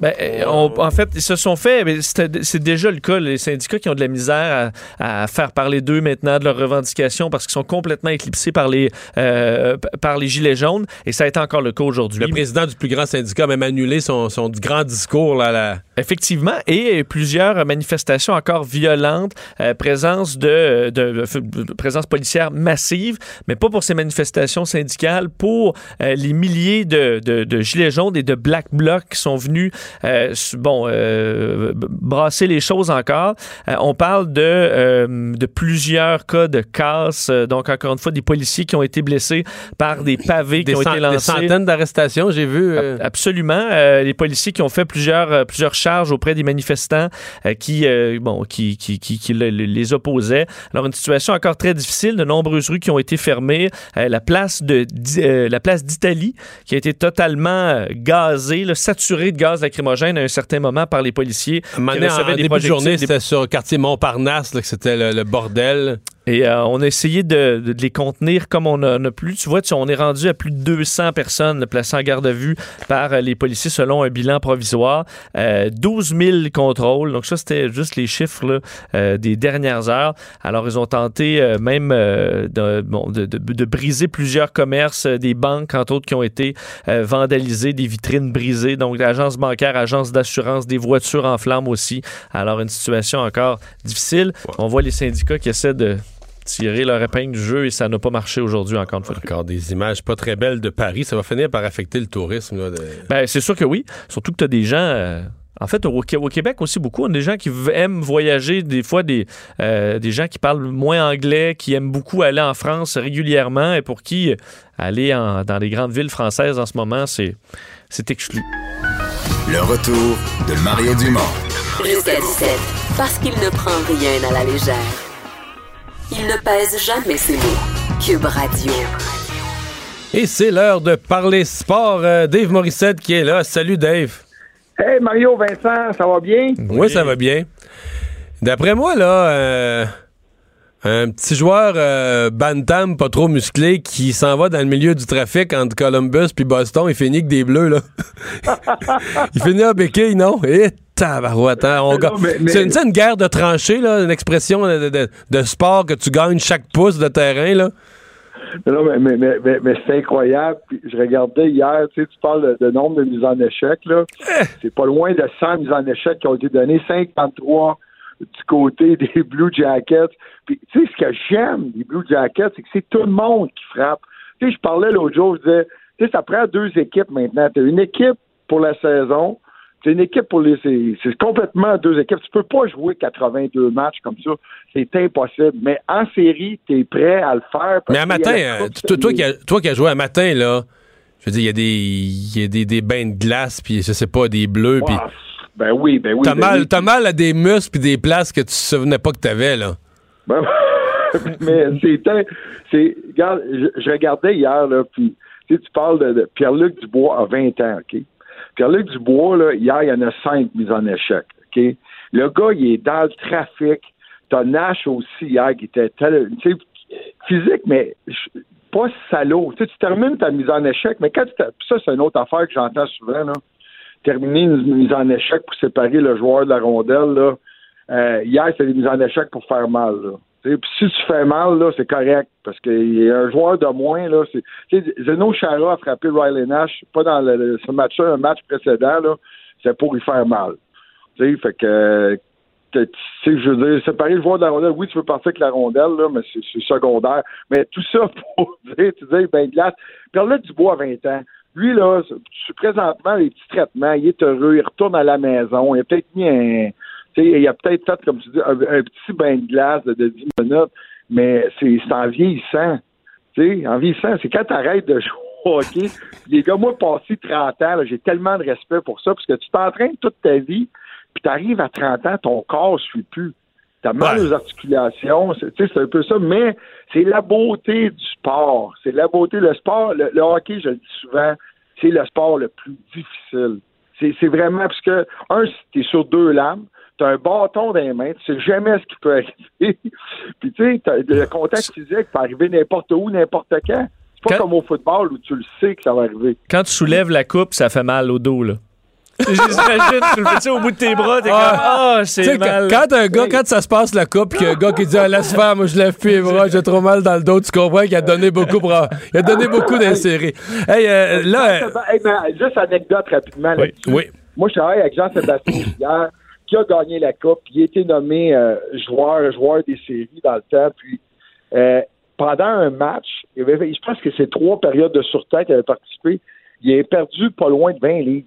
Ben, euh, on- en fait, ils se sont fait, mais c'est déjà le cas, les syndicats qui ont de la misère à, à faire parler d'eux maintenant, de leurs revendications, parce qu'ils sont complètement éclipsés par les, euh, par les Gilets jaunes, et ça a été encore le cas aujourd'hui. Le président du plus grand syndicat a même annulé son, son grand discours. Là, là. Effectivement, et plusieurs manifestations encore violentes, euh, présence de, de- de- de- présence policière massive, mais pas pour ces manifestations syndicales, pour euh, les milliers de, de- de gilets jaunes et de black blocs qui sont venus, euh, bon, euh, brasser les choses encore. Euh, on parle de, euh, de plusieurs cas de casse, euh, donc encore une fois des policiers qui ont été blessés par des pavés Des, qui ont été des lancés. centaines d'arrestations, j'ai vu. euh, Absolument. Euh, les policiers qui ont fait plusieurs, euh, plusieurs charges auprès des manifestants euh, qui, euh, bon, qui, qui, qui, qui le- le- les opposaient. Alors, une situation encore très difficile. De nombreuses rues qui ont été fermées. Euh, la place de euh, la place d'Italie qui a été totalement euh, gazée, là, saturée de gaz à un certain moment par les policiers. Un moment donné, en, début de journée, des- c'était sur le quartier Montparnasse là, que c'était le, le bordel. Et euh, on a essayé de, de- de les contenir comme on on a pu. Tu vois, tu- on est rendu à plus de 200 personnes placées en garde à vue par euh, les policiers selon un bilan provisoire. Euh, 12 000 contrôles. Donc ça, c'était juste les chiffres là, euh, des dernières heures. Alors, ils ont tenté euh, même euh, de, bon, de, briser plusieurs commerces, euh, des banques, entre autres, qui ont été euh, vandalisées, des vitrines brisées. Donc, agences bancaires, agences d'assurance, des voitures en flammes aussi. Alors, une situation encore difficile. On voit les syndicats qui essaient de tirer leur épingle du jeu et ça n'a pas marché aujourd'hui encore une fois. Encore des images pas très belles de Paris. Ça va finir par affecter le tourisme. là, de- Ben, c'est sûr que oui. Surtout que tu as des gens. euh, en fait, au, Qué- au Québec aussi, beaucoup, on a des gens qui aiment voyager, des fois des, euh, des gens qui parlent moins anglais, qui aiment beaucoup aller en France régulièrement et pour qui euh, aller en- dans les grandes villes françaises en ce moment, c'est c'est exclu. Le retour de Mario Dumont. Jusqu'à 17, parce qu'il ne prend rien à la légère. Il ne pèse jamais ses mots. Cube Radio. Et c'est l'heure de parler sport. Euh, Dave Morissette qui est là. Salut Dave. Hey Mario Vincent, ça va bien? Oui, ça va bien. D'après moi, là, euh, un petit joueur euh, bantam pas trop musclé qui s'en va dans le milieu du trafic entre Columbus puis Boston, il finit que des bleus, là. il finit à béquille, non? Et tabarouette, hein, on mais- C'est une, guerre de tranchées, là, une expression de, de- de sport que tu gagnes chaque pouce de terrain, là. Non, mais, mais, mais, mais, mais c'est incroyable. Puis je regardais hier, tu sais, tu parles de, de nombre de mises en échec, là. C'est pas loin de 100 mises en échec qui ont été données, 53 du côté des Blue Jackets. Puis, tu sais, ce que j'aime des Blue Jackets, c'est que c'est tout le monde qui frappe. Tu sais, je parlais l'autre jour, je disais, tu sais, ça prend deux équipes maintenant. Tu as une équipe pour la saison, c'est une équipe pour les. C'est complètement deux équipes. Tu peux pas jouer 82 matchs comme ça. C'est impossible. Mais en série, tu es prêt à le faire. Mais y matin, euh, toi, qui as, toi qui as joué un matin, là, je veux dire, il y a des, il y a des, des bains de glace, puis je sais pas, des bleus, puis Ben oui, ben oui. t'as ben mal, oui. mal à des muscles puis des places que tu te souvenais pas que t'avais, là. Ben, mais c'était. C'est, regarde, je, je regardais hier, là, puis tu parles de, de Pierre-Luc Dubois à 20 ans, OK? Pierre-Luc Dubois, là, hier, il y en a cinq mises en échec, OK? Le gars, il est dans le trafic. T'as Nash aussi hier qui était tel, tu sais, physique, mais pas salaud. Tu termines ta mise en échec, mais quand tu ça, c'est une autre affaire que j'entends souvent, là. Terminer une mise en échec pour séparer le joueur de la rondelle. Euh, hier, c'était des mises en échec pour faire mal, Puis si tu fais mal, c'est correct, parce qu'il y a un joueur de moins, là. Zeno Chara a frappé Riley Nash, pas dans le, ce match-là, un match précédent. C'est pour y faire mal. Fait que je veux dire, séparer le joueur de la rondelle, oui, tu peux partir avec la rondelle, mais c'est secondaire. Mais tout ça pour dire, tu dis, ben, glace. Là, Dubois à 20 ans. Lui, là, présentement, les petits traitements, il est heureux, il retourne à la maison, il a peut-être mis un. Il a peut-être fait, comme tu dis, un, petit bain de glace de, de 10 minutes, mais c'est en vieillissant. Tu sais, en vieillissant, c'est quand tu arrêtes de jouer. Les gars, moi, passé 30 ans, j'ai tellement de respect pour ça, parce que tu t'entraînes toute ta vie, puis tu arrives à 30 ans, ton corps ne suit plus. Tu as mal aux articulations, c'est tu sais, c'est un peu ça, mais c'est la beauté du sport. C'est la beauté. Le sport, le, le hockey, je le dis souvent, c'est le sport le plus difficile. C'est vraiment parce que, un, tu es sur deux lames, tu as un bâton dans les mains, tu sais jamais ce qui peut arriver. Puis tu sais, t'as- le contact physique peut arriver n'importe où, n'importe quand. C'est pas comme au football où tu le sais que ça va arriver. Quand tu soulèves la coupe, ça fait mal au dos, là. J'imagine, tu le fais au bout de tes bras, t'es comme Ah, Tu sais, c'est quand, mal. quand un gars, quand ça se passe la coupe, qu'il y a un gars qui dit ah, laisse faire, moi je lève plus les bras, j'ai trop mal dans le dos, tu comprends qu'il a donné beaucoup pour, il a donné beaucoup d'insérer. Hey, euh, là, euh, Hey, mais juste anecdote rapidement. oui. Moi, je travaille avec Jean-Sébastien hier, qui a gagné la Coupe, qui a été nommé euh, joueur, joueur des séries dans le temps. Puis, euh, pendant un match, il avait- je pense que c'est trois périodes de sûreté qu'il avait participé. Il a perdu pas loin de 20 livres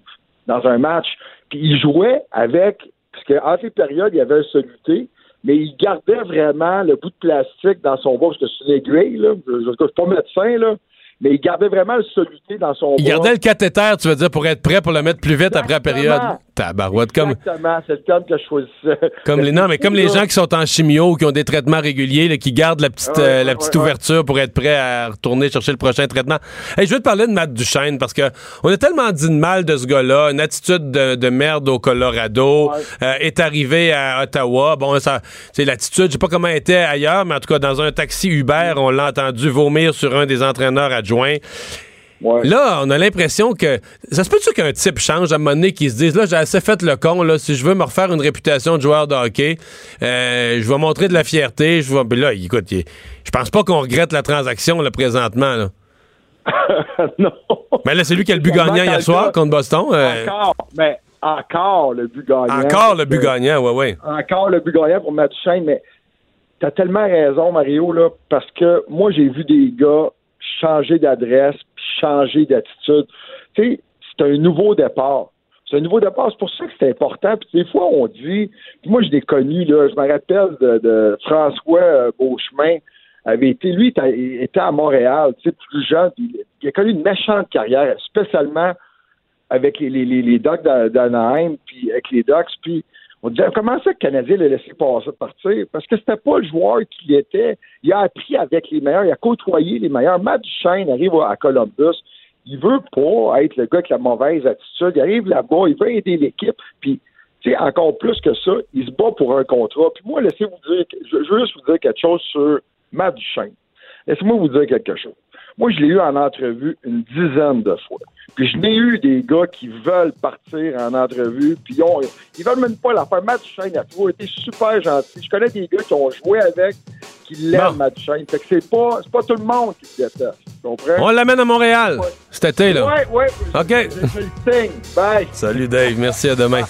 dans un match. Puis, il jouait avec, parce qu'entre les périodes, il y avait un soluté, mais il gardait vraiment le bout de plastique dans son bras, parce que c'est une aiguille, là. Je ne suis pas médecin, là. Mais il gardait vraiment le soluté dans son il bras. gardait le cathéter, tu veux dire, pour être prêt pour le mettre plus vite après la période. Tabarouette, comme, Exactement, c'est le terme que je choisissais. comme les, non, mais comme les gens qui sont en chimio ou qui ont des traitements réguliers, là, qui gardent la petite, Ouais, euh, la petite ouais, ouverture pour être prêt à retourner chercher le prochain traitement. Hey, je veux te parler de Matt Duchesne parce que on a tellement dit de mal de ce gars-là, une attitude de, de merde au Colorado, euh, est arrivé à Ottawa. Bon, ça, c'est l'attitude, je sais pas comment elle était ailleurs, mais en tout cas, dans un taxi Uber, on l'a entendu vomir sur un des entraîneurs adjoints. Là, on a l'impression que. Ça se peut-tu qu'un type change à un moment donné qui se dise là, j'ai assez fait le con, là, si je veux me refaire une réputation de joueur de hockey, euh, je vais montrer de la fierté. Je vais. Puis là, écoute, je pense pas qu'on regrette la transaction là, présentement. Là. non. Mais là, c'est lui qui a le but gagnant hier soir contre Boston. euh, Encore, mais encore le but gagnant. encore le but gagnant, ouais, ouais. Encore le but gagnant pour Matt Duchesne, mais t'as tellement raison, Mario, là, parce que moi, j'ai vu des gars changer d'adresse, changer d'attitude. Tu sais, c'est un nouveau départ. C'est un nouveau départ. C'est pour ça que c'est important. Puis des fois, on dit, puis moi, je l'ai connu, là, je me rappelle de, François euh, Beauchemin, avait été, lui, était- à Montréal, tu sais, plus jeune, il a connu une méchante carrière, spécialement avec les, les, les, Ducks d'A- d'Anaheim, puis avec les Ducks, puis On disait comment ça que le Canadien l'a laissé passer partir? Parce que c'était pas le joueur qu'il était. Il a appris avec les meilleurs, il a côtoyé les meilleurs. Matt Duchesne arrive à Columbus. Il veut pas être le gars avec la mauvaise attitude. Il arrive là-bas, il veut aider l'équipe. Puis, tu sais, encore plus que ça, il se bat pour un contrat. Puis moi, laissez-vous dire, je veux juste vous dire quelque chose sur Matt Duchesne. Laissez-moi vous dire quelque chose. Moi, je l'ai eu en entrevue une dizaine de fois. Puis je n'ai eu des gars qui veulent partir en entrevue, puis ils, ont, ils veulent même pas la faire. Matt Duchesne a toujours été super gentil. Je connais des gars qui ont joué avec, qui l'aiment, Matt Duchesne. Fait que c'est pas, c'est pas tout le monde qui le déteste. Comprends? On l'amène à Montréal cet été, là. Ouais, ouais. OK. Je le signe. Bye. Salut, Dave. Merci, à demain.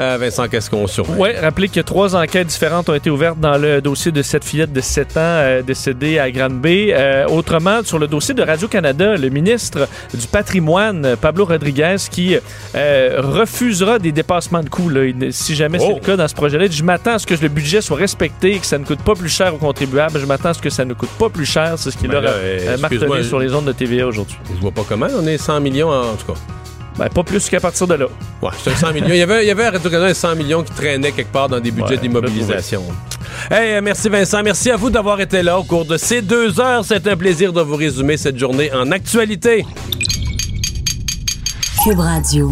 Euh, Vincent, qu'est-ce qu'on surveille? Oui, rappelez que trois enquêtes différentes ont été ouvertes dans le dossier de cette fillette de 7 ans euh, décédée à Grande-Bay. Euh, autrement, sur le dossier de Radio-Canada, le ministre du patrimoine, Pablo Rodriguez, qui euh, refusera des dépassements de coûts. Là. Si jamais c'est Oh. le cas dans ce projet-là, je m'attends à ce que le budget soit respecté, que ça ne coûte pas plus cher aux contribuables. Je m'attends à ce que ça ne coûte pas plus cher. C'est ce qu'il Ben a euh, euh, martelé sur les ondes de TVA aujourd'hui. Je vois pas comment. On est 100 millions, en, en tout cas. Ben, pas plus qu'à partir de là. Ouais, c'est un 100 millions. Il y avait, il y avait à Radio-Canada un 100 millions qui traînaient quelque part dans des budgets Ouais, d'immobilisation. Hey, merci Vincent. Merci à vous d'avoir été là au cours de ces deux heures. C'est un plaisir de vous résumer cette journée en actualité. Cube Radio.